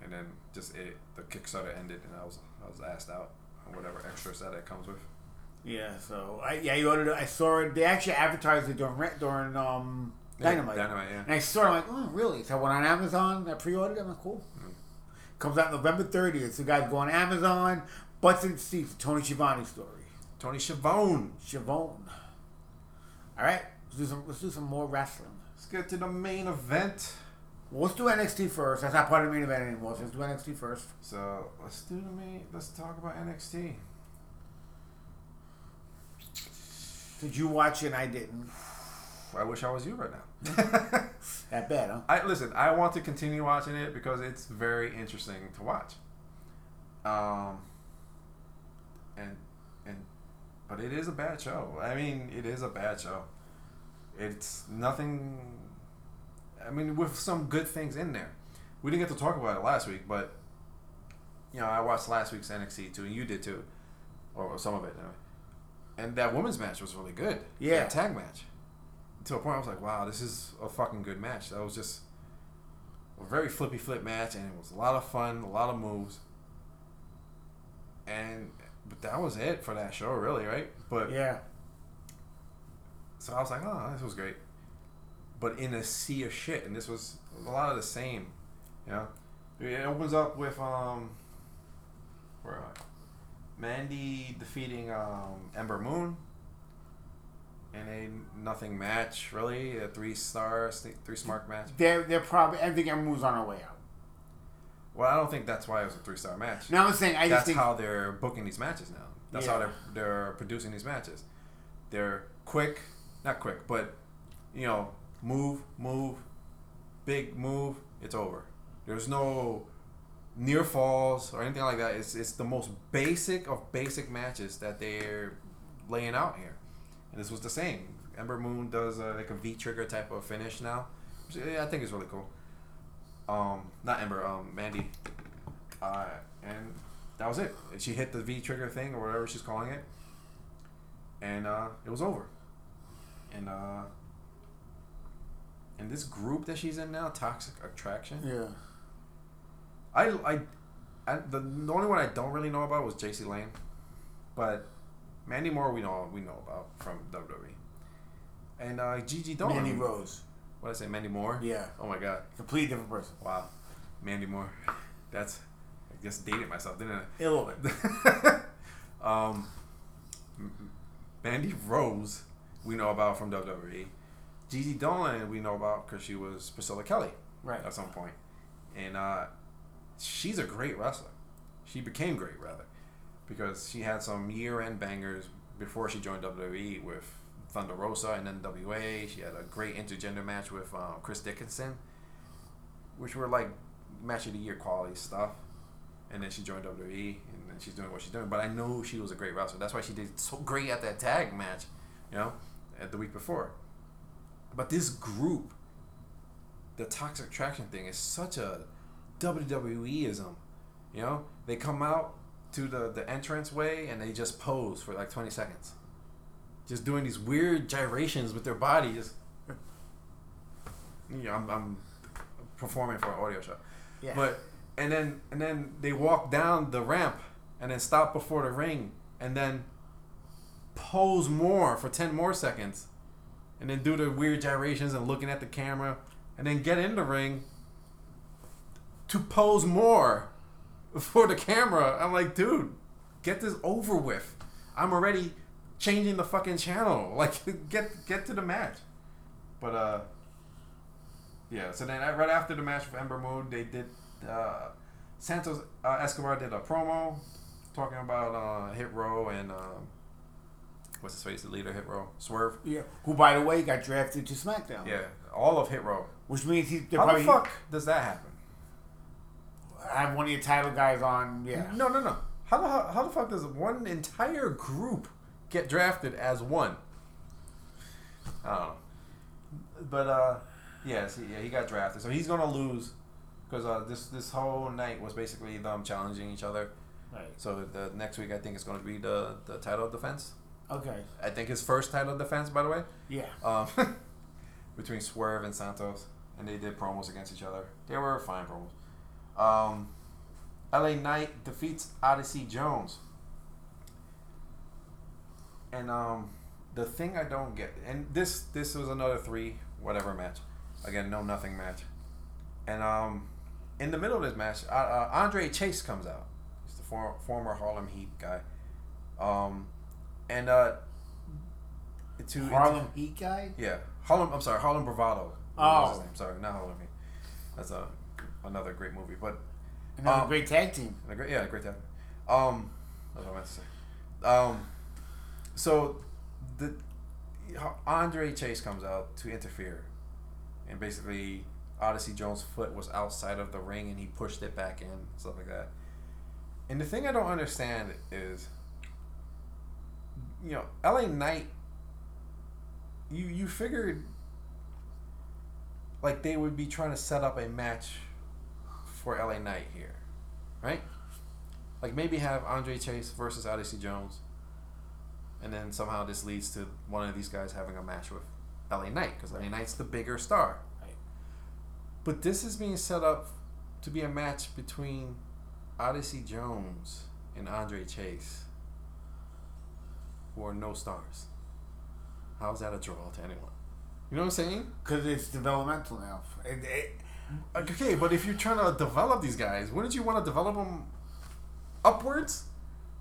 Speaker 2: and then just it the Kickstarter ended, and I was I was asked out on whatever extras that it comes with.
Speaker 3: Yeah, so I yeah, I ordered it. I saw it. They actually advertised it during during um
Speaker 2: Yeah,
Speaker 3: Dynamite.
Speaker 2: Dynamite, yeah.
Speaker 3: And I saw it. I'm like, oh, really? So I went on Amazon. I pre-ordered it. I'm like, cool. Comes out November 30th. So guys, go on Amazon. Butts and Seats, Tony Schiavone story.
Speaker 2: Tony Schiavone.
Speaker 3: Schiavone. All right, let's do some. Let's do some more wrestling.
Speaker 2: Let's get to the main event.
Speaker 3: Well, let's do NXT first. That's not part of the main event anymore. So let's do NXT first.
Speaker 2: So let's do the main. Let's talk about NXT.
Speaker 3: Did you watch it? and I didn't.
Speaker 2: I wish I was you right now.
Speaker 3: That bad, huh?
Speaker 2: I listen. I want to continue watching it because it's very interesting to watch. Um. And and, but it is a bad show. I mean, it is a bad show. It's nothing. I mean, with some good things in there. We didn't get to talk about it last week, but you know, I watched last week's NXT too, and you did too, or some of it anyway. And that women's match was really good.
Speaker 3: Yeah.
Speaker 2: That tag match. To a point, I was like, wow, this is a fucking good match. That was just a very flippy flip match, and it was a lot of fun, a lot of moves. And but that was it for that show, really, right? But
Speaker 3: Yeah.
Speaker 2: so I was like, oh, this was great. But in a sea of shit, and this was a lot of the same, you know. It opens up with um, where am I? Mandy defeating um Ember Moon. In a nothing match, really, a three star, three smart match.
Speaker 3: They're they're probably. I think everyone's on our way out.
Speaker 2: Well, I don't think that's why it was a three star match.
Speaker 3: No, I'm saying I just
Speaker 2: that's
Speaker 3: think
Speaker 2: how they're booking these matches now. That's how they're they're producing these matches. They're quick, not quick, but you know, move, move, big move. It's over. There's no near falls or anything like that. It's it's the most basic of basic matches that they're laying out here, and this was the same. Ember Moon does a, like a V trigger type of finish now, I think it's really cool. Um, not Ember, um, Mandy, uh, and that was it. She hit the V trigger thing or whatever she's calling it, and uh, it was over. And uh, and this group that she's in now, Toxic Attraction.
Speaker 3: yeah.
Speaker 2: I, I, I the, the only one I don't really know about was Jacy Jayne, but Mandy Moore we know we know about from WWE, and uh, Gigi Dolin.
Speaker 3: Mandy Rose.
Speaker 2: What did I say, Mandy Moore?
Speaker 3: Yeah.
Speaker 2: Oh my God!
Speaker 3: Completely different person.
Speaker 2: Wow, Mandy Moore. That's I just dated myself, didn't I?
Speaker 3: A little bit.
Speaker 2: um, M- Mandy Rose, we know about from WWE. Gigi Dolin, we know about because she was Priscilla Kelly
Speaker 3: Right.
Speaker 2: at some point, and uh, she's a great wrestler. She became great rather because she had some year-end bangers before she joined WWE with Thunder Rosa and then NWA. She had a great intergender match with um, Chris Dickinson, which were like match of the year quality stuff. And then she joined WWE, and then she's doing what she's doing. But I know she was a great wrestler. That's why she did so great at that tag match, you know, at the week before. But this group, the Toxic Attraction thing, is such a WWEism. You know, they come out to the the entrance way and they just pose for like 20 seconds, just doing these weird gyrations with their body. Just, you know, I'm, I'm performing for an audio show.
Speaker 3: Yeah.
Speaker 2: But and then and then they walk down the ramp and then stop before the ring and then pose more for 10 more seconds and then do the weird gyrations and looking at the camera and then get in the ring to pose more for the camera. I'm like, dude, get this over with. I'm already changing the fucking channel. Like, get get to the match. But uh, yeah. So then right after the match with Ember Moon, they did uh, Santos uh, Escobar did a promo talking about uh, Hit Row and um, what's his face, the leader Hit Row, Swerve.
Speaker 3: Yeah. Who, by the way, got drafted to SmackDown.
Speaker 2: Yeah, all of Hit Row.
Speaker 3: Which means he they're
Speaker 2: How
Speaker 3: probably
Speaker 2: the fuck does that happen?
Speaker 3: I have one of your title guys on. Yeah.
Speaker 2: No, no, no. How the how, how the fuck does one entire group get drafted as one? I don't know. But uh, yes, he, yeah, he got drafted, so he's gonna lose because uh, this this whole night was basically them challenging each other.
Speaker 3: Right.
Speaker 2: So the next week, I think it's gonna be the the title defense.
Speaker 3: Okay.
Speaker 2: I think his first title defense, by the way,
Speaker 3: Yeah.
Speaker 2: um, between Swerve and Santos, and they did promos against each other. They were fine promos. Um, LA Knight defeats Odyssey Jones. And um, the thing I don't get, and this this was another three whatever match, again no nothing match, and um, in the middle of this match, uh, uh, Andre Chase comes out. He's the for, former Harlem Heat guy, um, and uh, to
Speaker 3: Harlem Heat guy.
Speaker 2: yeah, Harlem. I'm sorry, Harlem Bravado.
Speaker 3: Oh.
Speaker 2: What was his name? Sorry, not Harlem Heat. That's a another great movie, but
Speaker 3: Another
Speaker 2: Um,
Speaker 3: great tag team.
Speaker 2: a great, yeah, great time. Um, that's what I meant to say. Um, so the Andre Chase comes out to interfere, and basically Odyssey Jones' foot was outside of the ring, and he pushed it back in, stuff like that. And the thing I don't understand is, you know, LA Knight. You you figured like they would be trying to set up a match for LA Knight here, right? Like maybe have Andre Chase versus Odyssey Jones, and then somehow this leads to one of these guys having a match with LA Knight because LA Knight's the bigger star.
Speaker 3: Right.
Speaker 2: But this is being set up to be a match between Odyssey Jones and Andre Chase, who are no stars. How's that a draw to anyone? You know what I'm saying?
Speaker 3: Because it's developmental now. It, it,
Speaker 2: Okay, but if you're trying to develop these guys, wouldn't you want to develop them upwards,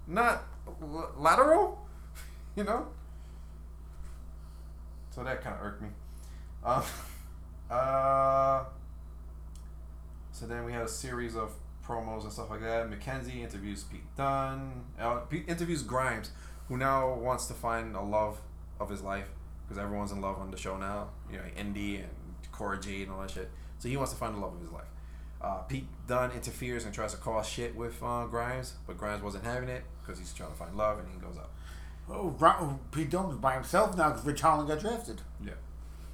Speaker 2: not l- lateral? You know. So that kind of irked me. Um, uh, so then we had a series of promos and stuff like that. McKenzie interviews Pete Dunne. Uh, Pete interviews Grimes, who now wants to find a love of his life because everyone's in love on the show now. You know, Indi and Cora Jade and all that shit. So he wants to find the love of his life. Uh, Pete Dunne interferes and tries to cause shit with uh, Grimes, but Grimes wasn't having it because he's trying to find love, and he goes up.
Speaker 3: oh, Ro- Pete Dunne is by himself now because Ridge Holland got drafted.
Speaker 2: Yeah,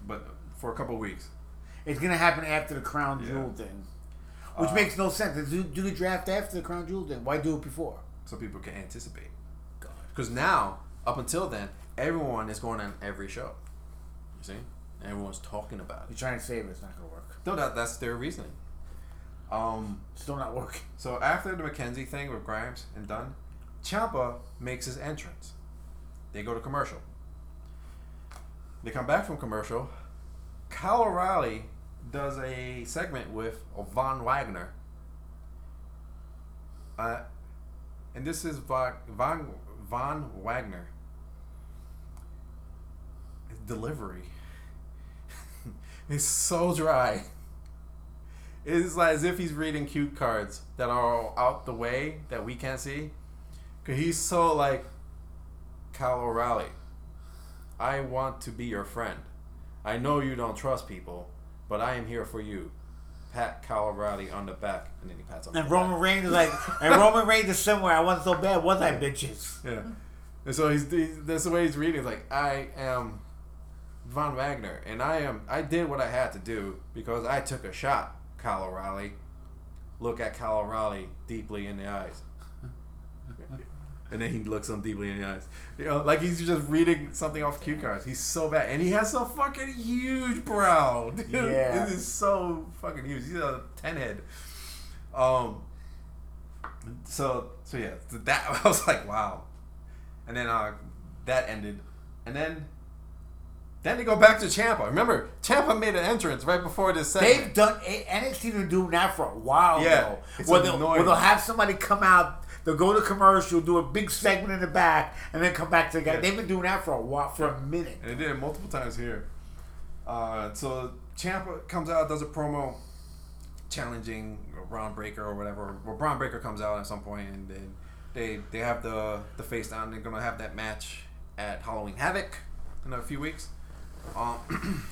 Speaker 2: but for a couple of weeks.
Speaker 3: It's gonna happen after the crown
Speaker 2: Yeah.
Speaker 3: jewel thing, which
Speaker 2: Uh,
Speaker 3: makes no sense. Do, do the draft after the crown jewel thing? Why do it before?
Speaker 2: so people can anticipate. Because now, up until then, everyone is going on every show. You see, everyone's talking about it.
Speaker 3: You're trying to save it. It's not gonna work.
Speaker 2: No, that that's their reasoning. Um,
Speaker 3: Still not working.
Speaker 2: so after the McKenzie thing with Grimes and Dunne, Ciampa makes his entrance. They go to commercial. They come back from commercial. Kyle O'Reilly does a segment with Von Wagner. Uh, and this is Va- Von, Von Wagner. Delivery is so dry. It's like as if he's reading cue cards that are out the way that we can't see. Cause he's so like Kyle O'Reilly. I want to be your friend. I know you don't trust people, but I am here for you. Pat Kyle O'Reilly on the back, and then he pats on
Speaker 3: And Roman. Reigns is like, and Roman Reigns is somewhere. I wasn't so bad, was I, bitches?
Speaker 2: Yeah. And so he's, he's that's the way he's reading. It's like I am Von Wagner, and I am I did what I had to do because I took a shot. Kyle O'Reilly. Look at Kyle O'Reilly deeply in the eyes. And then he looks him deeply in the eyes. You know, like he's just reading something off cue cards. He's so bad. And he has a fucking huge brow. Dude.
Speaker 3: Yeah.
Speaker 2: It is so fucking huge. He's a 10 head. Um, so, so yeah, that, I was like, wow. And then uh, that ended. And then then they go back to Ciampa. Remember, Ciampa made an entrance right before this segment.
Speaker 3: They've done NXT been doing that for a while
Speaker 2: Yeah,
Speaker 3: though.
Speaker 2: it's
Speaker 3: where, they'll,
Speaker 2: annoying.
Speaker 3: where they'll have somebody come out, they'll go to commercial, do a big segment in the back, and then come back together.
Speaker 2: Yeah.
Speaker 3: They've been doing that for a while, for a minute.
Speaker 2: And they did it multiple times here. Uh, so Ciampa comes out, does a promo challenging Bron Breakker or whatever. Well, Bron Breakker comes out at some point, and then they they have the the face down. They're gonna have that match at Halloween Havoc in a few weeks. Um,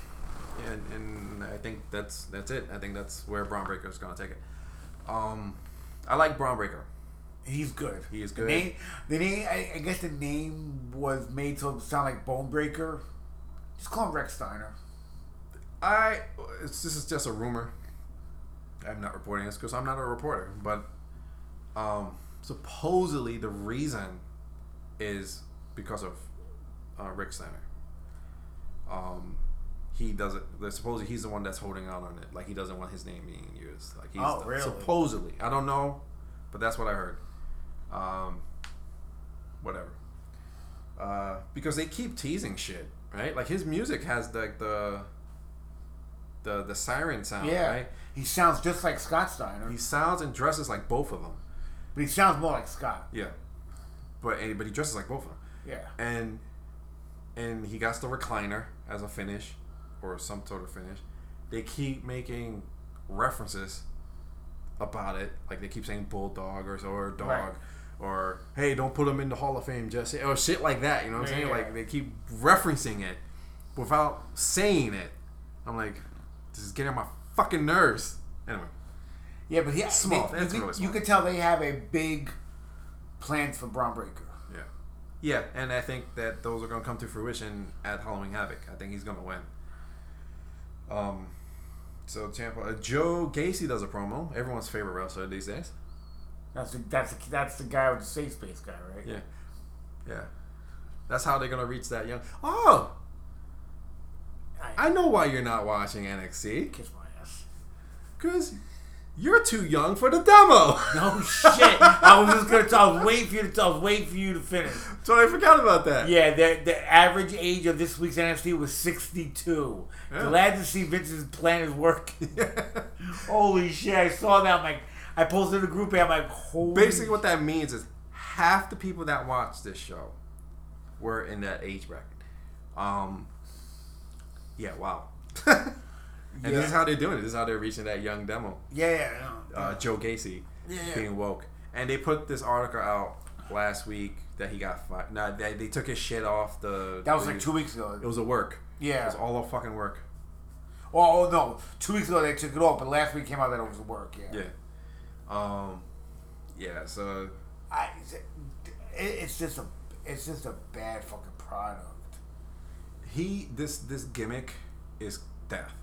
Speaker 2: and, and I think that's that's it. I think that's where Bron Breakker is gonna take it. Um, I like Bron Breakker.
Speaker 3: He's good.
Speaker 2: He is
Speaker 3: The
Speaker 2: good.
Speaker 3: name, the name I, I guess the name was made to sound like Bone Breaker. Just call him Rex Steiner.
Speaker 2: I it's, this is just a rumor. I'm not reporting this because I'm not a reporter, but um, supposedly the reason is because of uh, Rick Steiner. Um, he doesn't. Supposedly he's the one that's holding out on it. Like he doesn't want his name being used. Like he's
Speaker 3: Oh,
Speaker 2: the-
Speaker 3: really?
Speaker 2: supposedly. I don't know, but that's what I heard. Um, whatever. Uh, because they keep teasing shit, right? Like his music has like the the the siren sound,
Speaker 3: yeah,
Speaker 2: right?
Speaker 3: he sounds just like Scott Steiner,
Speaker 2: He sounds and dresses like both of them.
Speaker 3: but he sounds more like Scott.
Speaker 2: Yeah, but but he dresses like both of them,
Speaker 3: Yeah,
Speaker 2: and and he got the recliner as a finish or some sort of finish. They keep making references about it, like they keep saying bulldog or or dog.
Speaker 3: Right.
Speaker 2: Or hey, don't put him in the Hall of Fame, just or shit like that. You know what I'm saying?
Speaker 3: yeah.
Speaker 2: Like they keep referencing it, without saying it. I'm like, this is getting on my fucking nerves. Anyway,
Speaker 3: Yeah, but he,
Speaker 2: Small.
Speaker 3: they- you,
Speaker 2: really
Speaker 3: could,
Speaker 2: small.
Speaker 3: you could tell they have a big plans for Bron Breakker.
Speaker 2: Yeah, and I think that those are gonna come to fruition at Halloween Havoc. I think he's gonna win. Um, so Ciampa, uh, Joe Gacy does a promo. Everyone's favorite wrestler these days.
Speaker 3: That's the, that's the, that's the guy with the safe space guy, right?
Speaker 2: Yeah, yeah. That's how they're gonna reach that young. Oh, I know why you're not watching NXT.
Speaker 3: kiss my ass.
Speaker 2: Cause you're too young for the demo.
Speaker 3: No shit. I was just gonna. I Wait for you to. Was waiting for you to finish.
Speaker 2: so I forgot about that.
Speaker 3: Yeah, the the average age of this week's NXT was sixty two.
Speaker 2: Yeah.
Speaker 3: Glad to see Vince's plan is working. Holy shit! I saw that. I'm like, I posted in the group. and I'm like, holy.
Speaker 2: Basically, what that means is half the people that watch this show were in that age bracket. Um. Yeah. Wow. and this is how they're doing it. This is how they're reaching that young demo.
Speaker 3: Yeah, yeah. no.
Speaker 2: Uh, Joe Gacy
Speaker 3: Yeah, yeah.
Speaker 2: being woke, and they put this article out last week that he got fired. No, they, they took his shit off the.
Speaker 3: that was
Speaker 2: the-
Speaker 3: like two weeks ago.
Speaker 2: It was a work.
Speaker 3: Yeah.
Speaker 2: It was all a fucking work.
Speaker 3: Oh, oh no, two weeks ago they took it off, but last week came out that it was a work. Yeah.
Speaker 2: Yeah. Um. Yeah. So
Speaker 3: I, it's just a, it's just a bad fucking product.
Speaker 2: he this this gimmick is death.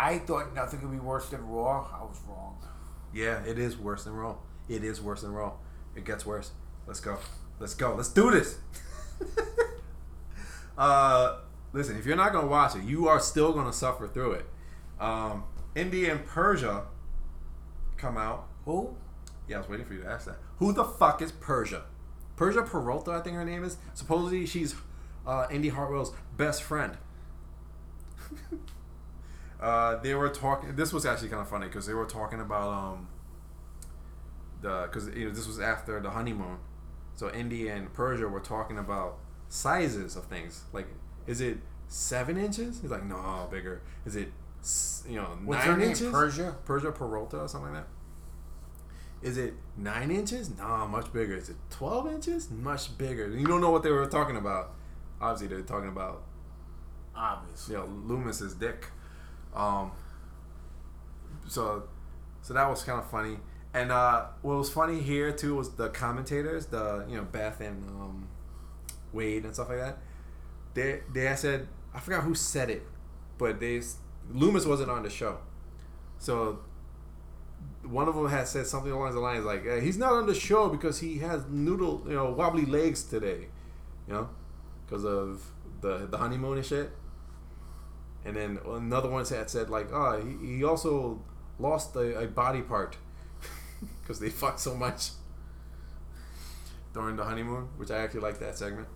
Speaker 3: I thought nothing could be worse than Raw. I was wrong.
Speaker 2: Yeah, it is worse than Raw. It is worse than Raw. It gets worse. Let's go. Let's go. Let's do this. uh, listen, if you're not gonna watch it, you are still gonna suffer through it. Um, India and Persia come out.
Speaker 3: Who?
Speaker 2: Yeah, I was waiting for you to ask that. Who the fuck is Persia? Persia Pirotta, I think her name is. Supposedly she's uh, Indi Hartwell's best friend. uh, they were talking. This was actually kind of funny because they were talking about um the because you know this was after the honeymoon, so Indi and Persia were talking about sizes of things. Like, is it seven inches? He's like, no, bigger. Is it you know
Speaker 3: What's
Speaker 2: nine inches?
Speaker 3: Persia?
Speaker 2: Persia Pirotta or something like that. Is it nine inches? Nah, much bigger. Is it twelve inches? Much bigger. You don't know what they were talking about. Obviously, they're talking about
Speaker 3: Obviously.
Speaker 2: you know Lumis's dick. Um. So, so that was kind of funny. And uh, what was funny here too was the commentators, the you know Beth and um, Wade and stuff like that. They they said I forgot who said it, but they Lumis wasn't on the show, so one of them had said something along the lines like "Uh, he's not on the show because he has noodle you know wobbly legs today, you know, because of the the honeymoon and shit. And then another one had said like, oh, he, he also lost a, a body part because they fucked so much during the honeymoon, which I actually like that segment.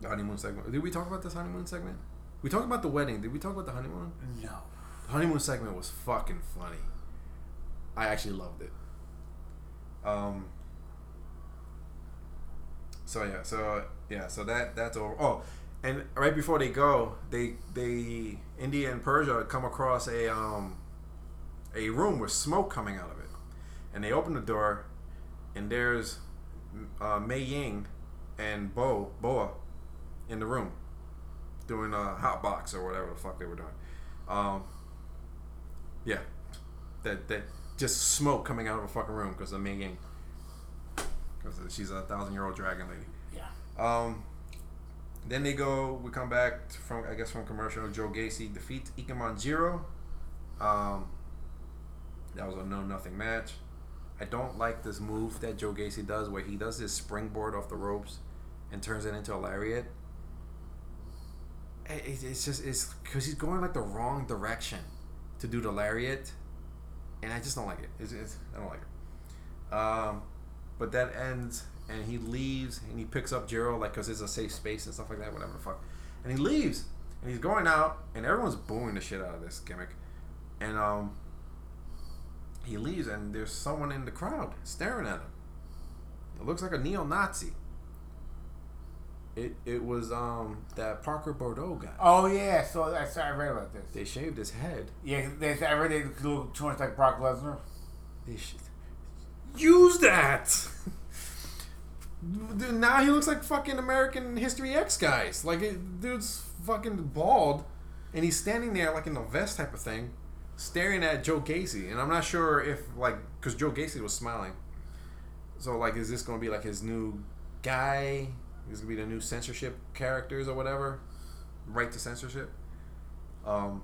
Speaker 2: The honeymoon segment. Did we talk about this honeymoon segment? We talked about the wedding. Did we talk about the honeymoon?
Speaker 3: No.
Speaker 2: The honeymoon segment was fucking funny. I actually loved it. Um. So yeah, so yeah, so that that's over. Oh, and right before they go, they they India and Persia come across a um a room with smoke coming out of it, and they open the door, and there's uh, Mei Ying and Bo Boa in the room doing a hot box or whatever the fuck they were doing. Um, yeah, that that just smoke coming out of a fucking room because of Mei Ying, because she's a thousand year old dragon lady.
Speaker 3: Yeah.
Speaker 2: Um, then they go. We come back from I guess from commercial. Joe Gacy defeats Ikemen Jiro. Um, that was a no nothing match. I don't like this move that Joe Gacy does, where he does this springboard off the ropes and turns it into a lariat. It- It's just it's because he's going like the wrong direction to do the lariat, and I just don't like it. It's, it's, I don't like it. Um, but that ends, and he leaves, and he picks up Jiro like because it's a safe space and stuff like that, whatever the fuck. And he leaves, and he's going out, and everyone's booing the shit out of this gimmick, and um, he leaves, and there's someone in the crowd staring at him. It looks like a neo-Nazi. It it was um that Parker Boudreaux guy.
Speaker 3: Oh yeah. So I, I read about this.
Speaker 2: They shaved his head.
Speaker 3: Yeah, they, I read they look too much like Brock Lesnar.
Speaker 2: They sh- use that. Dude, now he looks like fucking American History X guys. Like, it, dude's fucking bald, and he's standing there like in a vest type of thing, staring at Joe Gacy. And I'm not sure if like because Joe Gacy was smiling. So like, is this gonna be like his new guy? Is gonna be the new censorship characters or whatever? Right to censorship. Um.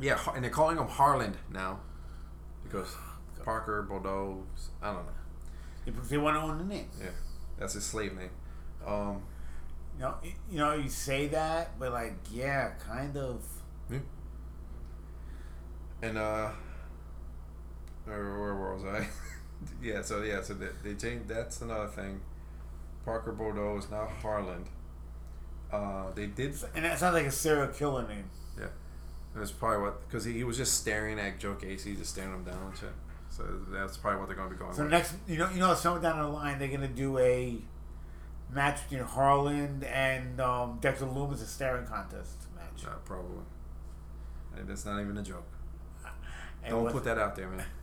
Speaker 2: Yeah, and they're calling him Harland now because Parker Boudreaux. I don't know.
Speaker 3: If they want to own the name.
Speaker 2: Yeah, that's his slave name. Um,
Speaker 3: You know, you know, you say that, but like, yeah, kind of.
Speaker 2: and uh, where, where was I? yeah, so yeah, so they, they changed. That's another thing. Parker Boudreaux is now Harland. Uh, they did.
Speaker 3: And that sounds like a serial killer name.
Speaker 2: Yeah, that's probably what because he, he was just staring at Joe Gacy, just staring him down and shit. So that's probably what they're going to be going
Speaker 3: So
Speaker 2: with.
Speaker 3: next, you know, you know, somewhere down the line, they're gonna do a match between Harland and um, Dexter Lumis, a staring contest match.
Speaker 2: Probably. That's not even a joke.
Speaker 3: And
Speaker 2: Don't put that out there, man.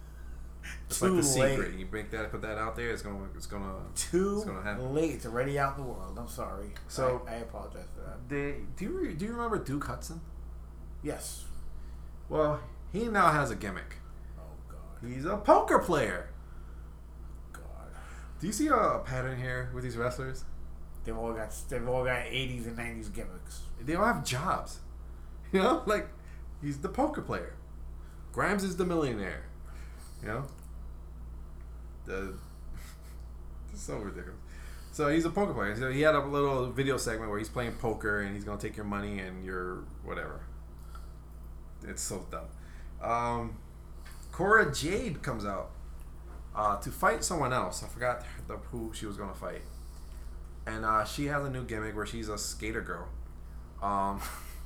Speaker 2: It's
Speaker 3: Too
Speaker 2: like the
Speaker 3: late.
Speaker 2: secret. You break that, put that out there. It's gonna, it's gonna.
Speaker 3: Too
Speaker 2: It's gonna happen.
Speaker 3: late. It's already out in the world. I'm sorry.
Speaker 2: So-
Speaker 3: I, I apologize for that.
Speaker 2: They, do you re- do you remember Duke Hudson?
Speaker 3: Yes.
Speaker 2: Well, he now has a gimmick. He's a poker player.
Speaker 3: God.
Speaker 2: Do you see a pattern here with these wrestlers?
Speaker 3: They've all got they've all got 80s and 90s gimmicks.
Speaker 2: They all have jobs. You know, like he's the poker player. Grimes is the millionaire. You know, the so ridiculous. So he's a poker player. So he had a little video segment where he's playing poker and he's gonna take your money and your whatever. It's so dumb. Um, Cora Jade comes out uh, to fight someone else. I forgot the, who she was gonna fight, and uh, she has a new gimmick where she's a skater girl. Um,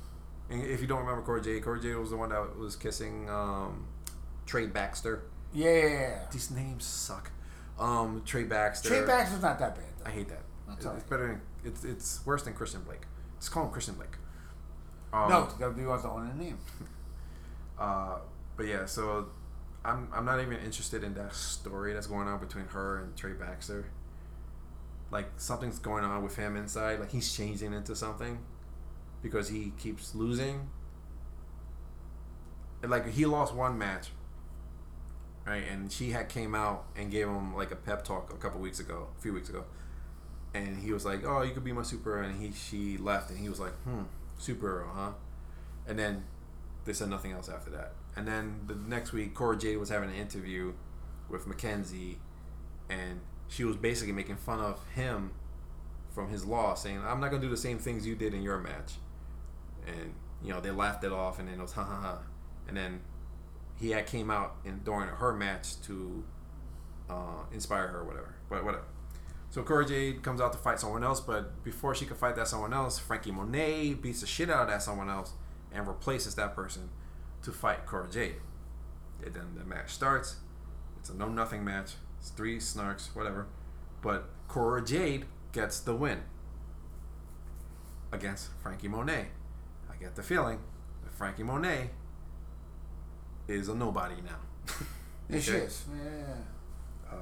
Speaker 2: if you don't remember Cora Jade, Cora Jade was the one that was kissing um, Trey Baxter.
Speaker 3: Yeah.
Speaker 2: These names suck. Um, Trey Baxter.
Speaker 3: Trey Baxter's not that bad.
Speaker 2: I hate that. It's, it's better. Than, it's it's worse than Christian Blake. Just call him Christian Blake. Um,
Speaker 3: no, WWE wants to own the name.
Speaker 2: Uh, but yeah, so I'm I'm not even interested in that story that's going on between her and Trey Baxter. Like something's going on with him inside. Like he's changing into something because he keeps losing. Like he lost one match, right? And she had came out and gave him like a pep talk a couple weeks ago, a few weeks ago, and he was like, "Oh, you could be my superhero," and he she left, and he was like, "Hmm, superhero, huh?" And then they said nothing else after that. And then the next week, Cora Jade was having an interview with McKenzie, and she was basically making fun of him from his loss, saying, "I'm not gonna do the same things you did in your match." And you know they laughed it off, and then it was ha ha ha. And then he had came out in during her match to uh, inspire her, or whatever. But whatever. So Cora Jade comes out to fight someone else, but before she could fight that someone else, Frankie Monet beats the shit out of that someone else and replaces that person to fight Cora Jade. And then the match starts. It's a no nothing match. It's three snarks, whatever. But Cora Jade gets the win against Frankie Monet. I get the feeling that Frankie Monet is a nobody now.
Speaker 3: Yeah, she
Speaker 2: Okay?
Speaker 3: is. Yeah.
Speaker 2: Uh,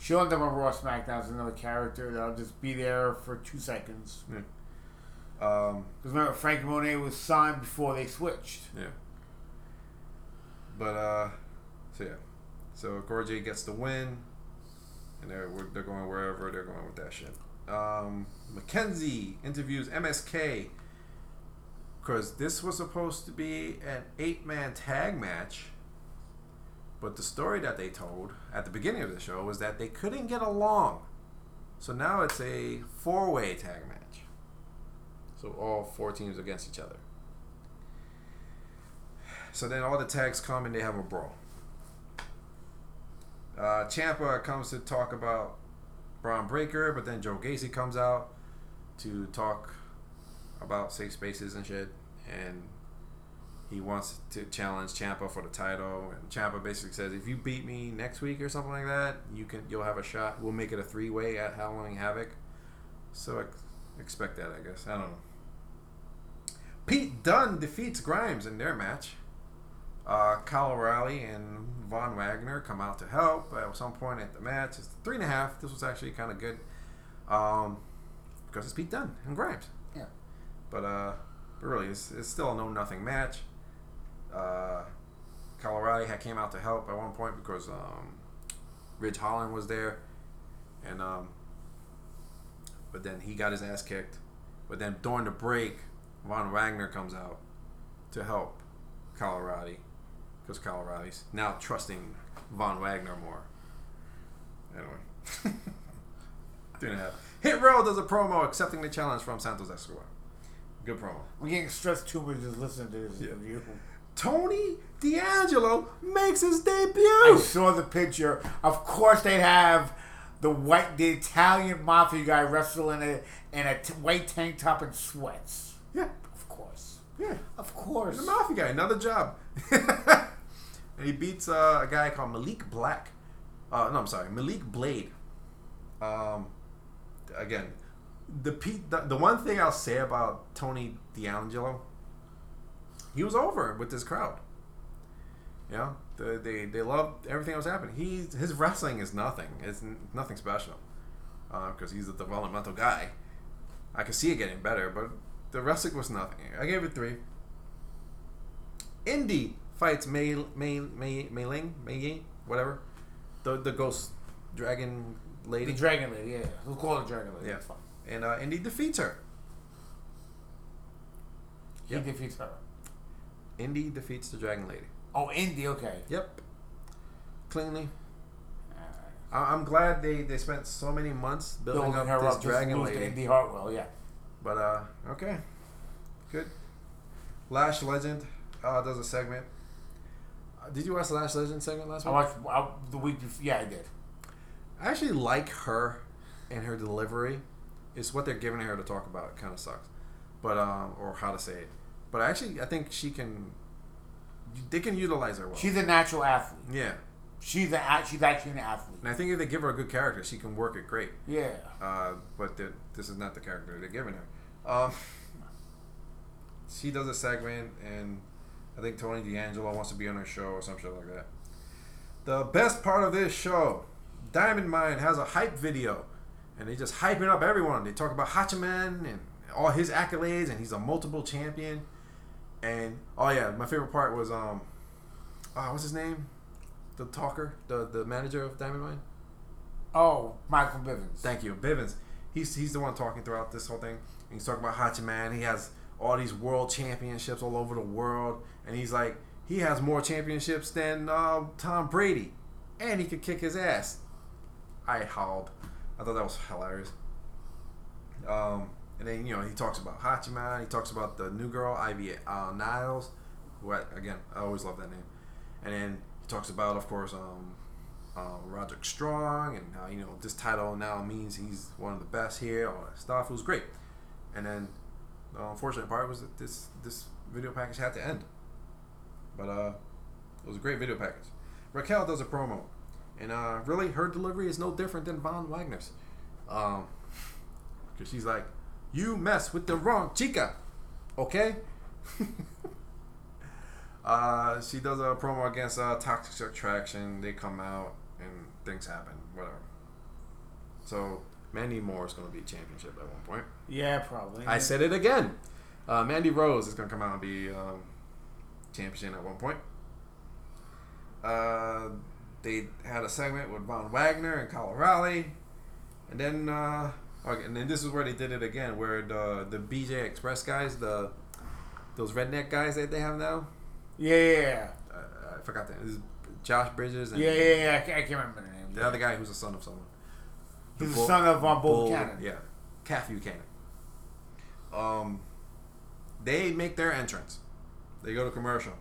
Speaker 3: She'll end up on Raw SmackDown as another character that'll just be there for two seconds.
Speaker 2: um,
Speaker 3: Because remember, Frankie Monet was signed before they switched.
Speaker 2: Yeah. But uh, so yeah, so Gorgie gets the win, and they're they're going wherever they're going with that shit. Um, McKenzie interviews MSK because this was supposed to be an eight man tag match. But the story that they told at the beginning of the show was that they couldn't get along. So now it's a four way tag match. So all four teams against each other. So then all the tags come and they have a brawl. Uh, Ciampa comes to talk about Bron Breakker, but then Joe Gacy comes out to talk about safe spaces and shit, and he wants to challenge Ciampa for the title. And Ciampa basically says, "If you beat me next week or something like that, you can you'll have a shot. We'll make it a three way at Halloween Havoc." So ex- expect that, I guess. I don't know. Pete Dunne defeats Grimes in their match. Uh, Kyle O'Reilly and Von Wagner come out to help at some point at the match. It's three and a half. This was actually kind of good. Um, because it's Pete Dunne and Grimes.
Speaker 3: Yeah.
Speaker 2: But uh, but really, it's, it's still a no nothing match. Uh, Colorado had came out to help at one point because um, Ridge Holland was there, and um, but then he got his ass kicked. But then during the break, Von Wagner comes out to help Colorado because Colorado's now trusting Von Wagner more. Anyway, two and a half. Hit Row does a promo accepting the challenge from Santos Escobar. Good promo.
Speaker 3: I'm getting stressed too much just listening to this
Speaker 2: Yeah.
Speaker 3: review.
Speaker 2: Tony D'Angelo makes his debut.
Speaker 3: I saw the picture. Of course, they'd have the white, the Italian mafia guy wrestle in a in a t- white tank top and sweats.
Speaker 2: Yeah,
Speaker 3: Of course,
Speaker 2: yeah.
Speaker 3: of course.
Speaker 2: The Mafia guy, another job. and he beats uh, a guy called Malik Black. Uh, no, I'm sorry, Malik Blade. Um, again, the, P, the the one thing I'll say about Tony D'Angelo, he was over with this crowd. You know, they they, loved everything that was happening. He his wrestling is nothing. It's nothing special because he's a developmental guy. I could see it getting better, but the wrestling was nothing. I gave it three. Indi fights Mei Mei Mei Mei Ling Mei Yi whatever, the the ghost dragon lady.
Speaker 3: The Dragon Lady, yeah. We'll call it Dragon Lady.
Speaker 2: Yeah. And uh, Indi defeats her.
Speaker 3: He
Speaker 2: Yep.
Speaker 3: defeats her.
Speaker 2: Indi defeats the dragon lady.
Speaker 3: Oh, Indi, okay.
Speaker 2: Yep, cleanly. I- I'm glad they they spent so many months building,
Speaker 3: Building
Speaker 2: up
Speaker 3: her
Speaker 2: this
Speaker 3: up,
Speaker 2: dragon lady.
Speaker 3: Indi Hartwell, yeah.
Speaker 2: But uh, okay, good. Lash Legend uh, does a segment. Did you watch the Lash Legend segment last week?
Speaker 3: I watched I, the week before. Yeah, I did.
Speaker 2: I actually like her and her delivery. It's what they're giving her to talk about. It kind of sucks, but um, or how to say it. But I actually, I think she can. They can utilize her well.
Speaker 3: She's a natural athlete.
Speaker 2: yeah,
Speaker 3: She's a, she's actually an athlete.
Speaker 2: and I think if they give her a good character, she can work it great.
Speaker 3: Yeah.
Speaker 2: Uh, but this is not the character they're giving her. Um, she does a segment, and I think Tony D'Angelo wants to be on her show or some shit like that. The best part of this show, Diamond Mine has a hype video, and they just hyping up everyone. They talk about Hachiman and all his accolades, and he's a multiple champion. And oh yeah, my favorite part was um, oh, what's his name? The talker, the the manager of Diamond Mine.
Speaker 3: Oh, Michael Bivens.
Speaker 2: Thank you, Bivens. He's he's the one talking throughout this whole thing. And he's talking about Hachiman. He has all these world championships all over the world, and he's like he has more championships than uh, Tom Brady, and he could kick his ass. I howled. I thought that was hilarious. Um, and then you know he talks about Hachiman. He talks about the new girl Ivy uh, Niles, who I, again I always love that name. And then he talks about, of course, um, uh, Roderick Strong, and you know this title now means he's one of the best here. All that stuff. It was great. And then the unfortunate part was that this this video package had to end. But uh, it was a great video package. Raquel does a promo, and uh, really her delivery is no different than Von Wagner's. Um, because she's like, "You mess with the wrong chica, okay?" uh, she does a promo against uh, Toxic Attraction. They come out and things happen. Whatever. So Mandy Moore is going to be championship at one point.
Speaker 3: Yeah, probably.
Speaker 2: I said it again. Uh, Mandy Rose is going to come out and be um, champion at one point. Uh, they had a segment with Von Wagner and Kyle Raleigh, and then uh, okay, and then this is where they did it again, where the the BJ Express guys, the those redneck guys that they have now.
Speaker 3: Yeah, yeah, yeah.
Speaker 2: Uh, I forgot that. This is Josh Briggs and
Speaker 3: Yeah, yeah, yeah. I can't, I can't remember the name.
Speaker 2: the other guy who's the son of someone.
Speaker 3: He's the
Speaker 2: Bull-
Speaker 3: son of um, Bull
Speaker 2: Bull-
Speaker 3: Cannon.
Speaker 2: Yeah, Calf Buchanan. Um, they make their entrance. They go to commercial.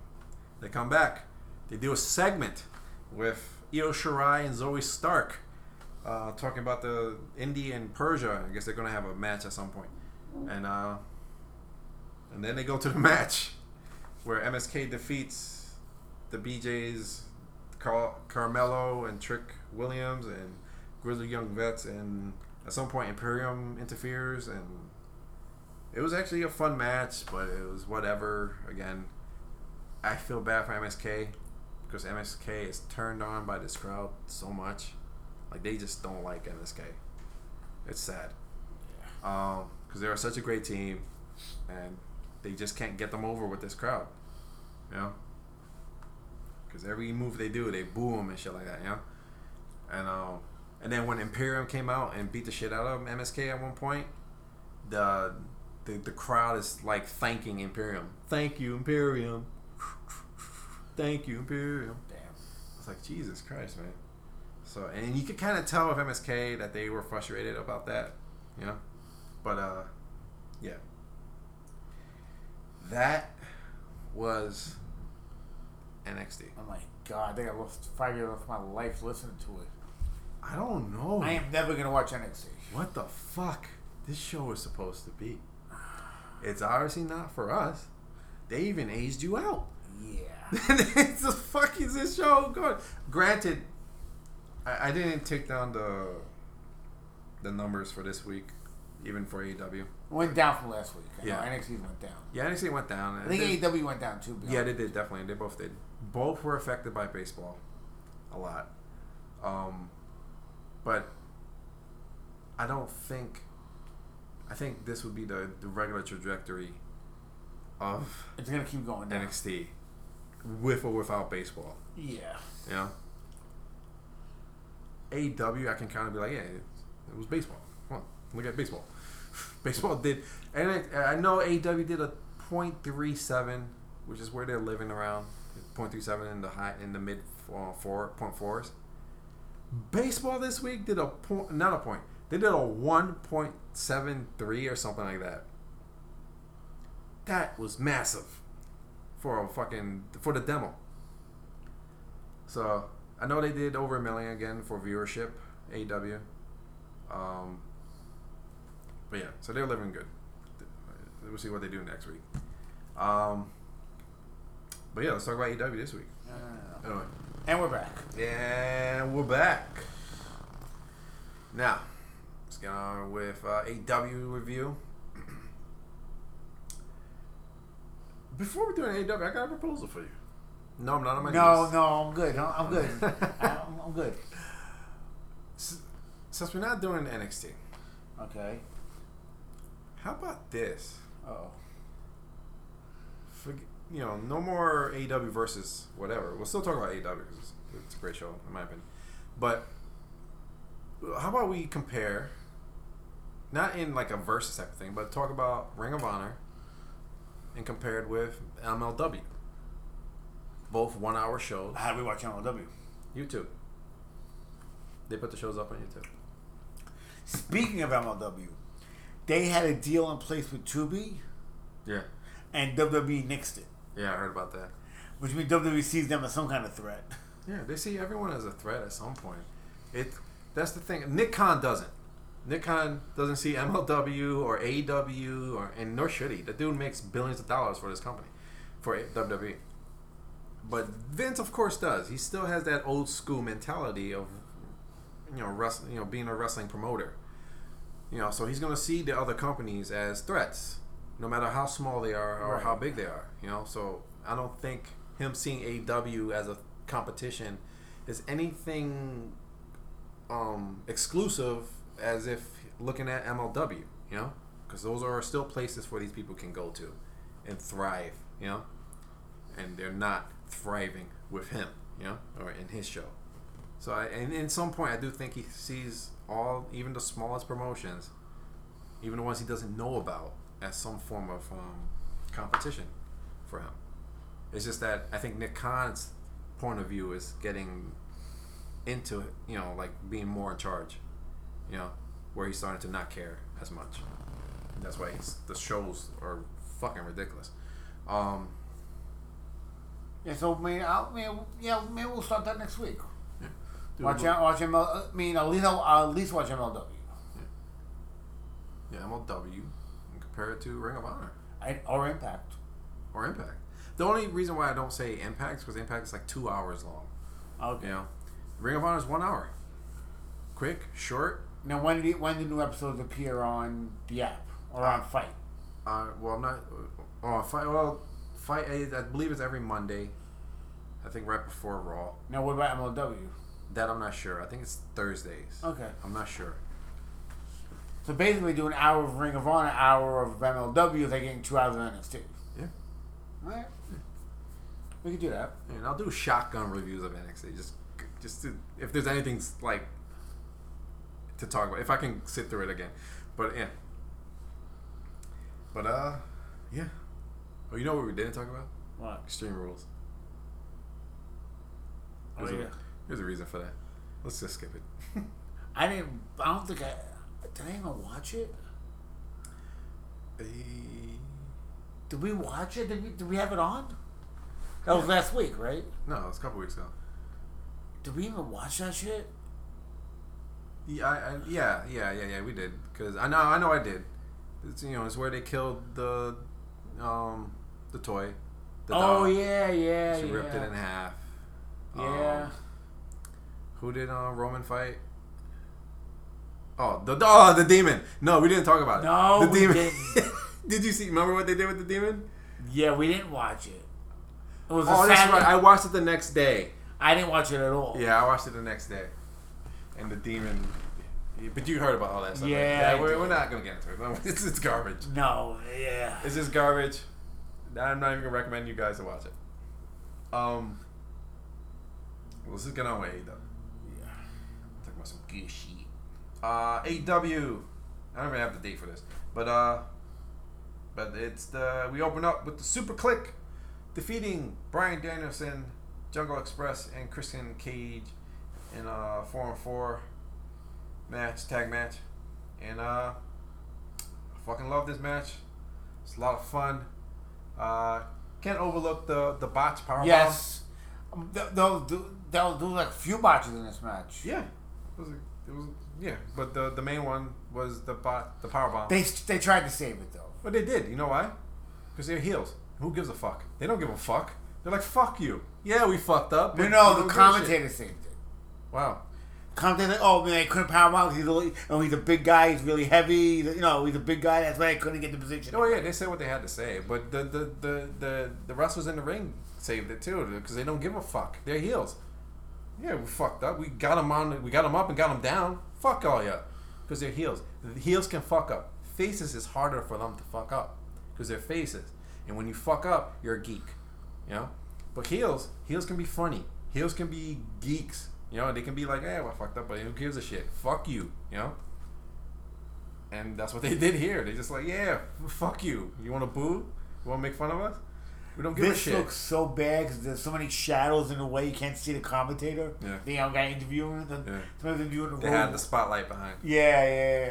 Speaker 2: They come back. They do a segment with Io Shirai and Zoey Stark, uh, talking about the Indi and Persia. I guess they're gonna have a match at some point, and uh, and then they go to the match where MSK defeats the BJ's Car- Carmelo and Trick Williams and Grizzly Young Vets, and at some point Imperium interferes, and it was actually a fun match, but it was whatever. Again, I feel bad for MSK because MSK is turned on by this crowd so much, like they just don't like MSK, It's sad. Um, because they are such a great team, and they just can't get them over with this crowd. You know. Because every move they do, they boo them and shit like that. You know. And um, and then when Imperium came out and beat the shit out of MSK at one point, the the, the crowd is like thanking Imperium. Thank you, Imperium. Thank you, Imperium.
Speaker 3: Damn.
Speaker 2: It's like Jesus Christ, man. So and you could kind of tell with MSK that they were frustrated about that, you know. But uh, yeah. That was NXT.
Speaker 3: Oh my god, I think I lost five years of my life listening to it.
Speaker 2: I don't know.
Speaker 3: I am never gonna watch NXT.
Speaker 2: What the fuck? This show is supposed to be. It's obviously not for us. They even aged you out.
Speaker 3: Yeah.
Speaker 2: it's the fuck is this show going? Granted, I, I didn't take down the the numbers for this week, even for AEW.
Speaker 3: went down from last week. I know
Speaker 2: Yeah.
Speaker 3: NXT went down.
Speaker 2: Yeah, NXT went down.
Speaker 3: I think
Speaker 2: They-
Speaker 3: AEW went down too.
Speaker 2: yeah, they did definitely. They both did. Both were affected by baseball, a lot. Um, but I don't think. I think this would be the, the regular trajectory of
Speaker 3: It's gonna keep going down.
Speaker 2: NXT, with or without baseball.
Speaker 3: Yeah.
Speaker 2: You know, AEW, I can kind of be like, yeah, it, it was baseball. Come on, look at baseball. baseball did, and I, I know AW did a .37, which is where they're living around. .37 in the high, in the mid uh, four point fours. Baseball this week did a point, not a point. They did a one point seven three or something like that. That was massive for a fucking for the demo. So I know they did over a million again for viewership, AW. Um, but yeah, so they're living good. We'll see what they do next week. Um, but yeah, let's talk about AW this week.
Speaker 3: No, no, no, no.
Speaker 2: Anyway,
Speaker 3: And we're back.
Speaker 2: and we're back. Now, let's get on with uh, AW review. Before we do an AW, I got a proposal for you. No, I'm not on my
Speaker 3: No,
Speaker 2: knees.
Speaker 3: no, I'm good. I'm I'm good. I'm, I'm good.
Speaker 2: Since we're not doing NXT,
Speaker 3: Okay.
Speaker 2: how about this?
Speaker 3: Oh.
Speaker 2: Forget, you know, no more AW versus whatever. We'll still talk about AW because it's, it's a great show in my opinion. But how about we compare, not in like a versus type of thing, but talk about Ring of Honor and compared with MLW. Both one-hour shows.
Speaker 3: How do we watch MLW?
Speaker 2: YouTube. They put the shows up on YouTube.
Speaker 3: Speaking of MLW, they had a deal in place with Tubi,
Speaker 2: Yeah.
Speaker 3: and WWE nixed it,
Speaker 2: Yeah, I heard about that.
Speaker 3: which means WWE sees them as some kind of threat.
Speaker 2: Yeah, they see everyone as a threat at some point. It that's the thing. Nick Khan doesn't. Nick Khan doesn't see MLW or AEW or and nor should he. The dude makes billions of dollars for this company, for WWE. But Vince, of course, does. He still has that old school mentality of, you know, wrestling. You know, being a wrestling promoter. You know, so he's gonna see the other companies as threats, no matter how small they are or
Speaker 3: Right.
Speaker 2: how big they are. You know, so I don't think him seeing AEW as a competition is anything um, exclusive as if looking at MLW. You know, because those are still places where these people can go to and thrive. You know, and they're not thriving with him. You know, or in his show. So I, and in some point, I do think he sees all, even the smallest promotions, even the ones he doesn't know about, as some form of um, competition for him. It's just that I think Nick Khan's point of view is getting into, you know, like being more in charge, you know, where he's starting to not care as much. That's why he's, the shows are fucking ridiculous. Um,
Speaker 3: Yeah, so man, I'll, man, yeah, maybe we'll start that next week.
Speaker 2: dude,
Speaker 3: Watch out, watch ML. I mean, at least I'll at least watch MLW.
Speaker 2: Yeah, MLW, and compare it to Ring of Honor.
Speaker 3: I, or Impact.
Speaker 2: or Impact. The only reason why I don't say Impact is because Impact is like two hours long.
Speaker 3: Okay.
Speaker 2: You know, Ring of Honor is one hour. Quick, short.
Speaker 3: Now, when do when do new episodes appear on the app or on Fight?
Speaker 2: Uh, well, I'm not. Oh, fight. Well, fight. I I believe it's every Monday. I think right before Raw.
Speaker 3: Now, what about MLW?
Speaker 2: That I'm not sure. I think it's Thursdays.
Speaker 3: Okay.
Speaker 2: I'm not sure.
Speaker 3: So basically, do an hour of Ring of Honor, an hour of MLW. They're getting two hours of NXT.
Speaker 2: Yeah.
Speaker 3: All right. We could do that.
Speaker 2: And I'll do shotgun reviews of NXT. Just, just to, if there's anything like to talk about, if I can sit through it again. But yeah. But uh, yeah. Oh, you know what we didn't talk about?
Speaker 3: What?
Speaker 2: Extreme Rules.
Speaker 3: Oh,
Speaker 2: There's,
Speaker 3: yeah.
Speaker 2: a, there's a reason for that. Let's just skip it.
Speaker 3: I didn't. I don't think I. Did I even watch it?
Speaker 2: Eh,
Speaker 3: Did we watch it? Did we, did we have it on? That was last week, right?
Speaker 2: no, it was a couple weeks ago.
Speaker 3: Did we even watch that shit?
Speaker 2: Yeah, I, I, yeah, yeah, yeah, yeah. We did because I know, I know, I did. It's, you know, it's where they killed the, um, the toy. The
Speaker 3: oh
Speaker 2: dog.
Speaker 3: yeah, yeah,
Speaker 2: She
Speaker 3: yeah.
Speaker 2: ripped it in half.
Speaker 3: Yeah.
Speaker 2: Um, who did uh, Roman fight? Oh, the oh the demon. No, we didn't talk about it.
Speaker 3: No,
Speaker 2: the
Speaker 3: we
Speaker 2: demon.
Speaker 3: didn't.
Speaker 2: did you see? Remember what they did with the demon?
Speaker 3: yeah, we didn't watch it. It was
Speaker 2: Oh, that's right. I watched it the next day.
Speaker 3: I didn't watch it at all.
Speaker 2: Yeah, I watched it the next day. And the demon. But you heard about all that stuff. right?
Speaker 3: Yeah,
Speaker 2: we're, we're not gonna get into it. No, It's, it's garbage.
Speaker 3: No, yeah.
Speaker 2: It's just garbage. I'm not even gonna recommend you guys to watch it. Um, let's just get on with AEW.
Speaker 3: Yeah.
Speaker 2: talking about some good shit. Uh, AEW. I don't even have the date for this, but uh, but it's the we open up with the SuperKliq defeating Bryan Danielson, Jungle Express, and Christian Cage in a four on four match, tag match, and uh, I fucking love this match. It's a lot of fun. Uh, can't overlook the the botch power
Speaker 3: Yes. Um, They'll do. They'll do like a few botches in this match.
Speaker 2: Yeah, it was. It was. Yeah, but the the main one was the bot, the power bomb.
Speaker 3: They they tried to save it though.
Speaker 2: but they did. You know why? Because they're heels. Who gives a fuck? They don't give a fuck. They're like, fuck you. Yeah, we fucked up.
Speaker 3: No,
Speaker 2: but
Speaker 3: no, the
Speaker 2: don't give a
Speaker 3: commentator saved it.
Speaker 2: Wow.
Speaker 3: Commentator, like, oh man, they couldn't power him out. He's really, oh, he's a big guy. He's really heavy. You know, he's a big guy. That's why they couldn't get the position.
Speaker 2: Oh yeah, they said what they had to say, but the the the the, the wrestlers in the ring saved it too because they don't give a fuck. They're heels. Yeah, we fucked up. We got them on. We got them up and got them down. Fuck all ya, because they're heels. The heels can fuck up. Faces is harder for them to fuck up because they're faces. And when you fuck up, you're a geek. You know. But heels, heels can be funny. Heels can be geeks. You know, they can be like, "Hey, well, I fucked up, but who gives a shit? Fuck you." You know. And that's what they did here. They just like, yeah, fuck you. You want to boo? You want to make fun of us? We don't give a shit."
Speaker 3: This looks so bad because there's so many shadows in the way you can't see the commentator.
Speaker 2: Yeah.
Speaker 3: The young guy interviewing. The,
Speaker 2: Yeah.
Speaker 3: Somebody's interviewing the
Speaker 2: they had the spotlight behind.
Speaker 3: Yeah, yeah,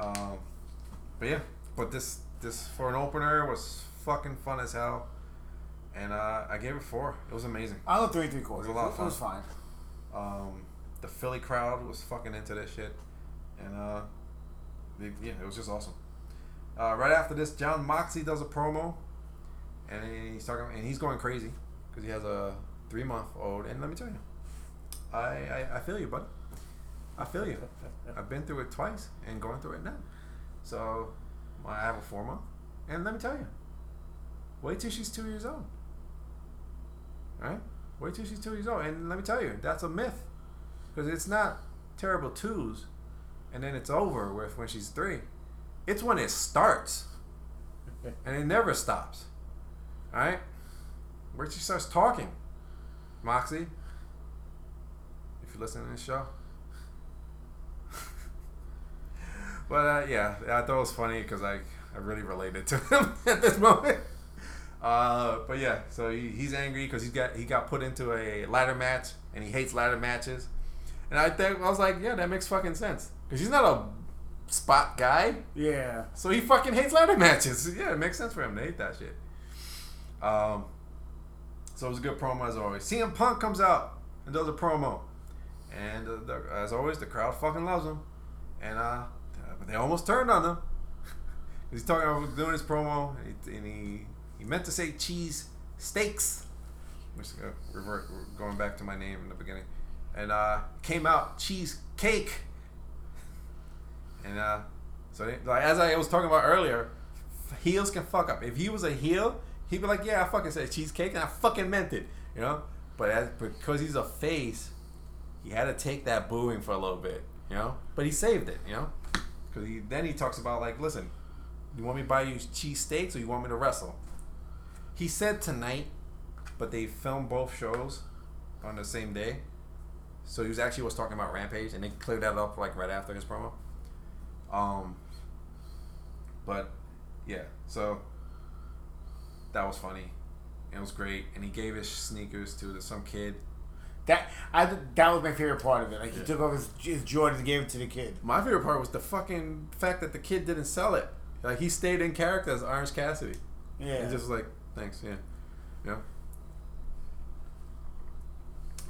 Speaker 3: yeah.
Speaker 2: Um, but yeah, but this this for an opener was fucking fun as hell, and uh, I gave it four. It was amazing.
Speaker 3: I love three and three quarters.
Speaker 2: It was a lot of
Speaker 3: It was fine.
Speaker 2: Um, the Philly crowd was fucking into this shit, and uh, they, yeah, it was just awesome. Uh, right after this, Jon Moxley does a promo, and he's talking, and he's going crazy because he has a three month old. And let me tell you, I, I I feel you, buddy. I feel you. I've been through it twice and going through it now. So I have a four month, and let me tell you, wait till she's two years old. All right? Wait till she's two years old, and let me tell you, that's a myth, because it's not terrible twos, and then it's over with when she's three. It's when it starts, and it never stops. All right? Where she starts talking, Moxie. If you listen to this show. but uh, yeah, I thought it was funny because I I really related to him at this moment. Uh, but yeah, so he, he's angry because he got he got put into a ladder match and he hates ladder matches. And I think I was like, yeah, that makes fucking sense because he's not a spot guy,
Speaker 3: Yeah.
Speaker 2: so he fucking hates ladder matches. Yeah, it makes sense for him to hate that shit. Um, so it was a good promo as always. CM Punk comes out and does a promo, and uh, the, as always, the crowd fucking loves him. And uh, but they almost turned on him. He's talking about doing his promo, and he, and he he meant to say cheese steaks, which uh, revert going back to my name in the beginning, and uh, came out cheese cake. And uh, so like as I was talking about earlier, heels can fuck up. If he was a heel, he'd be like, "Yeah, I fucking said cheesecake, and I fucking meant it," you know. But as, because he's a face, he had to take that booing for a little bit, you know. But he saved it, you know. because he then he talks about like, listen, you want me to buy you cheese steaks or you want me to wrestle? He said tonight, but they filmed both shows on the same day. So he was actually was talking about Rampage, and they cleared that up like right after his promo. Um, but yeah, so that was funny. It was great, and he gave his sneakers to some kid.
Speaker 3: That I that was my favorite part of it. Like he took off his, his Jordans and gave it to the kid.
Speaker 2: My favorite part was the fucking fact that the kid didn't sell it. Like he stayed in character as Orange Cassidy.
Speaker 3: Yeah.
Speaker 2: He just like, thanks, yeah, yeah.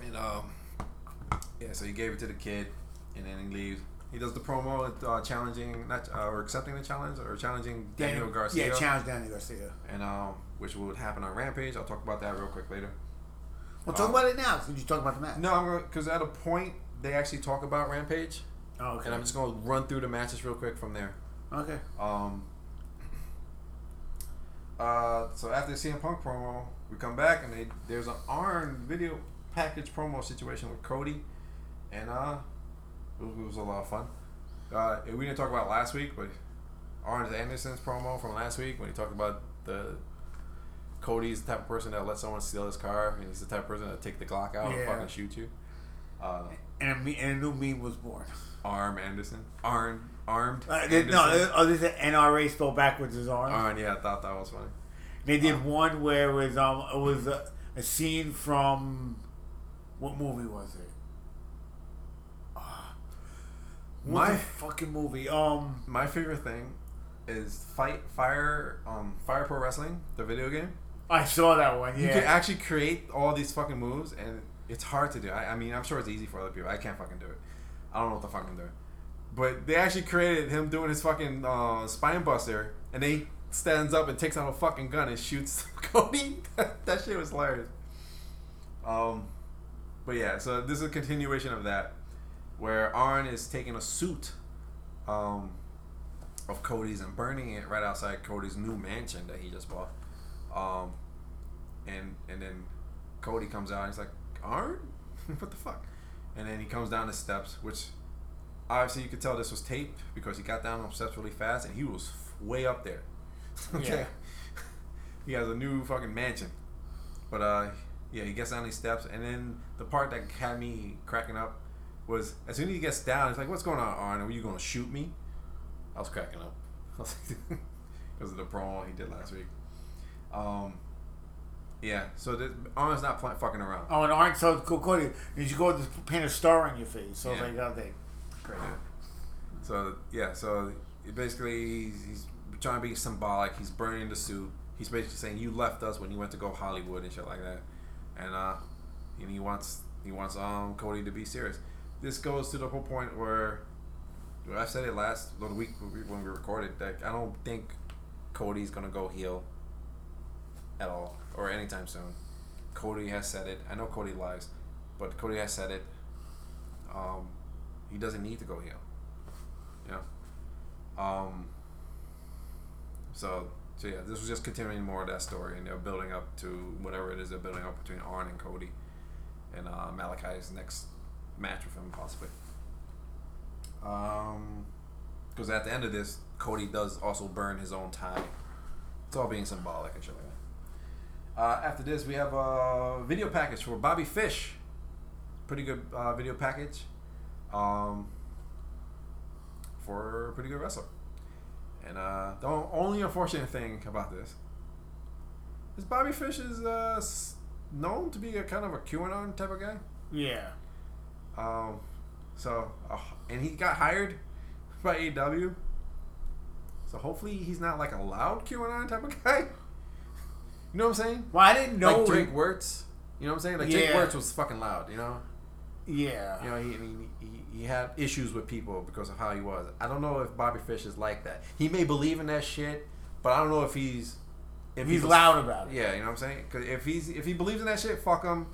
Speaker 2: And um, yeah, so he gave it to the kid, and then he leaves. He does the promo uh, challenging, not uh, or accepting the challenge, or challenging Daniel, Garcia.
Speaker 3: Yeah, challenge Daniel Garcia.
Speaker 2: and um, which would happen on Rampage. I'll talk about that real quick later.
Speaker 3: Well, talk
Speaker 2: Um,
Speaker 3: about it now. Since you talk about the match.
Speaker 2: No, I'm because at a point they actually talk about Rampage,
Speaker 3: Oh, okay.
Speaker 2: and I'm just gonna run through the matches real quick from there.
Speaker 3: okay.
Speaker 2: Um. Uh, so after the CM Punk promo, we come back and they there's an Arn video package promo situation with Cody, and uh, it was, it was a lot of fun. Uh, we didn't talk about last week, but Arn Anderson's promo from last week when he talked about the Cody's the type of person that let someone steal his car, and he's the type of person that take the Glock out and fucking shoot you. Uh,
Speaker 3: And a, me- and a new meme was born.
Speaker 2: Arm Anderson, Arn, armed.
Speaker 3: Uh, they, no, uh, oh, this is NRA spelled backwards his arm.
Speaker 2: Arn, yeah, I thought that was funny.
Speaker 3: They did one where it was um it was a, a scene from what movie was it? Ah,
Speaker 2: My-
Speaker 3: fucking movie? Um,
Speaker 2: My favorite thing is Fight Fire um Fire Pro Wrestling, the video game.
Speaker 3: I saw that one.
Speaker 2: You can actually create all these fucking moves and it's hard to do. I, I mean I'm sure it's easy for other people. I can't fucking do it. I don't know what the fuck I'm doing. But they actually created him doing his fucking uh, spine buster and they stands up and takes out a fucking gun and shoots Cody. that shit was hilarious. Um but yeah, so this is a continuation of that, where Arn is taking a suit, um, of Cody's and burning it right outside Cody's new mansion that he just bought, um, and and then Cody comes out and he's like, Arn, what the fuck? And then he comes down the steps, which obviously you could tell this was taped because he got down the steps really fast and he was way up there. okay,
Speaker 3: Yeah.
Speaker 2: he has a new fucking mansion, but uh, yeah, he gets down these steps, and then the part that had me cracking up was as soon as he gets down, he's like, "What's going on, Arn? Are you going to shoot me?" I was cracking up because of the promo he did last week. Um, yeah, so this, Arn's not pl- fucking around.
Speaker 3: Oh, and Arn so Co- Cody, did you go to paint a star on your face? So I was
Speaker 2: Yeah.
Speaker 3: like, oh, they, great.
Speaker 2: So yeah, so basically he's, he's trying to be symbolic. He's burning the suit. He's basically saying you left us when you went to go Hollywood and shit like that, and uh, and he wants he wants um Cody to be serious. This goes to the whole point where I said it last the week when we when we recorded that I don't think Cody's gonna go heel at all or anytime soon. Cody has said it. I know Cody lies, but Cody has said it. Um, he doesn't need to go. You know. Um. So so yeah, this was just continuing more of that story, and they're building up to whatever it is they're building up between Arn and Cody, and uh, Malakai's next match with him possibly. Um, because at the end of this, Cody does also burn his own tie. It's all being symbolic and shit like that. Uh, after this, we have a video package for Bobby Fish. Pretty good uh, video package. Um, for a pretty good wrestler. And uh, the only unfortunate thing about this is Bobby Fish is uh, known to be a kind of a QAnon type of guy.
Speaker 3: Yeah.
Speaker 2: Um, so, uh, and he got hired by AW. So hopefully he's not like a loud QAnon type of guy. You know what I'm saying?
Speaker 3: Well, I didn't know.
Speaker 2: like Drake Wuertz. You know what I'm saying? Like
Speaker 3: Yeah.
Speaker 2: Wuertz was fucking loud. You know.
Speaker 3: yeah.
Speaker 2: You know, he, I mean, he, had issues with people because of how he was. I don't know if Bobby Fish is like that. He may believe in that shit, but I don't know if he's if
Speaker 3: He's
Speaker 2: was-
Speaker 3: loud about it.
Speaker 2: Yeah, you know what I'm saying? Because if he's if he believes in that shit, fuck him,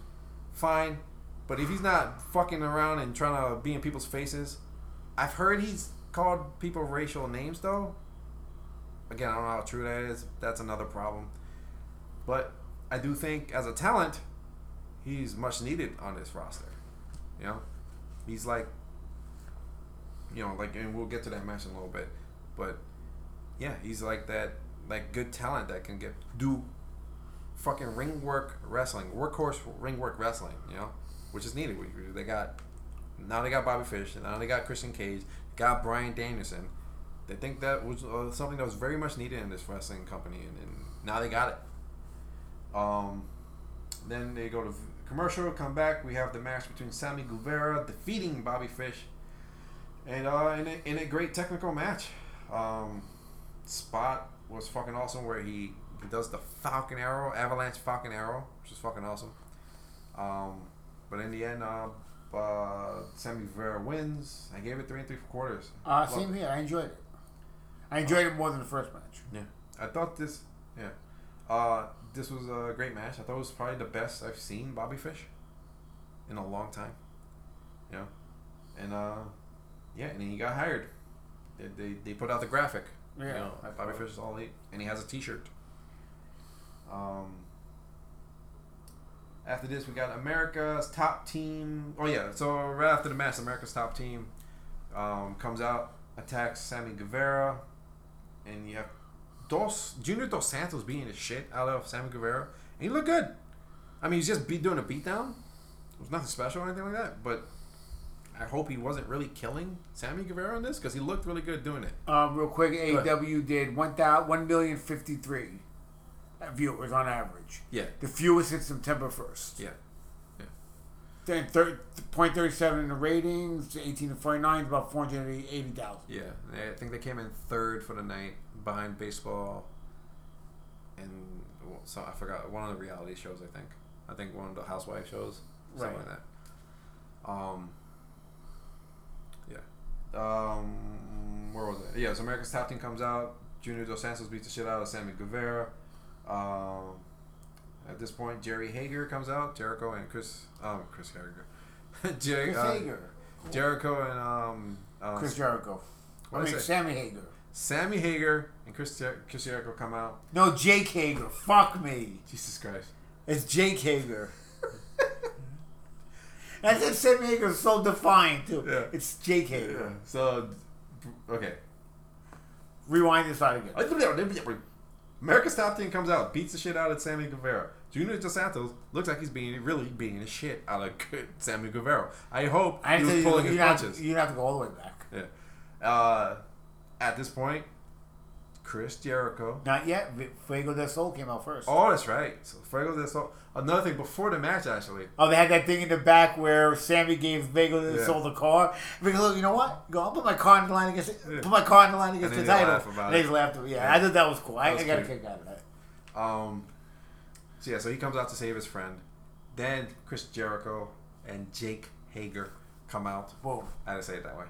Speaker 2: fine. But if he's not fucking around and trying to be in people's faces, I've heard he's called people racial names though. Again, I don't know how true that is. That's another problem. But I do think as a talent, he's much needed on this roster. You know, he's like you know, like, and we'll get to that match in a little bit, but yeah, he's like that, like good talent that can get do fucking ring work wrestling, workhorse ring work wrestling, you know, which is needed. They got now they got Bobby Fish, and now they got Christian Cage, got Bryan Danielson. They think that was uh, something that was very much needed in this wrestling company, and, and now they got it. Um, then they go to commercial, come back. We have the match between Sammy Guevara defeating Bobby Fish, and uh, in a, in a great technical match. Um, spot was fucking awesome where he, does the Falcon Arrow, Avalanche Falcon Arrow, which is fucking awesome. Um, but in the end, uh, uh, Sammy Guevara wins. I gave it three and three quarters.
Speaker 3: Uh, same here. I enjoyed it. I enjoyed it more than the first match.
Speaker 2: Yeah, I thought this. Yeah, uh, this was a great match. I thought it was probably the best I've seen Bobby Fish in a long time. You know, and uh, yeah, and he got hired. They, they, they put out the graphic.
Speaker 3: Yeah.
Speaker 2: You know, Bobby Fish is all elite, and he has a T-shirt. Um. After this, we got America's top team. Oh yeah, so right after the match, America's top team um, comes out, attacks Sammy Guevara, and you have Dos Junior Dos Santos beating the shit out of Sammy Guevara, and he looked good. I mean, he's just be doing a beatdown. It was nothing special or anything like that, but I hope he wasn't really killing Sammy Guevara on this because he looked really good doing it.
Speaker 3: Um, real quick. AEW did one thousand one million fifty three viewers on average.
Speaker 2: Yeah,
Speaker 3: The fewest since September first.
Speaker 2: yeah, yeah.
Speaker 3: Then thir- point thirty seven in the ratings. Eighteen to forty nine is about four hundred eighty thousand.
Speaker 2: yeah. I think they came in third for the night behind baseball, and so I forgot one of the reality shows. I think I think one of the housewife shows, something
Speaker 3: Right.
Speaker 2: like that. Um. Um. Where was it? Yeah. So America's Top Team comes out. Junior Dos Santos beats the shit out of Sammy Guevara. Um. At this point, Jerry Hager comes out. Jericho and Chris. Um. Chris Hager. Jerry.
Speaker 3: Chris
Speaker 2: uh,
Speaker 3: Hager.
Speaker 2: Jericho and um. uh,
Speaker 3: Chris Jericho. I
Speaker 2: What'd I
Speaker 3: mean? Sammy Hager.
Speaker 2: Sammy Hager and Chris, Jer- Chris Jericho come out.
Speaker 3: No, Jake Hager. Fuck me.
Speaker 2: Jesus Christ.
Speaker 3: It's Jake Hager. I said Sammy Hager is so defined too.
Speaker 2: Yeah.
Speaker 3: It's Jake Hager.
Speaker 2: So, okay.
Speaker 3: Rewind this out again.
Speaker 2: America's Top Team comes out, beats the shit out of Sammy Guevara. Junior Dos Santos looks like he's being really beating the shit out of good Sammy Guevara. I hope
Speaker 3: I
Speaker 2: he was pulling
Speaker 3: you,
Speaker 2: his
Speaker 3: you, have
Speaker 2: punches.
Speaker 3: to, you have to go all the way back.
Speaker 2: Yeah. Uh, at this point, Chris Jericho.
Speaker 3: Not yet. Fuego del Sol came out first.
Speaker 2: Oh, that's right. So Fuego del Sol. Another thing before the match, actually.
Speaker 3: Oh, they had that thing in the back where Sammy Guevara the
Speaker 2: Yeah.
Speaker 3: sold the car. Because look, you know what? Go, I'll put my car in the line against
Speaker 2: Yeah.
Speaker 3: put my car in the line against
Speaker 2: And
Speaker 3: the title.
Speaker 2: laugh about
Speaker 3: they
Speaker 2: it.
Speaker 3: laughed. Yeah,
Speaker 2: Yeah.
Speaker 3: I thought that was cool. I,
Speaker 2: was
Speaker 3: I got a kick out of that.
Speaker 2: Um, so yeah, so he comes out to save his friend. Then Chris Jericho and Jake Hager come out.
Speaker 3: Whoa!
Speaker 2: I had to say it that way.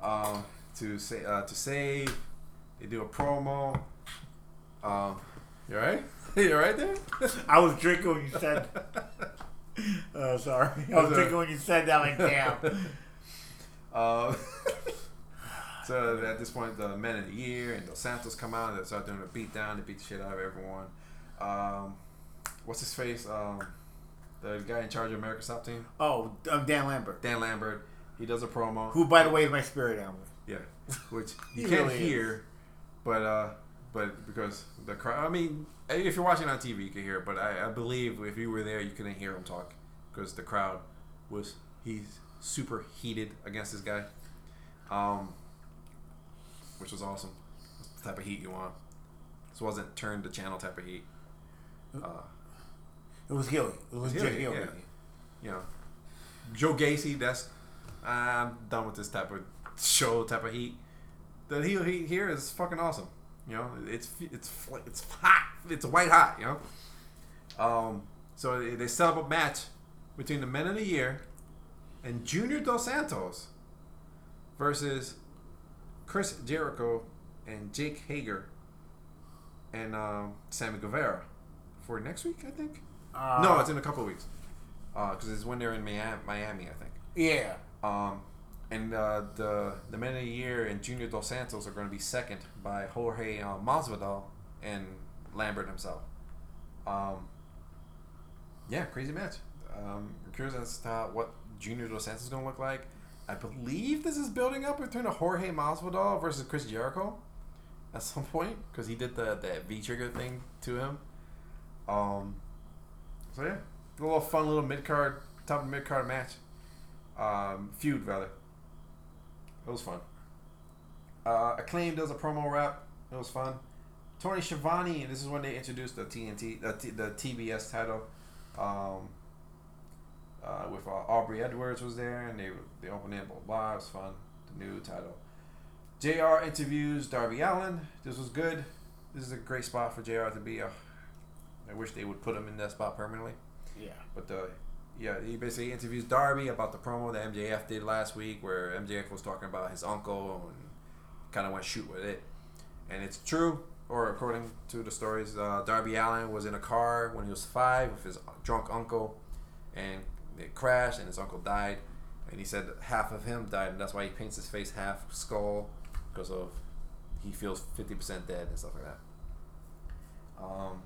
Speaker 2: Um, to say uh, to save. They do a promo. Um, you alright? you alright there?
Speaker 3: I was drinking when you said. Oh, sorry. I was drinking when you said that. Like, damn.
Speaker 2: Um, so at this point, the Men of the Year and Dos Santos come out and they start doing a beat down. They beat the shit out of everyone. Um, what's his face? Um, the guy in charge of America's Top Team,
Speaker 3: Oh, um, Dan Lambert,
Speaker 2: Dan Lambert. He does a promo.
Speaker 3: who, by the way, is my spirit animal.
Speaker 2: Yeah, which
Speaker 3: He
Speaker 2: you can't
Speaker 3: really
Speaker 2: hear, but uh, but because the crowd. I mean, if you're watching on TV, you can hear it. But I, I believe if you were there, you couldn't hear him talk because the crowd was he's super heated against this guy, um, which was awesome. That's the type of heat you want. This wasn't turn the channel type of heat. Uh,
Speaker 3: It was Healy. It was Jake
Speaker 2: yeah. you know, Joe Gacy. That's I'm done with this type of show type of heat. The heel heat here is fucking awesome. You know, it's it's it's hot. It's white hot. You know. Um. So they- set up a match between the Men of the Year and Junior Dos Santos versus Chris Jericho and Jake Hager and um, Sammy Guevara for next week, I think.
Speaker 3: Uh,
Speaker 2: No, it's in a couple of weeks. Because it's when they're in Miami, Miami, I think.
Speaker 3: Yeah.
Speaker 2: Um, and uh, the the men of the year and Junior Dos Santos are going to be second by Jorge uh, Masvidal and Lambert himself. Um, yeah, crazy match. Um, I'm curious as to what Junior Dos Santos is going to look like. I believe this is building up between a Jorge Masvidal versus Chris Jericho at some point because he did the that V trigger thing to him. Um, so yeah, a little fun little mid card, top of mid card match, um, feud rather. It was fun. Uh, Acclaim does a promo rap. It was fun. Tony Schiavone, this is when they introduced the TNT, the, T, the TBS title. Um, uh, with uh, Aubrey Edwards was there, and they they opened it, blah blah. It was fun. The new title. Jr. interviews Darby Allin. This was good. This is a great spot for Jr. to be. Uh, I wish they would put him in that spot permanently.
Speaker 3: Yeah.
Speaker 2: But the yeah, he basically interviews Darby about the promo that MJF did last week, where MJF was talking about his uncle and kind of went shoot with it, and it's true. Or according to the stories, uh, Darby Allin was in a car when he was five with his drunk uncle, and it crashed, and his uncle died. And he said half of him died, and that's why he paints his face half skull because of he feels fifty percent dead and stuff like that. Um,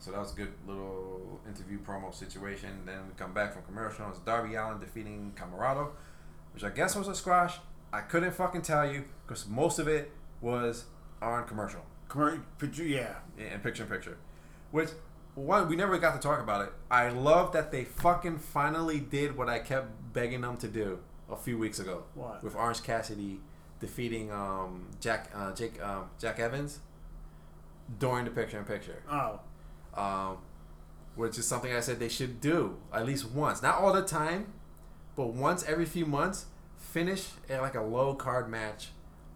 Speaker 2: so that was a good little interview promo situation. Then we come back from commercial. It's Darby Allin defeating Camarado, which I guess was a squash. I couldn't fucking tell you because most of it was on commercial
Speaker 3: Commer- picture- yeah.
Speaker 2: and picture in picture. Which one we never got to talk about it. I love that they fucking finally did what I kept begging them to do a few weeks ago.
Speaker 3: What?
Speaker 2: With Orange Cassidy defeating um, Jack uh, Jake um, Jack Evans during the picture in picture.
Speaker 3: Oh.
Speaker 2: Um, which is something I said they should do at least once, not all the time, but once every few months. Finish at like a low card match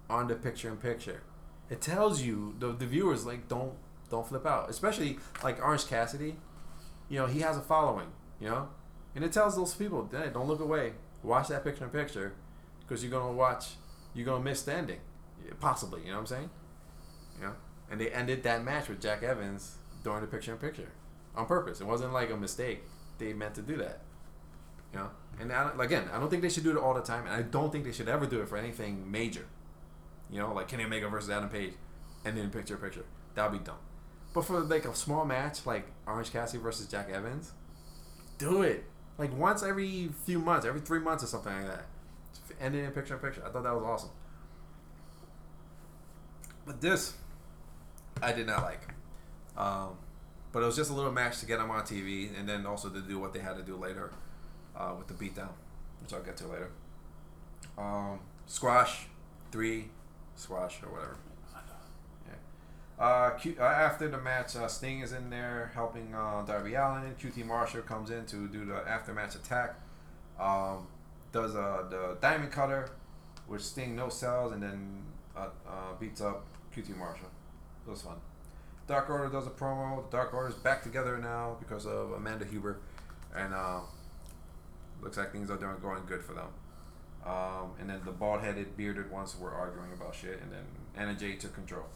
Speaker 2: on the picture in picture. It tells you the, the viewers like don't don't flip out, especially like Orange Cassidy. You know he has a following, you know, and it tells those people, hey, don't look away, watch that picture in picture, because you're gonna watch, you're gonna miss the ending, possibly. You know what I'm saying? You know, and they ended that match with Jack Evans during the picture in picture on purpose. It wasn't like a mistake. They meant to do that. You know, and I, again, I don't think they should do it all the time, and I don't think they should ever do it for anything major. You know, like Kenny Omega versus Adam Page, and then picture in picture. That'd be dumb. But for like a small match, like Orange Cassidy versus Jack Evans, do it like once every few months, every three months or something like that. And then picture in picture. I thought that was awesome. But this, I did not like. Um, but it was just a little match to get them on TV, and then also to do what they had to do later uh, with the beatdown, which I'll get to later. Um, squash, three, squash or whatever. Yeah. Uh, Q, uh, after the match, uh, Sting is in there helping uh, Darby Allin. QT Marshall comes in to do the after match attack. Um, does uh, the diamond cutter, which Sting no sells, and then beats up QT Marshall. It was fun. Dark Order does a promo. The Dark Order's back together now because of Amanda Huber, and uh, looks like things are doing going good for them. Um, and then the bald-headed, bearded ones were arguing about shit, and then Anna Jay took control.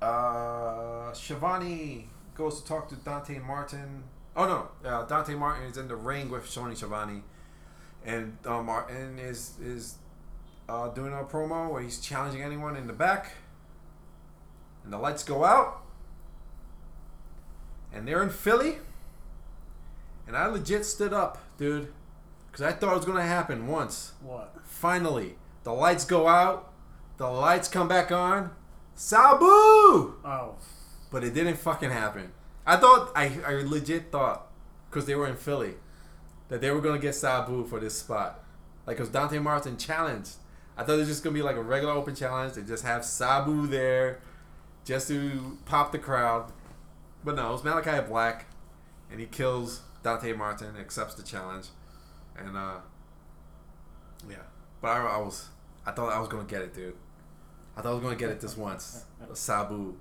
Speaker 2: Uh, Schiavone goes to talk to Dante Martin. Oh no, uh, Dante Martin is in the ring with Tony Schiavone, and uh, Martin is is uh, doing a promo where he's challenging anyone in the back, and the lights go out, and they're in Philly, and I legit stood up, dude, because I thought it was gonna happen once.
Speaker 3: What?
Speaker 2: Finally, the lights go out, the lights come back on, Sabu!
Speaker 3: Oh.
Speaker 2: But it didn't fucking happen. I thought, I, I legit thought, because they were in Philly, that they were gonna get Sabu for this spot. Like, because Dante Martin challenged. I thought it was just gonna be like a regular open challenge. They just have Sabu there just to pop the crowd. But no, it was Malakai Black, and he kills Dante Martin, accepts the challenge, and uh, yeah. But I, I was, I thought I was gonna get it, dude. I thought I was gonna get it this once. Sabu.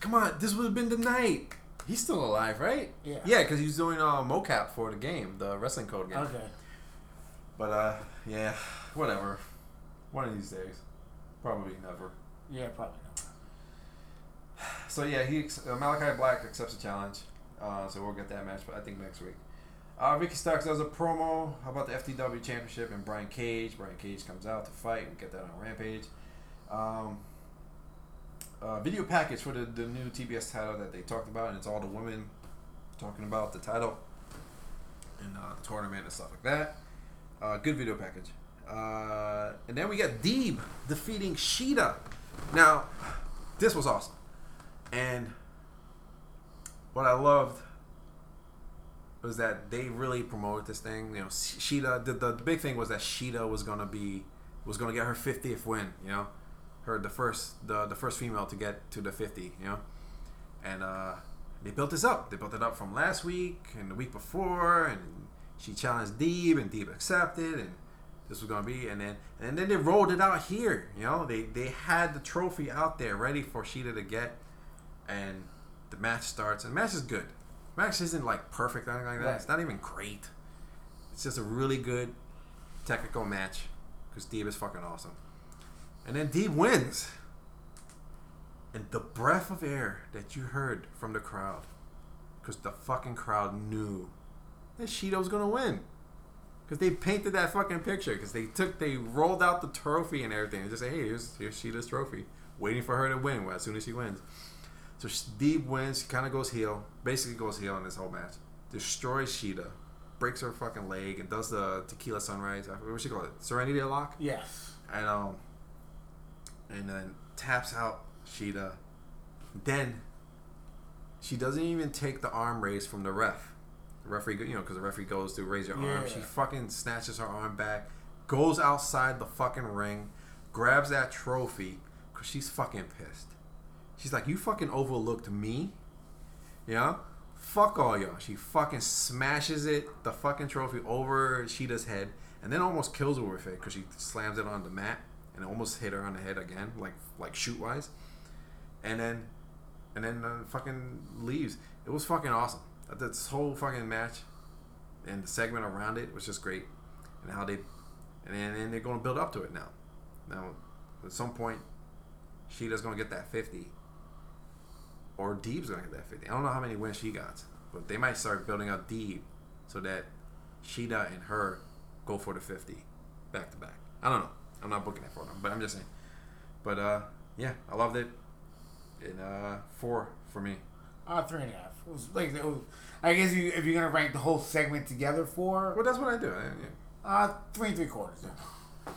Speaker 2: Come on, this would have been the night. He's still alive, right?
Speaker 3: Yeah.
Speaker 2: Yeah, because he's doing uh, mocap for the game, the wrestling code game.
Speaker 3: Okay.
Speaker 2: But uh, yeah, whatever. One of these days, probably never.
Speaker 3: Yeah, probably.
Speaker 2: So yeah, he uh, Malakai Black accepts the challenge. Uh, so we'll get that match, but I think next week. Uh, Ricky Starks does a promo about the FTW Championship and Brian Cage. Brian Cage comes out to fight. We get that on Rampage. Um, uh, video package for the, the new TBS title that they talked about, and it's all the women talking about the title and uh, the tournament and stuff like that. Uh, good video package. Uh, and then we got Deeb defeating Shida. Now, this was awesome. And what I loved was that they really promoted this thing. You know, Shida. The, the, big thing was that Shida was gonna be was gonna get her 50th win. You know, her the first the the first female to get to the 50. You know, and uh, they built this up. They built it up from last week and the week before, and she challenged Deeb, and Deeb accepted, and this was gonna be, and then and then they rolled it out here. You know, they they had the trophy out there ready for Shida to get, and the match starts, and the match is good. The match isn't like perfect or anything like that.
Speaker 3: Right.
Speaker 2: It's not even great. It's just a really good technical match because Deeb is fucking awesome. And then Deeb wins. And the breath of air that you heard from the crowd, because the fucking crowd knew that Shida was gonna win. Because they painted that fucking picture. Because they took, they rolled out the trophy and everything, and just say, "Hey, here's here's Shida's trophy," waiting for her to win as soon as she wins. So Deeb wins. She kind of goes heel, basically goes heel in this whole match. Destroys Shida, breaks her fucking leg, and does the tequila sunrise. What was she call it? Serenity lock.
Speaker 3: Yes.
Speaker 2: And um, and then taps out Shida. Then she doesn't even take the arm raise from the ref. The referee, you know, because the referee goes to raise your arm.
Speaker 3: Yeah.
Speaker 2: She fucking snatches her arm back, goes outside the fucking ring, grabs that trophy, because she's fucking pissed. She's like, "You fucking overlooked me, Yeah? Fuck all y'all." She fucking smashes it, the fucking trophy over Shida's head, and then almost kills her with it because she slams it on the mat and it almost hit her on the head again, like like shoot wise, and then and then uh, fucking leaves. It was fucking awesome. This whole fucking match and the segment around it was just great, and how they and then and they're going to build up to it now. Now, at some point, Shida's going to get that fifty, or Deeb's to get that fifty. I don't know how many wins she got, but they might start building up Deeb so that Shida and her go for the fifty back to back. I don't know. I'm not booking that for them, but I'm just saying. But uh, yeah, I loved it. And uh, four for me.
Speaker 3: Uh, three and a half. It was like it was, I guess you, if you're gonna rank the whole segment together four.
Speaker 2: Well, that's what I do. I- yeah.
Speaker 3: uh three and three quarters. Yeah.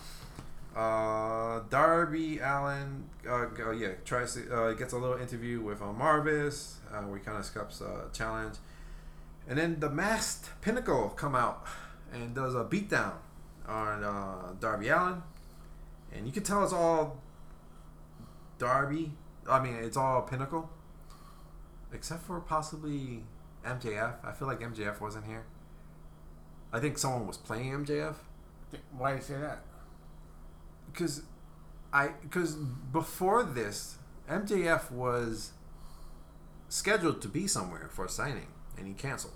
Speaker 2: Uh, Darby Allin, uh, yeah, tries to uh, gets a little interview with uh, Marvez. Uh, he kind of skips a challenge, and then the masked Pinnacle come out and does a beatdown on uh, Darby Allin, and you can tell it's all Darby. I mean, it's all Pinnacle, except for possibly MJF. I feel like MJF wasn't here. I think someone was playing MJF
Speaker 3: Why do you say that?
Speaker 2: Because I because before this MJF was scheduled to be somewhere for a signing and he canceled.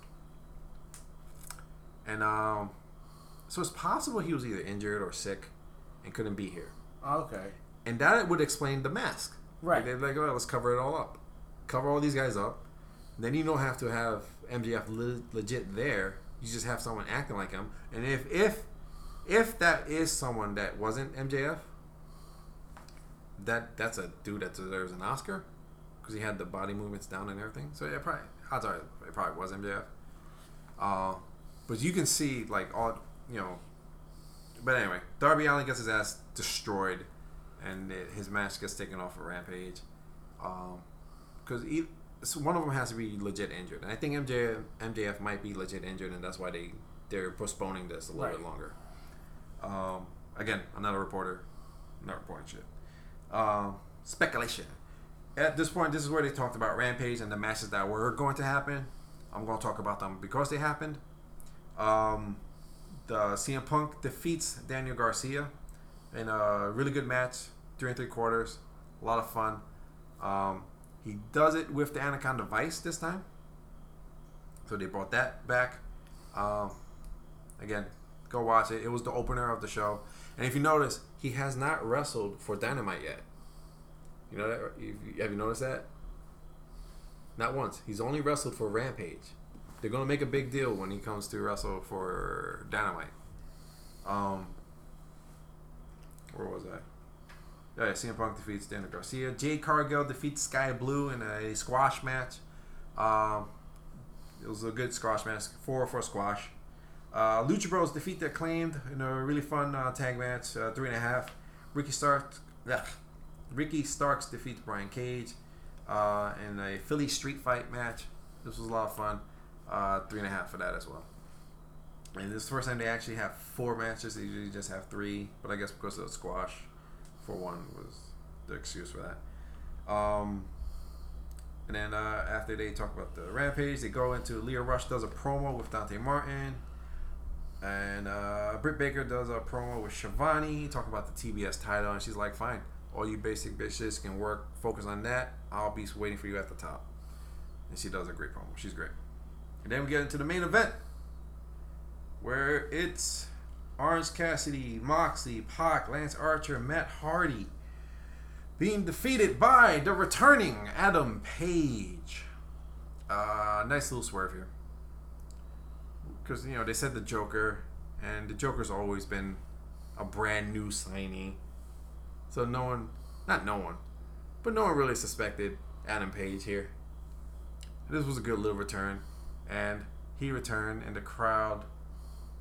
Speaker 2: And um, so it's possible he was either injured or sick and couldn't be here.
Speaker 3: Okay.
Speaker 2: And that would explain the mask.
Speaker 3: Right.
Speaker 2: Like, they're like, oh, let's cover it all up. Cover all these guys up. Then you don't have to have MJF le- legit there. You just have someone acting like him. And if if if that is someone that wasn't MJF, that that's a dude that deserves an Oscar because he had the body movements down and everything. So yeah, probably odds are it probably was MJF. Uh, but you can see like all you know. But anyway, Darby Allin gets his ass destroyed, and it, his match gets taken off of Rampage. Because so one of them has to be legit injured, and I think MJF, MJF might be legit injured, and that's why they they're postponing this a little bit longer. Um, again, I'm not a reporter, I'm not reporting shit. Um, speculation. At this point, this is where they talked about Rampage and the matches that were going to happen. I'm going to talk about them because they happened. Um, the CM Punk defeats Daniel Garcia in a really good match, three and three quarters, a lot of fun. Um, he does it with the Anaconda Vice this time, so they brought that back. Um, again, go watch it. It was the opener of the show, and if you notice, he has not wrestled for Dynamite yet. You know that? Have you noticed that? Not once. He's only wrestled for Rampage. They're gonna make a big deal when he comes to wrestle for Dynamite. Um, where was I? Oh, yeah, CM Punk defeats Daniel Garcia. Jade Cargill defeats Sky Blue in a squash match. Um, it was a good squash match, four for squash. Uh, Lucha Bros defeat the acclaimed in a really fun uh, tag match, uh, three and a half. Ricky Stark. Ricky Starks defeats Brian Cage uh, in a Philly street fight match. This was a lot of fun. Uh, three and a half for that as well. And this is the first time they actually have four matches. They usually just have three, but I guess because of the squash, for one was the excuse for that. Um, and then uh, after they talk about the rampage, they go into Lio Rush does a promo with Dante Martin, and uh, Britt Baker does a promo with Schiavone, talk about the TBS title, and she's like, "Fine, all you basic bitches can work, focus on that. I'll be waiting for you at the top." And she does a great promo. She's great. And then we get into the main event, where it's Orange Cassidy, Moxley, Pac, Lance Archer, Matt Hardy being defeated by the returning Adam Page. Uh, nice little swerve here. Because, you know, they said the Joker, and the Joker's always been a brand new signee. So no one, not no one, but no one really suspected Adam Page here. This was a good little return, and he returned, and the crowd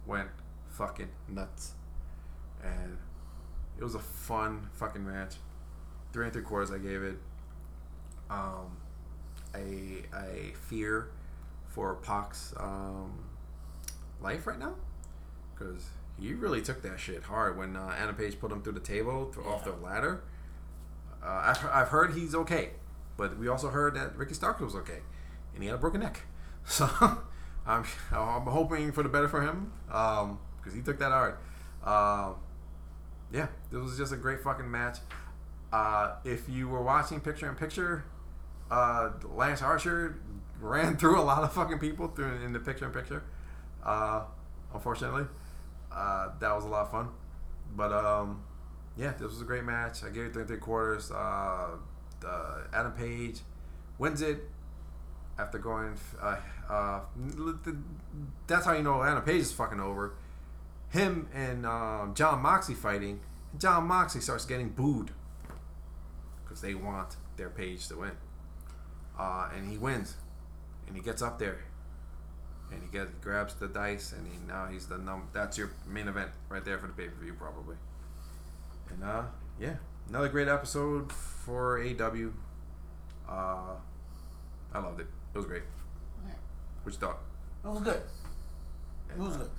Speaker 2: went fucking nuts. And it was a fun fucking match. Three and three quarters, I gave it. Um, a a fear for Pac's um, life right now, because he really took that shit hard when uh, Adam Page put him through the table th- off the ladder. Uh, I've, I've heard he's okay, but we also heard that Ricky Starks was okay, and he had a broken neck. So I'm I'm hoping for the better for him because he took that hard. Um, yeah, this was just a great fucking match. Uh, if you were watching picture in picture, uh, Lance Archer ran through a lot of fucking people through in the picture in picture. Uh, unfortunately, uh, that was a lot of fun. But um, yeah, this was a great match. I gave it three and three quarters. Uh, Adam Page wins it after going. Uh, uh, that's how you know Adam Page is fucking over. Him and um, Jon Moxley fighting. Jon Moxley starts getting booed because they want their page to win. Uh, and he wins, and he gets up there, and he gets grabs the dice, and he now he's the num. That's your main event right there for the pay per view probably. And uh, yeah, another great episode for AW. Uh, I loved it. It was great. What you thought?
Speaker 3: It was good. It was good.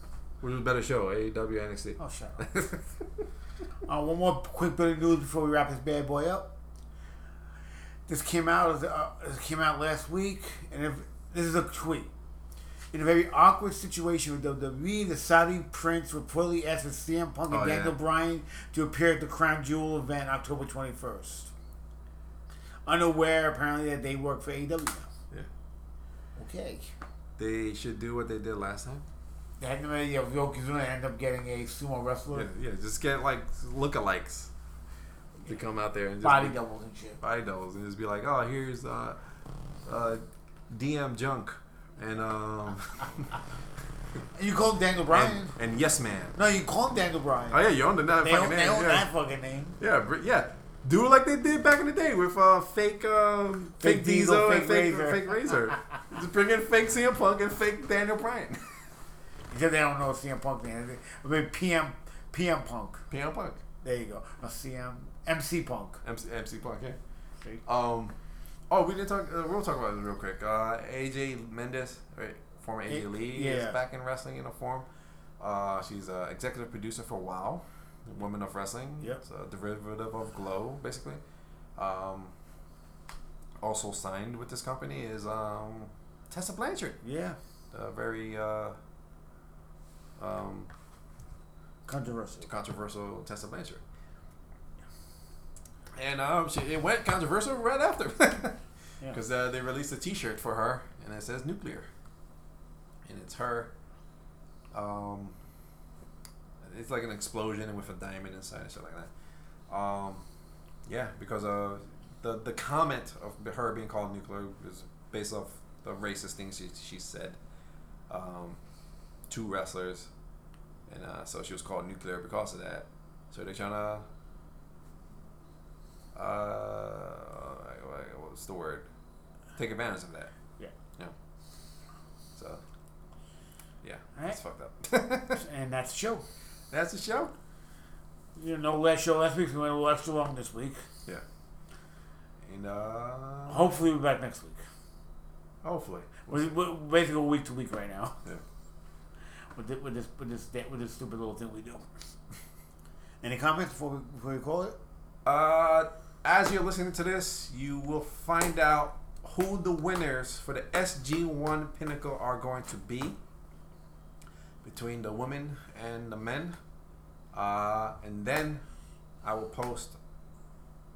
Speaker 2: Which was a better show, AEW NXT?
Speaker 3: Oh, shut up. uh, one more quick bit of news before we wrap this bad boy up. This came out. Uh, this came out last week, and if, this is a tweet. In a very awkward situation with WWE, the Saudi prince reportedly asked for CM Punk and
Speaker 2: Oh,
Speaker 3: Daniel
Speaker 2: yeah.
Speaker 3: Bryan to appear at the Crown Jewel event October 21st. Unaware, apparently, that they work for AEW now.
Speaker 2: Yeah.
Speaker 3: Okay.
Speaker 2: They should do what they did last time.
Speaker 3: They had no idea if Yokozuna end up getting a sumo wrestler.
Speaker 2: Yeah, yeah. Just get like lookalikes to come out there and just
Speaker 3: Body
Speaker 2: be-
Speaker 3: doubles and shit.
Speaker 2: body doubles and just be like, oh, here's uh, uh, DM Junk and um
Speaker 3: you call him Daniel Bryan.
Speaker 2: and, and Yes Man.
Speaker 3: no, you call him Daniel Bryan.
Speaker 2: Oh yeah, you own the that
Speaker 3: they
Speaker 2: fucking
Speaker 3: own,
Speaker 2: name.
Speaker 3: they own
Speaker 2: yeah.
Speaker 3: that fucking name.
Speaker 2: yeah, br- yeah. Do it like they did back in the day with uh, fake, um, fake,
Speaker 3: Fake Diesel,
Speaker 2: Diesel, and
Speaker 3: fake
Speaker 2: fake
Speaker 3: Razor.
Speaker 2: fake Razor. just bring in fake CM Punk and fake Daniel Bryan.
Speaker 3: Because they don't know CM Punk name. I mean PM PM Punk.
Speaker 2: PM Punk,
Speaker 3: There you go. No CM MC Punk.
Speaker 2: MC, MC Punk, yeah. Um, oh, we didn't talk. Uh, we'll talk about this real quick. Uh, AJ Mendez, right, former AJ Lee,
Speaker 3: yeah.
Speaker 2: is back in wrestling in a form. Uh, she's uh, executive producer for WoW, Women of Wrestling.
Speaker 3: Yep.
Speaker 2: It's a derivative of Glow, basically. Um, also signed with this company is um, Tessa Blanchard,
Speaker 3: Yeah.
Speaker 2: a very uh, um,
Speaker 3: Controversial.
Speaker 2: controversial Tessa Blanchard. And um, she, it went controversial right after.
Speaker 3: Yeah.
Speaker 2: Because uh, they released a T-shirt for her, and it says nuclear, and it's her. Um, it's like an explosion with a diamond inside and stuff like that. Um, yeah, because uh, the the comment of her being called nuclear is based off the racist things she she said um, to wrestlers, and uh, so she was called nuclear because of that. So they're trying to. Uh, what's the word? Take advantage of that.
Speaker 3: Yeah.
Speaker 2: Yeah. So. Yeah,
Speaker 3: All right.
Speaker 2: that's fucked up.
Speaker 3: And that's the show.
Speaker 2: that's the show.
Speaker 3: You know, last show last week, we went a little extra long this week.
Speaker 2: Yeah. And uh,
Speaker 3: Hopefully, we're back next week.
Speaker 2: hopefully.
Speaker 3: We're, we're basically week to week right now.
Speaker 2: Yeah.
Speaker 3: With this, with this, with this, with this stupid little thing we do. Any comments before we, before we call it?
Speaker 2: Uh, as you're listening to this, you will find out who the winners for the SG1 Pinnacle are going to be between the women and the men. Uh, and then I will post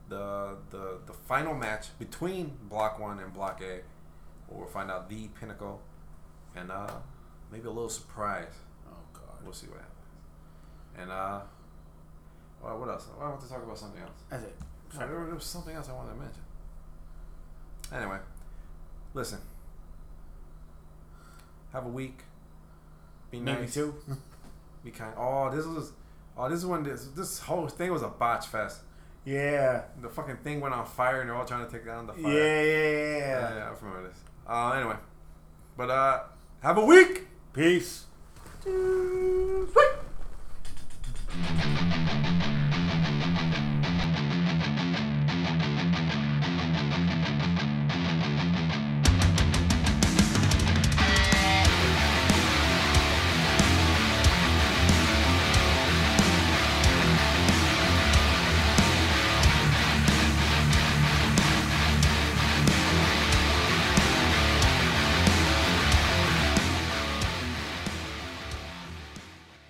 Speaker 2: the, the the final match between Block One and Block A, where we'll find out the Pinnacle, and uh, maybe a little surprise.
Speaker 3: Oh God,
Speaker 2: We'll see what happens. And uh, well, what else? I want to talk about something else.
Speaker 3: that's it.
Speaker 2: No, there was- something else I wanted to mention. Anyway, listen. Have a week. Be
Speaker 3: Maybe
Speaker 2: nice.
Speaker 3: two.
Speaker 2: Be kind. Oh, this was. Oh, this is when this this whole thing was a botch fest.
Speaker 3: Yeah.
Speaker 2: The fucking thing went on fire, and they're all trying to take down the
Speaker 3: Yeah,
Speaker 2: fire.
Speaker 3: yeah,
Speaker 2: yeah,
Speaker 3: yeah.
Speaker 2: yeah, I remember this. Uh, anyway, but uh, have a week.
Speaker 3: Peace.
Speaker 2: Sweet.